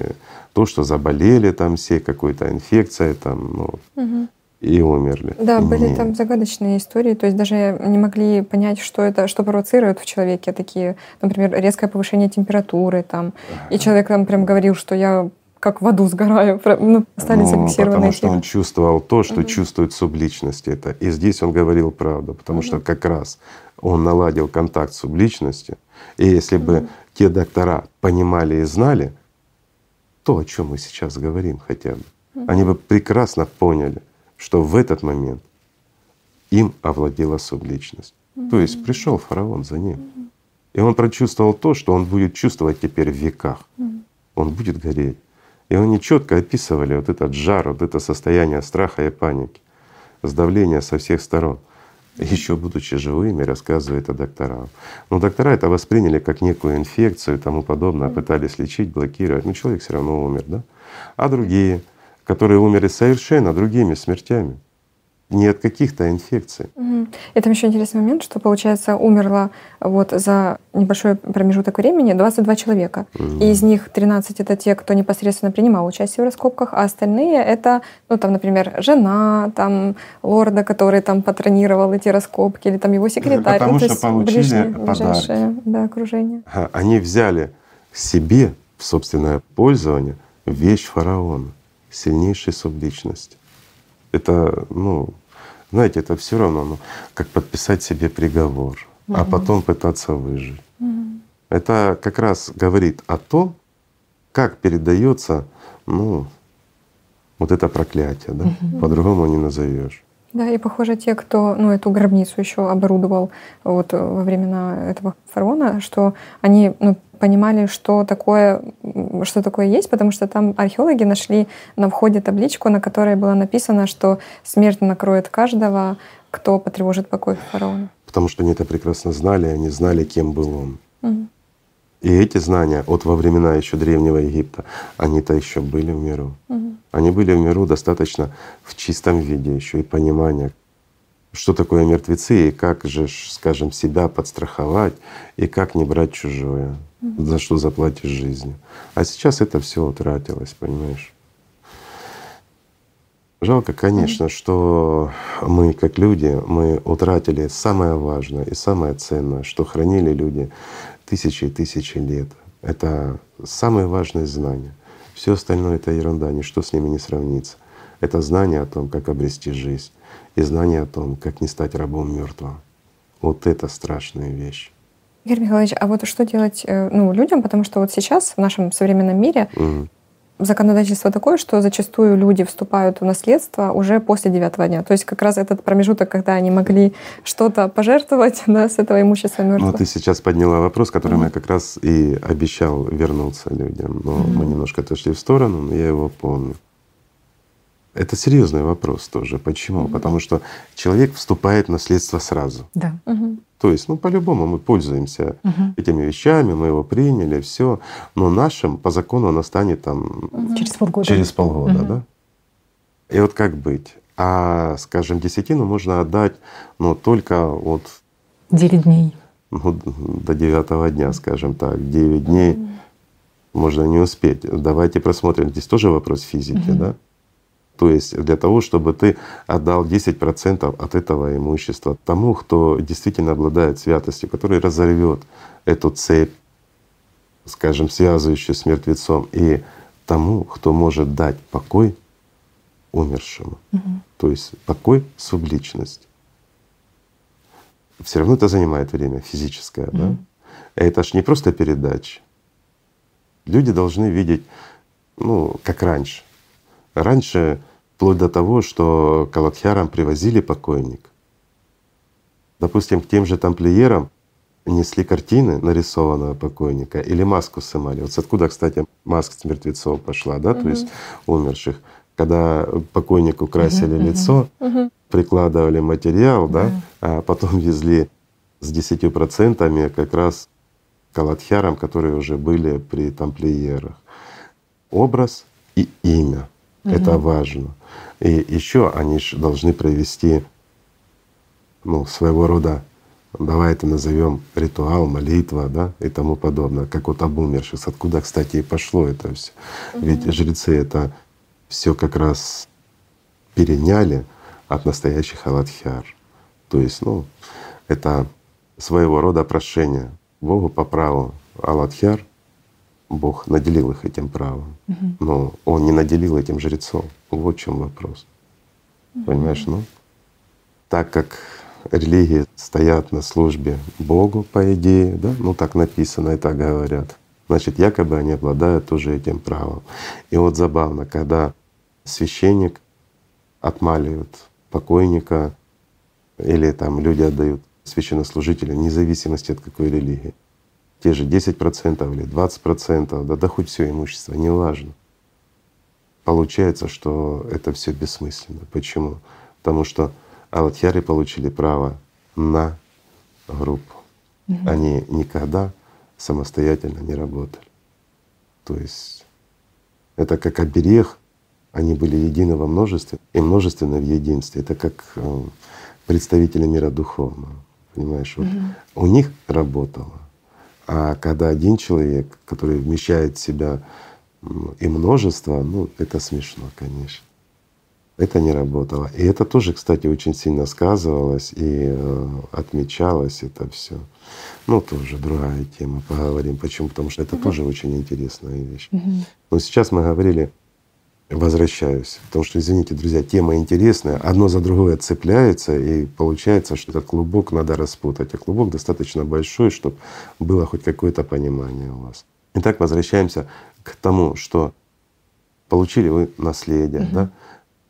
то, что заболели там все, какой-то инфекция там, ну, Мгм. И умерли. Да, были Нет. там загадочные истории, то есть даже не могли понять, что это, что провоцирует в человеке такие, например, резкое повышение температуры там, и человек там прям говорил, что я как в аду сгораю, ну, остались Ну, зафиксированы потому что он чувствовал то, что Мгм. чувствует субличность это. И здесь он говорил правду, потому что как раз он наладил контакт с субличностью. И если бы те доктора понимали и знали то, о чем мы сейчас говорим хотя бы, они бы прекрасно поняли, что в этот момент им овладела субличность. То есть пришел фараон за ним. И он прочувствовал то, что он будет чувствовать теперь в веках. Он будет гореть. И они четко описывали вот этот жар, вот это состояние страха и паники, сдавления со всех сторон. Еще будучи живыми, рассказывает о докторам. Но доктора это восприняли как некую инфекцию и тому подобное, пытались лечить, блокировать. Но человек все равно умер, да? А другие, которые умерли совершенно другими смертями, не от каких-то инфекций. И там еще интересный момент, что, получается, умерло вот за небольшой промежуток времени 22 человека. И из них 13 — это те, кто непосредственно принимал участие в раскопках, а остальные — это, ну там, например, жена, там, лорда, который там патронировал эти раскопки, или там его секретарь. потому ну, то что получили ближнее, подарки. ближайшее да, окружение. Они взяли себе в собственное пользование вещь фараона, сильнейшей субличности. Это, ну, знаете, это все равно, ну, как подписать себе приговор, а потом пытаться выжить. Это как раз говорит о том, как передается, ну, вот это проклятие, да? По-другому не назовешь. Да, и похоже, те, кто ну, эту гробницу еще оборудовал вот, э, во времена этого фараона, что они ну, понимали, что такое, что такое есть, потому что там археологи нашли на входе табличку, на которой было написано, что смерть накроет каждого, кто потревожит покой фараона. Потому что они это прекрасно знали, они знали, кем был он. Мгм. И эти знания от во времена еще Древнего Египта, они-то еще были в миру. Мгм. Они были в миру достаточно в чистом виде еще и понимание, что такое мертвецы и как же, скажем, себя подстраховать и как не брать чужое, за что заплатишь жизнью. А сейчас это все утратилось, понимаешь? Жалко, конечно, что мы, как люди, мы утратили самое важное и самое ценное, что хранили люди тысячи и тысячи лет. Это самые важные знания. Все остальное это ерунда, ничто с ними не сравнится. Это знание о том, как обрести жизнь, и знание о том, как не стать рабом мертвого. Вот это страшная вещь. Игорь Михайлович, а вот что делать э, ну, людям, потому что вот сейчас в нашем современном мире Мгм. Законодательство такое, что зачастую люди вступают в наследство уже после девятого дня. То есть как раз этот промежуток, когда они могли что-то пожертвовать да, с этого имущества Ну, мертвых. ты сейчас подняла вопрос, который я как раз и обещал вернуться людям. Но мы немножко отошли в сторону, но я его помню. Это серьезный вопрос тоже. Почему? Потому что человек вступает в наследство сразу. Да. Мгм. То есть, ну, по-любому мы пользуемся Мгм. этими вещами, мы его приняли, все. Но нашим по закону оно станет там Через полгода. через полгода, Мгм. да? И вот как быть? А, скажем, десятину можно отдать, но только вот 9 дней. Ну, до девятого дня, скажем так. Девять дней можно не успеть. Давайте просмотрим. Здесь тоже вопрос физики, да? То есть для того, чтобы ты отдал 10% от этого имущества тому, кто действительно обладает святостью, который разорвет эту цепь, скажем, связывающую с мертвецом, и тому, кто может дать покой умершему. Угу. То есть покой, субличность. Все равно это занимает время физическое, угу. да? Это ж не просто передача. Люди должны видеть, ну, как раньше. Раньше вплоть до того, что к Аладхярам привозили покойник. Допустим, к тем же тамплиерам несли картины нарисованного покойника или маску сымали. Вот откуда, кстати, маска с мертвецов пошла, да, угу. то есть умерших. Когда покойнику красили угу, лицо, угу. прикладывали материал, угу. да, а потом везли с десятью процентами как раз к Аладхярам, которые уже были при тамплиерах. Образ и имя угу. это важно. И еще они же должны провести ну, своего рода, давай это назовем ритуал, молитва, да, и тому подобное, как вот об умерших. Откуда, кстати, и пошло это все. Угу. Ведь жрецы это все как раз переняли от настоящих аладхиар. То есть, ну, это своего рода прошение Богу по праву Аладхиар Бог наделил их этим правом, угу. но Он не наделил этим жрецов. Вот в чем вопрос. Угу. Понимаешь, ну так как религии стоят на службе Богу, по идее, да, ну так написано и так говорят, значит, якобы они обладают тоже этим правом. И вот забавно, когда священник отмаливает покойника или там люди отдают священнослужителя, вне зависимости от какой религии те же 10% или 20%, да, да хоть все имущество, неважно. Получается, что это все бессмысленно. Почему? Потому что Аладхьяры получили право на группу. Угу. Они никогда самостоятельно не работали. То есть это как оберег, они были едины во множестве и множественно в единстве. Это как э, представители мира духовного. Понимаешь, вот угу. у них работало. А когда один человек, который вмещает в себя и множество, ну это смешно, конечно. Это не работало. И это тоже, кстати, очень сильно сказывалось и э, отмечалось это все. Ну, тоже другая тема, поговорим. Почему? Потому что это угу. тоже очень интересная вещь. Угу. Но сейчас мы говорили возвращаюсь. Потому что, извините, друзья, тема интересная, одно за другое цепляется, и получается, что этот клубок надо распутать. А клубок достаточно большой, чтобы было хоть какое-то понимание у вас. Итак, возвращаемся к тому, что получили вы наследие, угу. да?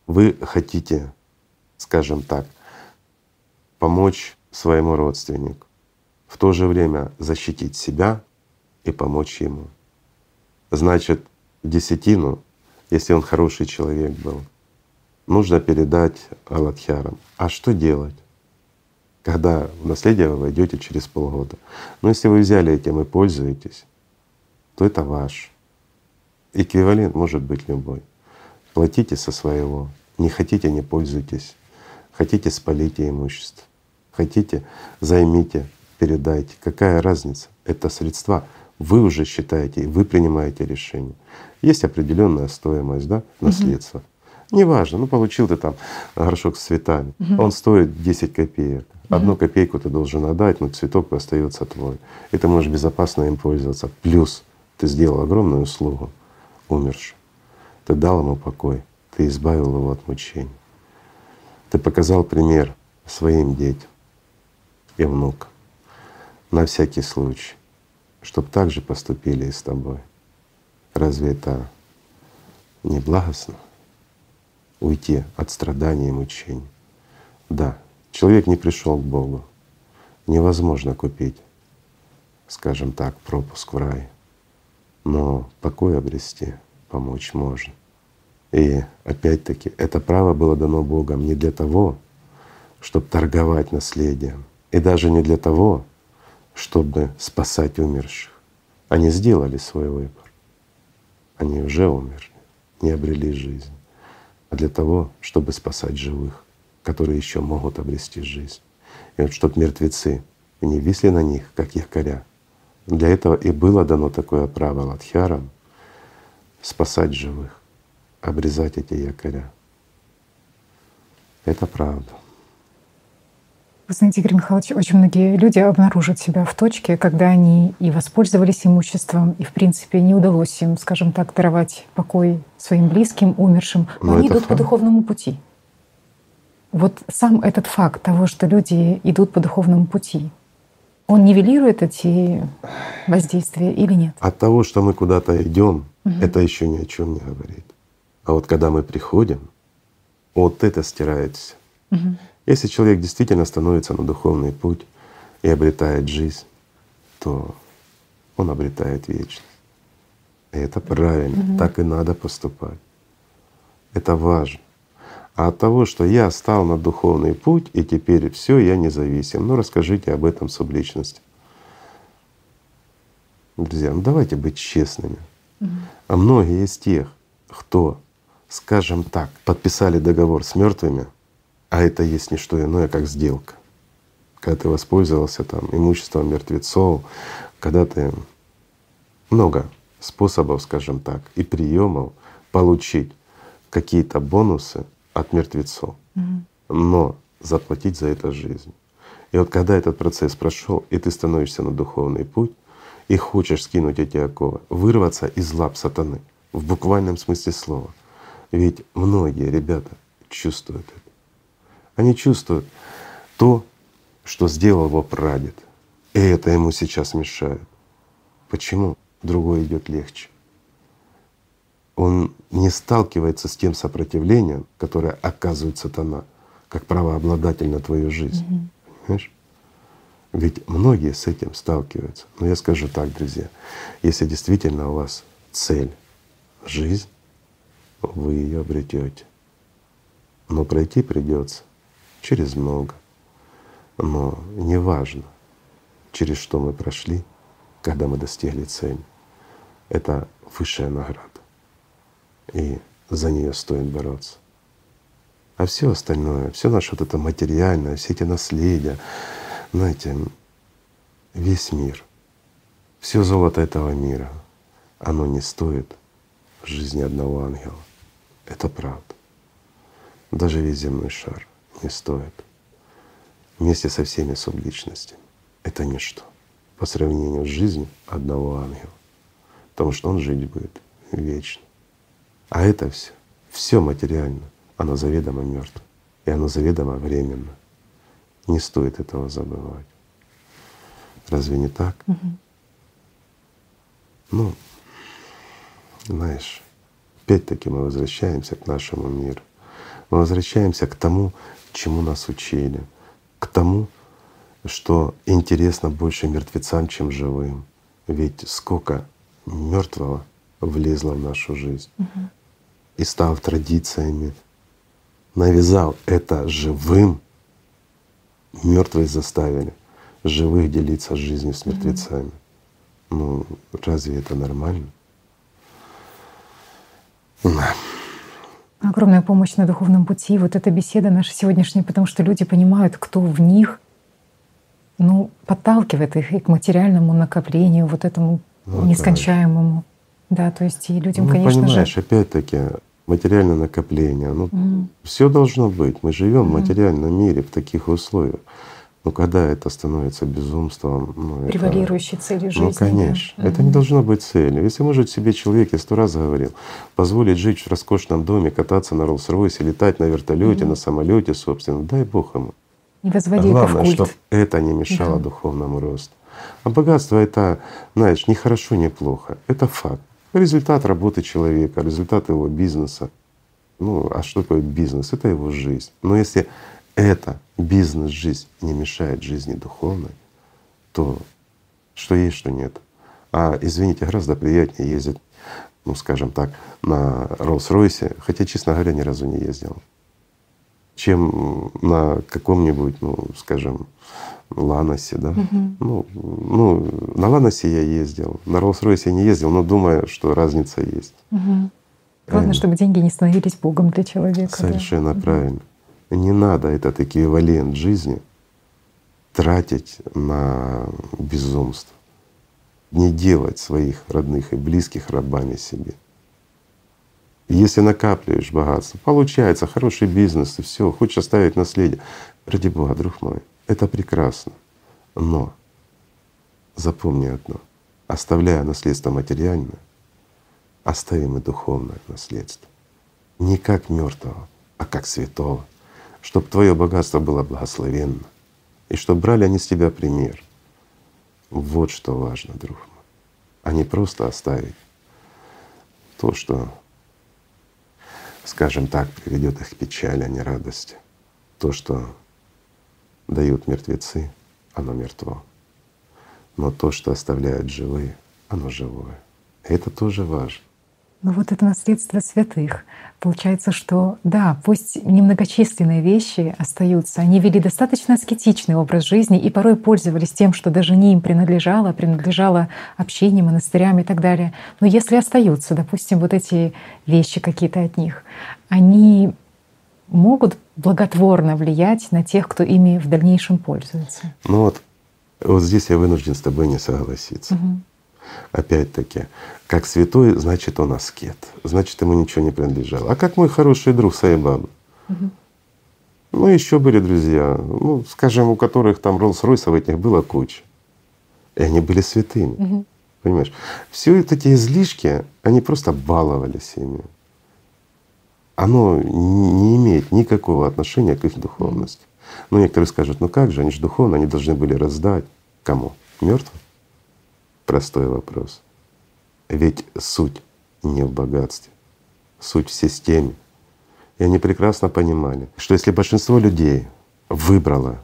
Вы хотите, скажем так, помочь своему родственнику, в то же время защитить себя и помочь ему. Значит, десятину если он хороший человек был, нужно передать Аладхярам. А что делать? Когда в наследие вы войдете через полгода. Но если вы взяли этим и пользуетесь, то это ваш. Эквивалент может быть любой. Платите со своего. Не хотите — не пользуйтесь. Хотите — спалите имущество. Хотите — займите, передайте. Какая разница? Это средства. Вы уже считаете, вы принимаете решение. Есть определенная стоимость, да, наследства. Угу. Неважно, ну получил ты там горшок с цветами, угу. он стоит 10 копеек. Одну копейку ты должен отдать, но цветок остается твой. И ты можешь безопасно им пользоваться. Плюс ты сделал огромную услугу умершему. Ты дал ему покой, ты избавил его от мучений. Ты показал пример своим детям и внукам на всякий случай, чтобы так же поступили и с тобой. Разве это не благостно? Уйти от страданий и мучений. Да, человек не пришел к Богу. Невозможно купить, скажем так, пропуск в рай. Но покой обрести помочь можно. И опять-таки это право было дано Богом не для того, чтобы торговать наследием, и даже не для того, чтобы спасать умерших. Они сделали свой выбор они уже умерли, не обрели жизнь. а для того, чтобы спасать живых, которые еще могут обрести жизнь. И вот чтобы мертвецы не висли на них, как якоря. Для этого и было дано такое право ладхиарам спасать живых, обрезать эти якоря. Это правда. Вы знаете, Игорь Михайлович, очень многие люди обнаружат себя в точке, когда они и воспользовались имуществом, и в принципе не удалось им, скажем так, даровать покой своим близким, умершим, но, но они идут факт. по духовному пути. Вот сам этот факт того, что люди идут по духовному пути, он нивелирует эти воздействия или нет? От того, что мы куда-то идем, угу. это еще ни о чем не говорит. А вот когда мы приходим, вот это стирается. Угу. Если человек действительно становится на духовный путь и обретает жизнь, то он обретает вечность. И это правильно, угу. так и надо поступать. Это важно. А от того, что я стал на духовный путь, и теперь все, я независим. Ну расскажите об этом субличности. Друзья, ну давайте быть честными. Угу. А многие из тех, кто, скажем так, подписали договор с мертвыми, а это есть не что иное, как сделка. Когда ты воспользовался там имуществом мертвецов, когда ты много способов, скажем так, и приемов получить какие-то бонусы от мертвецов, mm-hmm. но заплатить за это жизнь. И вот когда этот процесс прошел, и ты становишься на духовный путь, и хочешь скинуть эти оковы, вырваться из лап сатаны в буквальном смысле слова. Ведь многие ребята чувствуют это. Они чувствуют то, что сделал его прадед. И это ему сейчас мешает. Почему? Другой идет легче. Он не сталкивается с тем сопротивлением, которое оказывает сатана, как правообладатель на твою жизнь. Mm-hmm. Понимаешь? Ведь многие с этим сталкиваются. Но я скажу так, друзья, если действительно у вас цель — жизнь, вы ее обретете. Но пройти придется через много. Но не важно, через что мы прошли, когда мы достигли цели. Это высшая награда. И за нее стоит бороться. А все остальное, все наше вот это материальное, все эти наследия, знаете, весь мир, все золото этого мира, оно не стоит жизни одного ангела. Это правда. Даже весь земной шар не стоит. Вместе со всеми субличностями. Это ничто по сравнению с жизнью одного ангела. Потому что он жить будет вечно. А это все, все материально, оно заведомо мертво. И оно заведомо временно. Не стоит этого забывать. Разве не так? Угу. Ну, знаешь, опять-таки мы возвращаемся к нашему миру. Мы возвращаемся к тому, чему нас учили, к тому, что интересно больше мертвецам, чем живым. Ведь сколько мертвого влезло в нашу жизнь угу. и став традициями, навязал это живым, мертвые заставили живых делиться жизнью с мертвецами. Угу. Ну разве это нормально? Да огромная помощь на духовном пути. Вот эта беседа наша сегодняшняя, потому что люди понимают, кто в них, ну, подталкивает их и к материальному накоплению, вот этому ну, нескончаемому. Да, то есть и людям, ну, конечно понимаешь, же. опять-таки материальное накопление, ну mm. все должно быть. Мы живем mm. в материальном мире в таких условиях. Но когда это становится безумством, ну, превалирующей это, целью жизни. Ну, конечно, да? это не должно быть целью. Если может себе человек, я сто раз говорил, позволить жить в роскошном доме, кататься на Роллс-Ройсе, летать на вертолете, mm на самолете, собственно, дай Бог ему. Не возводи Главное, это чтобы это не мешало да. духовному росту. А богатство это, знаешь, не хорошо, не плохо. Это факт. Результат работы человека, результат его бизнеса. Ну, а что такое бизнес? Это его жизнь. Но если это бизнес-жизнь не мешает жизни духовной, то что есть, что нет. А извините, гораздо приятнее ездить, ну скажем так, на Роллс-Ройсе, хотя, честно говоря, ни разу не ездил, чем на каком-нибудь, ну, скажем, Ланосе, да. Угу. Ну, ну, на Ланосе я ездил, на Роллс-Ройсе я не ездил, но думаю, что разница есть. Угу. Главное, чтобы деньги не становились Богом для человека. Совершенно да. правильно. Не надо этот эквивалент жизни тратить на безумство. Не делать своих родных и близких рабами себе. Если накапливаешь богатство, получается хороший бизнес и все, хочешь оставить наследие. Ради Бога, друг мой, это прекрасно. Но запомни одно, оставляя наследство материальное, оставим и духовное наследство. Не как мертвого, а как святого, чтобы твое богатство было благословенно, и чтобы брали они с тебя пример. Вот что важно, друг мой, а не просто оставить то, что, скажем так, приведет их к печали, а не радости. То, что дают мертвецы, оно мертво. Но то, что оставляют живые, оно живое. Это тоже важно. Ну вот это наследство святых. Получается, что да, пусть немногочисленные вещи остаются, они вели достаточно аскетичный образ жизни и порой пользовались тем, что даже не им принадлежало, принадлежало общению, монастырям и так далее. Но если остаются, допустим, вот эти вещи какие-то от них, они могут благотворно влиять на тех, кто ими в дальнейшем пользуется. Ну вот, вот здесь я вынужден с тобой не согласиться. Угу. Опять-таки, как святой, значит он аскет, значит ему ничего не принадлежало. А как мой хороший друг Сайбаба. Угу. Ну, еще были друзья, ну, скажем, у которых там Роллс-Ройсов этих было куча. И они были святыми. Угу. Понимаешь? Все вот эти излишки, они просто баловались ими. Оно не имеет никакого отношения к их духовности. Ну, некоторые скажут, ну как же, они же духовно, они должны были раздать. Кому? Мертвым? Простой вопрос. Ведь суть не в богатстве, суть в системе. И они прекрасно понимали, что если большинство людей выбрало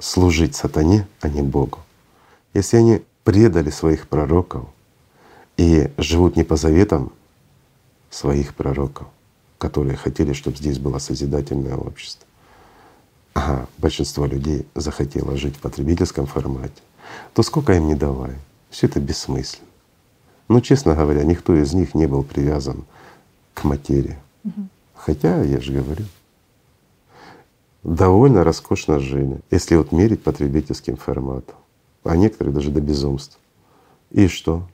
служить сатане, а не Богу, если они предали своих пророков и живут не по заветам своих пророков, которые хотели, чтобы здесь было созидательное общество, а большинство людей захотело жить в потребительском формате, то сколько им не давай, все это бессмысленно. Но, честно говоря, никто из них не был привязан к материи. Угу. Хотя, я же говорю, довольно роскошно жили, если вот мерить потребительским форматом, а некоторые даже до безумства. И что?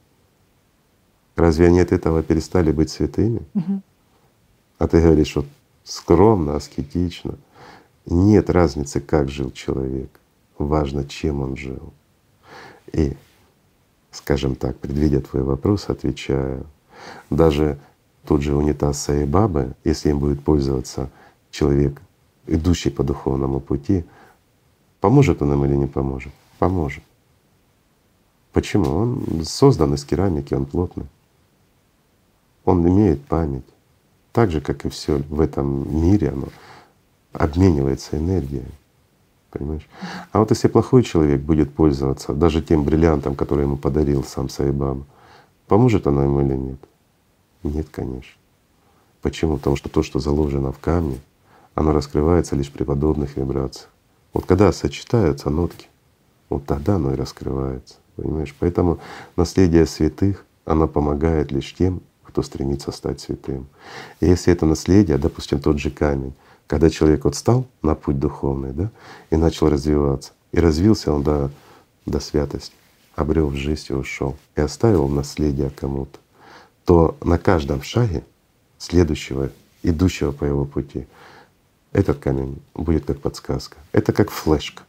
Разве они от этого перестали быть святыми? Угу. А ты говоришь, вот скромно, аскетично. Нет разницы, как жил человек. Важно, чем он жил. И скажем так, предвидя твой вопрос, отвечаю. Даже тот же унитаз и бабы, если им будет пользоваться человек, идущий по духовному пути, поможет он им или не поможет? Поможет. Почему? Он создан из керамики, он плотный. Он имеет память. Так же, как и все в этом мире, оно обменивается энергией. Понимаешь? А вот если плохой человек будет пользоваться даже тем бриллиантом, который ему подарил сам Сайбаба, поможет оно ему или нет? Нет, конечно. Почему? Потому что то, что заложено в камне, оно раскрывается лишь при подобных вибрациях. Вот когда сочетаются нотки, вот тогда оно и раскрывается. Понимаешь? Поэтому наследие святых, оно помогает лишь тем, кто стремится стать святым. И если это наследие, допустим, тот же камень, когда человек вот стал на путь духовный, да, и начал развиваться, и развился он до, до святости, обрел в жизнь и ушел, и оставил наследие кому-то, то на каждом шаге следующего, идущего по его пути, этот камень будет как подсказка. Это как флешка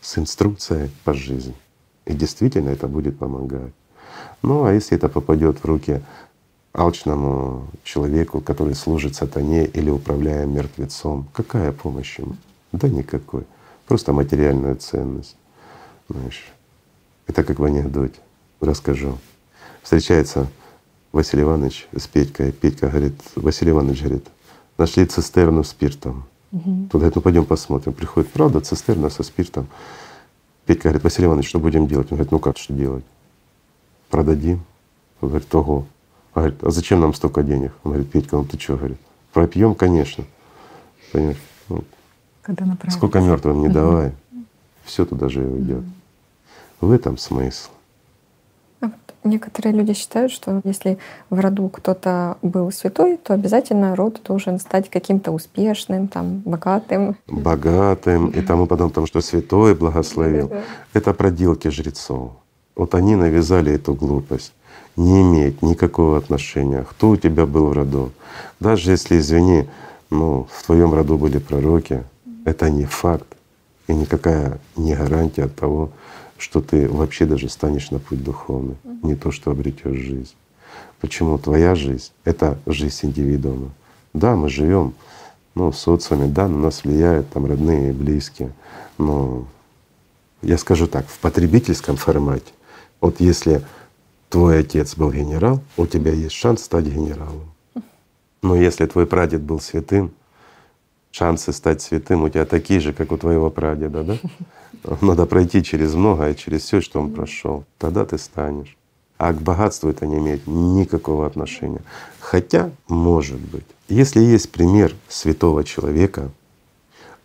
с инструкцией по жизни. И действительно это будет помогать. Ну а если это попадет в руки алчному человеку, который служит сатане или управляя мертвецом, какая помощь ему? Да никакой. Просто материальная ценность. Знаешь, это как в анекдоте. Расскажу. Встречается Василий Иванович с Петькой. Петька говорит, Василий Иванович говорит, нашли цистерну с спиртом. Угу. Тут говорит, ну пойдем посмотрим. Приходит, правда, цистерна со спиртом. Петька говорит, Василий Иванович, что будем делать? Он говорит, ну как что делать? Продадим. Он говорит, ого, говорит, а зачем нам столько денег? Он говорит, Петька, ну ты что, говорит, пропьем, конечно. Понимаешь? Ну, Когда сколько мертвым не давай, все туда же и уйдет. В этом смысл. А некоторые люди считают, что если в роду кто-то был святой, то обязательно род должен стать каким-то успешным, там, богатым. Богатым и тому потом, потому что святой благословил. Это проделки жрецов. Вот они навязали эту глупость. Не имеет никакого отношения, кто у тебя был в роду. Даже если, извини, ну, в твоем роду были пророки, это не факт и никакая не гарантия от того, что ты вообще даже станешь на путь духовный, не то, что обретешь жизнь. Почему твоя жизнь — это жизнь индивидуума. Да, мы живем ну, в социуме, да, на нас влияют там родные и близкие, но я скажу так, в потребительском формате, вот если твой отец был генерал, у тебя есть шанс стать генералом. Но если твой прадед был святым, шансы стать святым у тебя такие же, как у твоего прадеда, да? Надо пройти через многое, через все, что он прошел. Тогда ты станешь. А к богатству это не имеет никакого отношения. Хотя, может быть, если есть пример святого человека,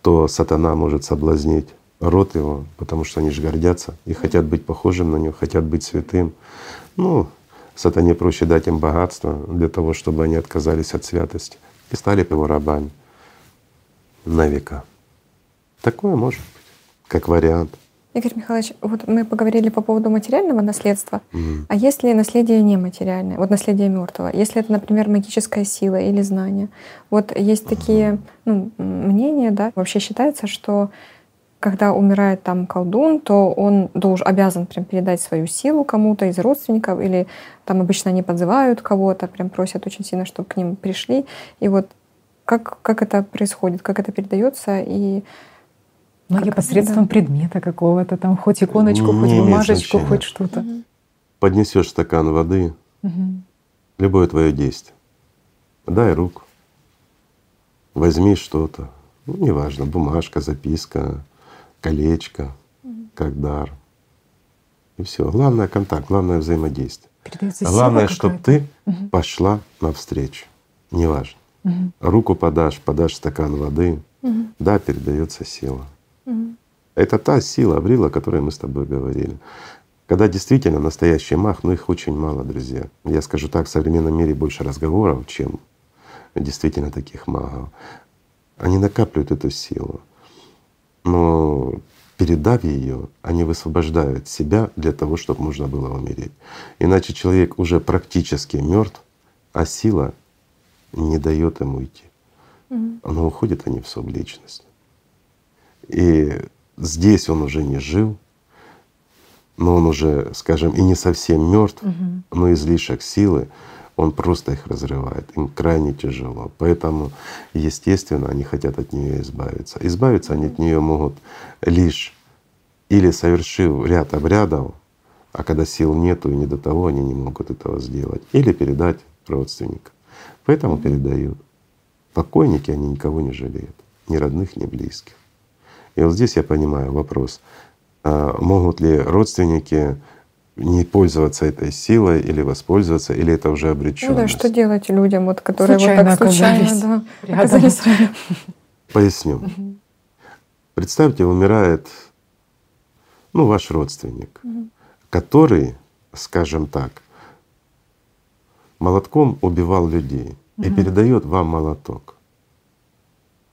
то сатана может соблазнить род его, потому что они же гордятся и хотят быть похожим на него, хотят быть святым. Ну, сатане проще дать им богатство для того, чтобы они отказались от святости и стали его рабами на века. Такое может быть, как вариант. Игорь Михайлович, вот мы поговорили по поводу материального наследства, mm. а если наследие нематериальное, вот наследие мертвого, если это, например, магическая сила или знание, вот есть такие ну, мнения, да, вообще считается, что когда умирает там колдун, то он должен, обязан прям передать свою силу кому-то из родственников, или там обычно они подзывают кого-то, прям просят очень сильно, чтобы к ним пришли. И вот как, как это происходит, как это передается и ну, как, посредством да. предмета какого-то, там хоть иконочку, Не хоть бумажечку, хоть что-то. Угу. Поднесешь стакан воды, угу. любое твое действие. Дай руку, возьми что-то, ну, неважно, бумажка, записка, колечко, угу. как дар. И все. Главное контакт, главное взаимодействие. Главное, чтобы ты угу. пошла навстречу. Неважно. Угу. Руку подашь, подашь стакан воды, угу. да, передается сила. Угу. Это та сила Аврила, о которой мы с тобой говорили. Когда действительно настоящий маг, но их очень мало, друзья. Я скажу так, в современном мире больше разговоров, чем действительно таких магов. Они накапливают эту силу. Но передав ее, они высвобождают себя для того, чтобы можно было умереть. Иначе человек уже практически мертв, а сила не дает ему идти. Угу. Но уходят они в субличность. И здесь он уже не жил, но он уже, скажем, и не совсем мертв, но излишек силы, он просто их разрывает, им крайне тяжело. Поэтому, естественно, они хотят от нее избавиться. Избавиться они от нее могут лишь или совершив ряд обрядов, а когда сил нету и не до того, они не могут этого сделать, или передать родственникам. Поэтому передают. Покойники, они никого не жалеют, ни родных, ни близких. И вот здесь я понимаю вопрос, а могут ли родственники не пользоваться этой силой или воспользоваться, или это уже обреченность? Ну да, что делать людям, вот, которые случайно вот так случайно да, оказались Поясню. Представьте, умирает ну, ваш родственник, который, скажем так, молотком убивал людей и передает вам молоток.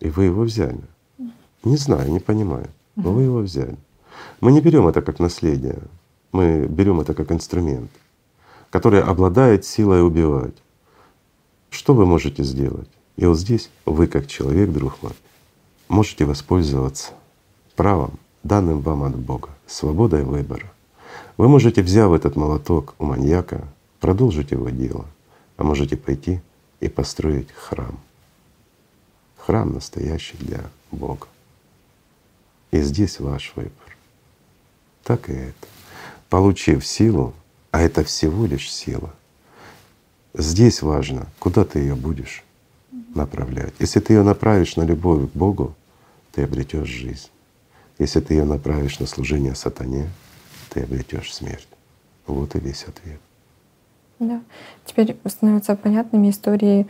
И вы его взяли. Не знаю, не понимаю, но вы его взяли. Мы не берем это как наследие, мы берем это как инструмент, который обладает силой убивать. Что вы можете сделать? И вот здесь вы, как человек, друг мой, можете воспользоваться правом, данным вам от Бога, свободой выбора. Вы можете, взяв этот молоток у маньяка, продолжить его дело, а можете пойти и построить храм. Храм настоящий для Бога. И здесь ваш выбор. Так и это. Получив силу, а это всего лишь сила, здесь важно, куда ты ее будешь направлять. Если ты ее направишь на любовь к Богу, ты обретешь жизнь. Если ты ее направишь на служение сатане, ты обретешь смерть. Вот и весь ответ. Да. Теперь становятся понятными истории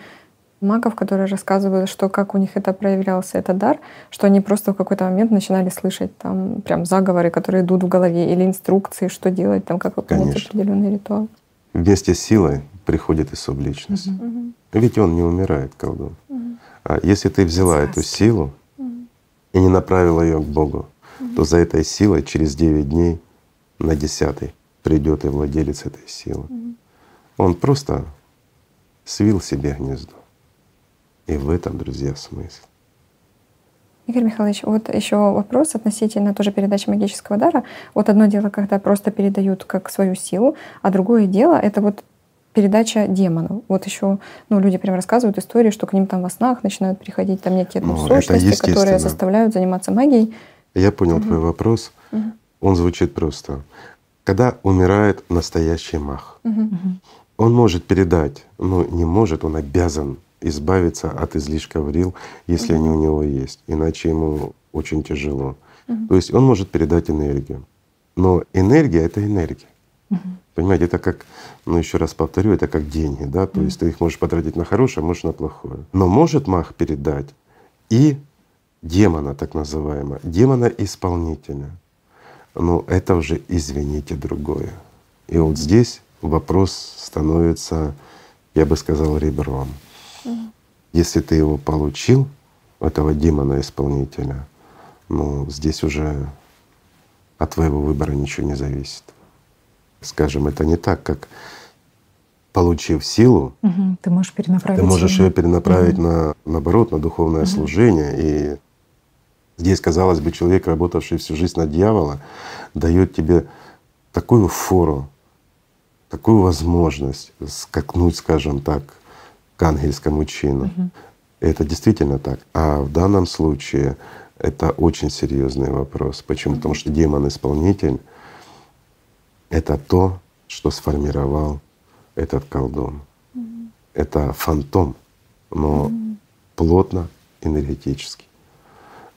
магов, которые рассказывают, что как у них это проявлялся, этот дар, что они просто в какой-то момент начинали слышать там прям заговоры, которые идут в голове, или инструкции, что делать, там как выполнять определенный ритуал. Вместе с силой приходит и субличность. Угу. Ведь он не умирает, колдун. Угу. А если ты взяла Царство. эту силу угу. и не направила ее к Богу, угу. то за этой силой через 9 дней на десятый придет и владелец этой силы. Угу. Он просто свил себе гнездо. И в этом, друзья, смысл. Игорь Михайлович, вот еще вопрос относительно тоже передачи магического дара. Вот одно дело, когда просто передают как свою силу, а другое дело — это вот передача демонов. Вот еще ну, люди прям рассказывают истории, что к ним там во снах начинают приходить там некие ну, сущности, которые заставляют заниматься магией. Я понял угу. твой вопрос. Угу. Он звучит просто. Когда умирает настоящий маг, угу. он может передать, ну не может, он обязан избавиться от излишка врил, если угу. они у него есть, иначе ему очень тяжело. Угу. То есть он может передать энергию. Но энергия — это энергия. Угу. Понимаете, это как, ну еще раз повторю, это как деньги, да, то есть ты их можешь потратить на хорошее, можешь на плохое. Но может маг передать и демона, так называемого, демона-исполнителя. Но это уже, извините, другое. И вот здесь вопрос становится, я бы сказал, ребром. Если ты его получил, этого демона-исполнителя, ну здесь уже от твоего выбора ничего не зависит скажем, это не так, как получив силу, угу, ты можешь перенаправить. Ты можешь ее перенаправить угу. на наоборот, на духовное угу. служение. И здесь, казалось бы, человек, работавший всю жизнь на дьявола, дает тебе такую фору, такую возможность скакнуть, скажем так, к ангельскому чину. Угу. Это действительно так. А в данном случае это очень серьезный вопрос. Почему? Потому что демон-исполнитель это то, что сформировал этот колдун. Mm-hmm. Это фантом, но mm-hmm. плотно энергетический,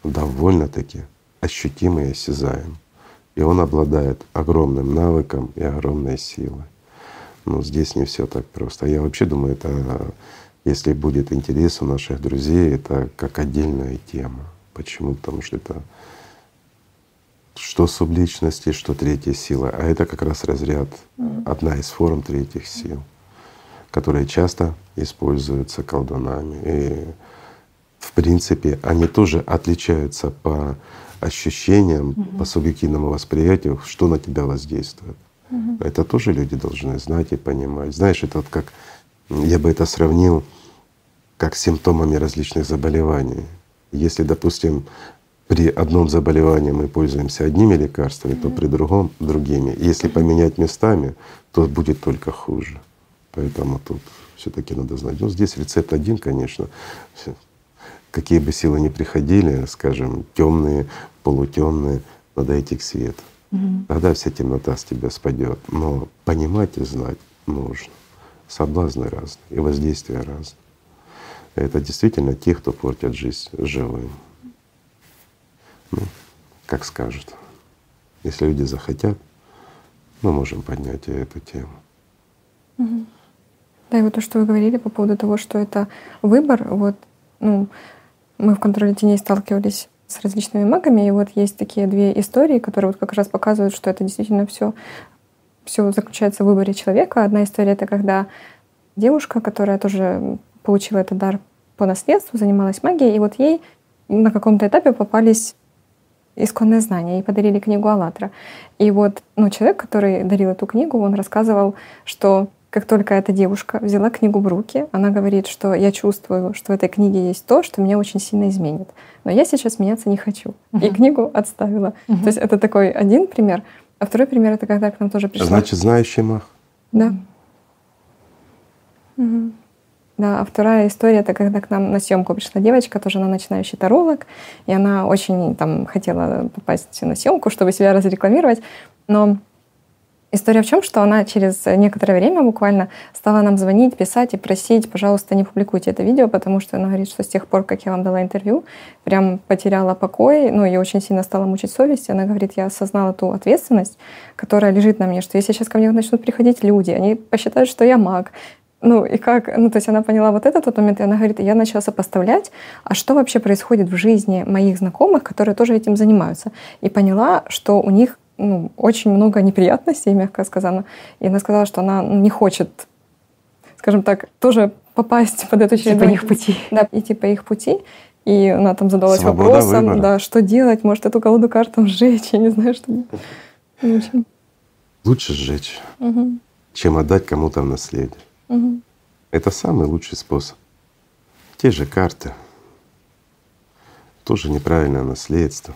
довольно-таки ощутимый и осязаем. И он обладает огромным навыком и огромной силой. Но здесь не все так просто. Я вообще думаю, это если будет интерес у наших друзей, это как отдельная тема. Почему? Потому что это что субличности, что третья сила. А это как раз разряд, одна из форм третьих сил, которые часто используются колдунами. И в принципе они тоже отличаются по ощущениям, угу. по субъективному восприятию, что на тебя воздействует. Угу. Это тоже люди должны знать и понимать. Знаешь, это вот как я бы это сравнил как с симптомами различных заболеваний. Если, допустим, при одном заболевании мы пользуемся одними лекарствами, то при другом — другими. Если поменять местами, то будет только хуже. Поэтому тут все таки надо знать. Ну, здесь рецепт один, конечно. Какие бы силы ни приходили, скажем, темные, полутемные, надо идти к свету. Угу. Тогда вся темнота с тебя спадет. Но понимать и знать нужно. Соблазны разные и воздействия разные. Это действительно те, кто портят жизнь живым. Ну, как скажут. Если люди захотят, мы можем поднять и эту тему. Угу. Да, и вот то, что вы говорили по поводу того, что это выбор, вот, ну, мы в контроле теней сталкивались с различными магами, и вот есть такие две истории, которые вот как раз показывают, что это действительно все все заключается в выборе человека. Одна история — это когда девушка, которая тоже получила этот дар по наследству, занималась магией, и вот ей на каком-то этапе попались исконное знание, и подарили книгу «АЛЛАТРА». И вот ну, человек, который дарил эту книгу, он рассказывал, что как только эта девушка взяла книгу в руки, она говорит, что я чувствую, что в этой книге есть то, что меня очень сильно изменит. Но я сейчас меняться не хочу. Uh-huh. И книгу отставила. Uh-huh. То есть это такой один пример. А второй пример — это когда к нам тоже пришла... Значит, знающий мах. Да. Угу. Да, а вторая история — это когда к нам на съемку пришла девочка, тоже она начинающий таролог, и она очень там хотела попасть на съемку, чтобы себя разрекламировать, но История в чем, что она через некоторое время буквально стала нам звонить, писать и просить, пожалуйста, не публикуйте это видео, потому что она говорит, что с тех пор, как я вам дала интервью, прям потеряла покой, ну и очень сильно стала мучить совесть. Она говорит, я осознала ту ответственность, которая лежит на мне, что если сейчас ко мне начнут приходить люди, они посчитают, что я маг, Ну и как, ну то есть она поняла вот этот вот момент, и она говорит, я начала сопоставлять, а что вообще происходит в жизни моих знакомых, которые тоже этим занимаются. И поняла, что у них ну, очень много неприятностей, мягко сказано. И она сказала, что она не хочет, скажем так, тоже попасть под эту череду. Идти по их пути. Да, идти по их пути. И она там задалась Свобода вопросом, выбора. да, что делать, может эту колоду карт там сжечь, я не знаю, что. Очень. Лучше сжечь, угу. чем отдать кому-то в наследие. Угу. Это самый лучший способ. Те же карты, тоже неправильное наследство.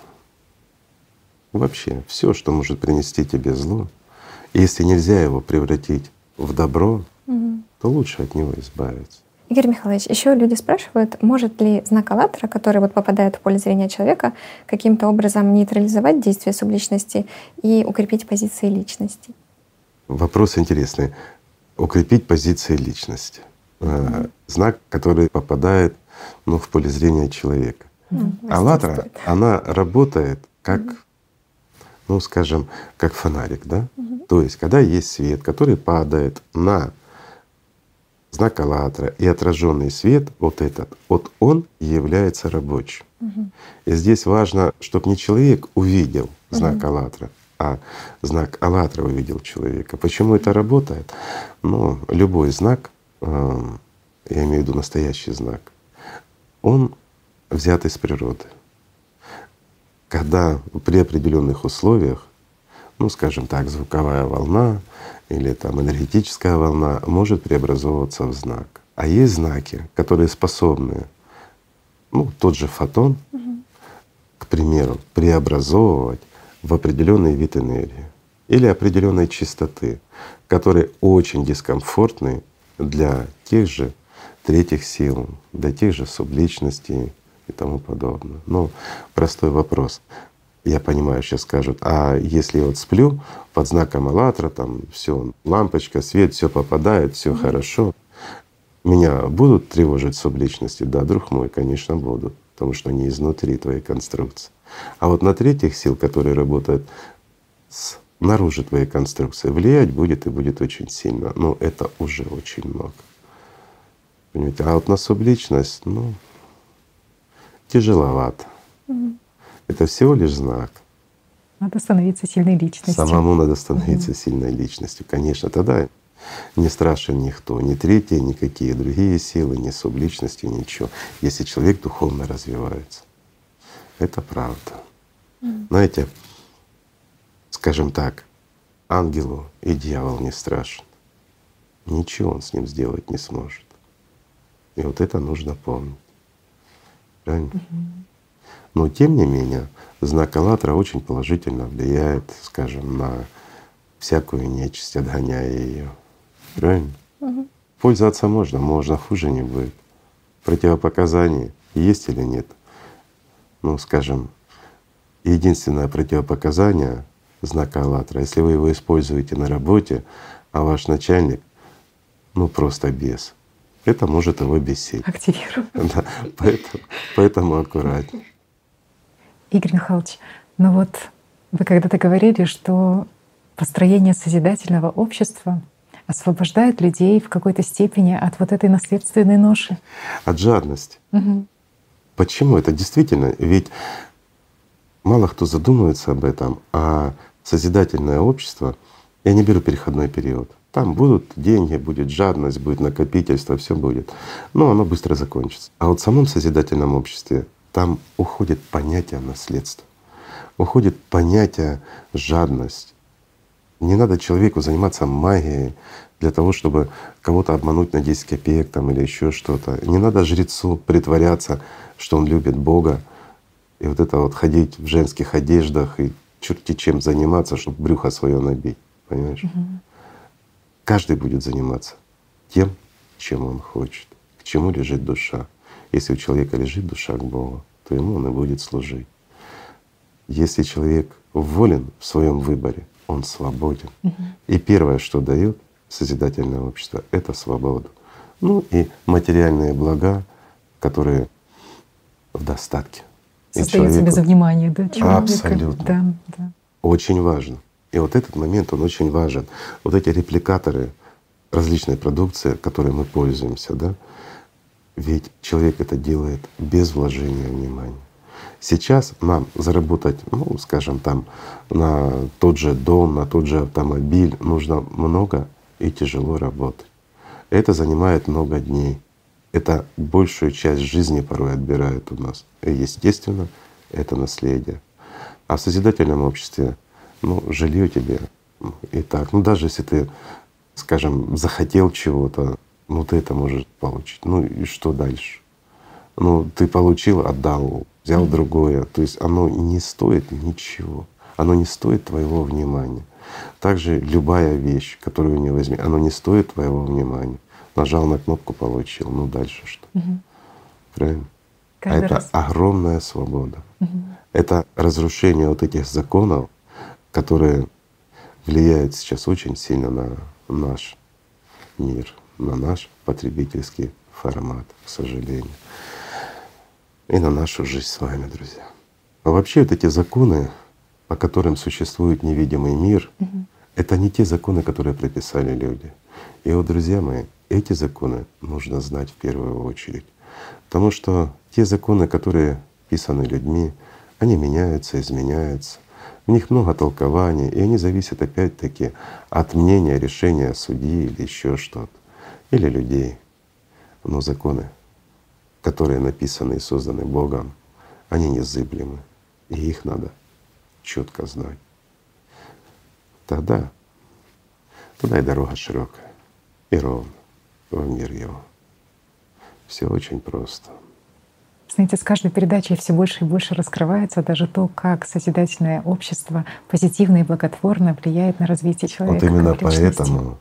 Вообще, все, что может принести тебе зло, если нельзя его превратить в добро, угу. то лучше от него избавиться. Игорь Михайлович, еще люди спрашивают, может ли знак АЛЛАТРА, который вот попадает в поле зрения человека, каким-то образом нейтрализовать действие субличности и укрепить позиции личности? Вопрос интересный. Укрепить позиции личности. Mm-hmm. Знак, который попадает ну, в поле зрения человека. Mm-hmm. АЛЛАТРА, она работает как mm-hmm ну, скажем, как фонарик, да? Угу. То есть, когда есть свет, который падает на знак АЛЛАТРА и отраженный свет, вот этот, вот он является рабочим. Угу. И здесь важно, чтобы не человек увидел знак угу. АЛЛАТРА, а знак АЛЛАТРА увидел человека. Почему это работает? Ну, любой знак, э, я имею в виду настоящий знак, он взят из природы когда при определенных условиях, ну скажем так, звуковая волна или там энергетическая волна может преобразовываться в знак. А есть знаки, которые способны, ну тот же фотон, угу. к примеру, преобразовывать в определенный вид энергии или определенной частоты, которые очень дискомфортны для тех же третьих сил, для тех же субличностей, и тому подобное. Ну, простой вопрос. Я понимаю, сейчас скажут, а если я вот сплю под знаком АЛЛАТРА, там все, лампочка, свет, все попадает, все mm-hmm. хорошо. Меня будут тревожить субличности? Да, друг мой, конечно, будут, потому что они изнутри твоей конструкции. А вот на третьих сил, которые работают снаружи твоей конструкции, влиять будет и будет очень сильно. Но это уже очень много. Понимаете? А вот на субличность, ну, тяжеловато. Угу. Это всего лишь знак. Надо становиться сильной личностью. Самому надо становиться угу. сильной личностью, конечно. Тогда не страшен никто, ни третьи, никакие другие силы, ни субличности, ничего, если человек духовно развивается. Это правда. Mm. Знаете, скажем так, ангелу и дьявол не страшен. Ничего он с ним сделать не сможет. И вот это нужно помнить. Правильно? Но тем не менее знак АЛЛАТРА очень положительно влияет, скажем, на всякую нечисть, отгоняя ее. Правильно? Угу. Пользоваться можно, можно, хуже не будет. Противопоказания есть или нет? Ну, скажем, единственное противопоказание знака АЛЛАТРА, если вы его используете на работе, а ваш начальник ну просто без, это может его бесить. Активируем. Да, поэтому, поэтому аккуратнее. Игорь Михайлович, ну вот вы когда-то говорили, что построение созидательного общества освобождает людей в какой-то степени от вот этой наследственной ноши. От жадности. Угу. Почему? Это действительно, ведь мало кто задумывается об этом, а созидательное общество, я не беру переходной период, там будут деньги, будет жадность, будет накопительство, все будет. Но оно быстро закончится. А вот в самом созидательном обществе там уходит понятие наследства, уходит понятие жадность. Не надо человеку заниматься магией для того, чтобы кого-то обмануть на 10 копеек там, или еще что-то. Не надо жрецу притворяться, что он любит Бога, и вот это вот ходить в женских одеждах и черти чем заниматься, чтобы брюхо свое набить. Понимаешь? Угу. Каждый будет заниматься тем, чем он хочет, к чему лежит душа. Если у человека лежит душа к Богу, то ему он и будет служить. Если человек волен в своем выборе, он свободен. Угу. И первое, что дает созидательное общество, это свободу. Ну и материальные блага, которые в достатке. Создается без внимания, да, человека. Абсолютно. Да, да. Очень важно. И вот этот момент, он очень важен. Вот эти репликаторы различной продукции, которой мы пользуемся, да, ведь человек это делает без вложения внимания. Сейчас нам заработать, ну, скажем, там на тот же дом, на тот же автомобиль нужно много и тяжело работать. Это занимает много дней. Это большую часть жизни порой отбирает у нас. И естественно, это наследие. А в созидательном обществе, ну, жилье тебе и так. Ну, даже если ты, скажем, захотел чего-то, ну ты это можешь получить. Ну и что дальше? Ну, ты получил, отдал, взял mm-hmm. другое. То есть оно не стоит ничего. Оно не стоит твоего внимания. Также любая вещь, которую не возьми, оно не стоит твоего внимания. Нажал на кнопку, получил. Ну дальше что? Угу. Правильно? Каждый а это раз. огромная свобода. Угу. Это разрушение вот этих законов, которые влияют сейчас очень сильно на наш мир, на наш потребительский формат, к сожалению, и на нашу жизнь с вами, друзья. А вообще вот эти законы, по которым существует невидимый мир, угу. это не те законы, которые прописали люди. И вот, друзья мои, эти законы нужно знать в первую очередь. Потому что те законы, которые писаны людьми, они меняются, изменяются. В них много толкований, и они зависят опять-таки от мнения, решения судьи или еще что-то, или людей. Но законы, которые написаны и созданы Богом, они незыблемы, и их надо четко знать. Тогда, тогда и дорога широкая, и ровно в мир его. Все очень просто. Знаете, с каждой передачей все больше и больше раскрывается даже то, как созидательное общество позитивно и благотворно влияет на развитие человека. Вот именно поэтому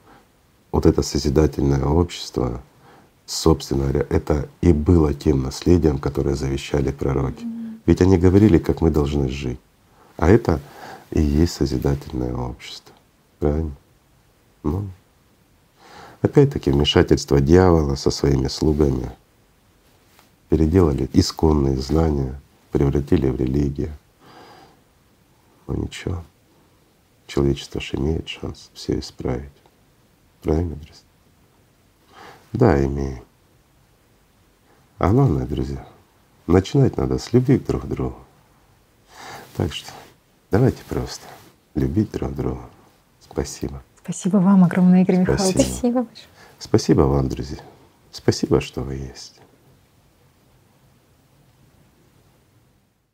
вот это созидательное общество, собственно говоря, это и было тем наследием, которое завещали пророки. Ведь они говорили, как мы должны жить. А это и есть созидательное общество. Правильно? Ну, опять-таки вмешательство дьявола со своими слугами переделали исконные знания, превратили в религию. Но ничего, человечество же имеет шанс все исправить. Правильно, друзья? Да, имеем. А главное, друзья, начинать надо с любви друг к другу. Так что давайте просто любить друг друга. Спасибо. Спасибо вам огромное, Игорь Михайлович. Спасибо Спасибо вам, друзья. Спасибо, что вы есть.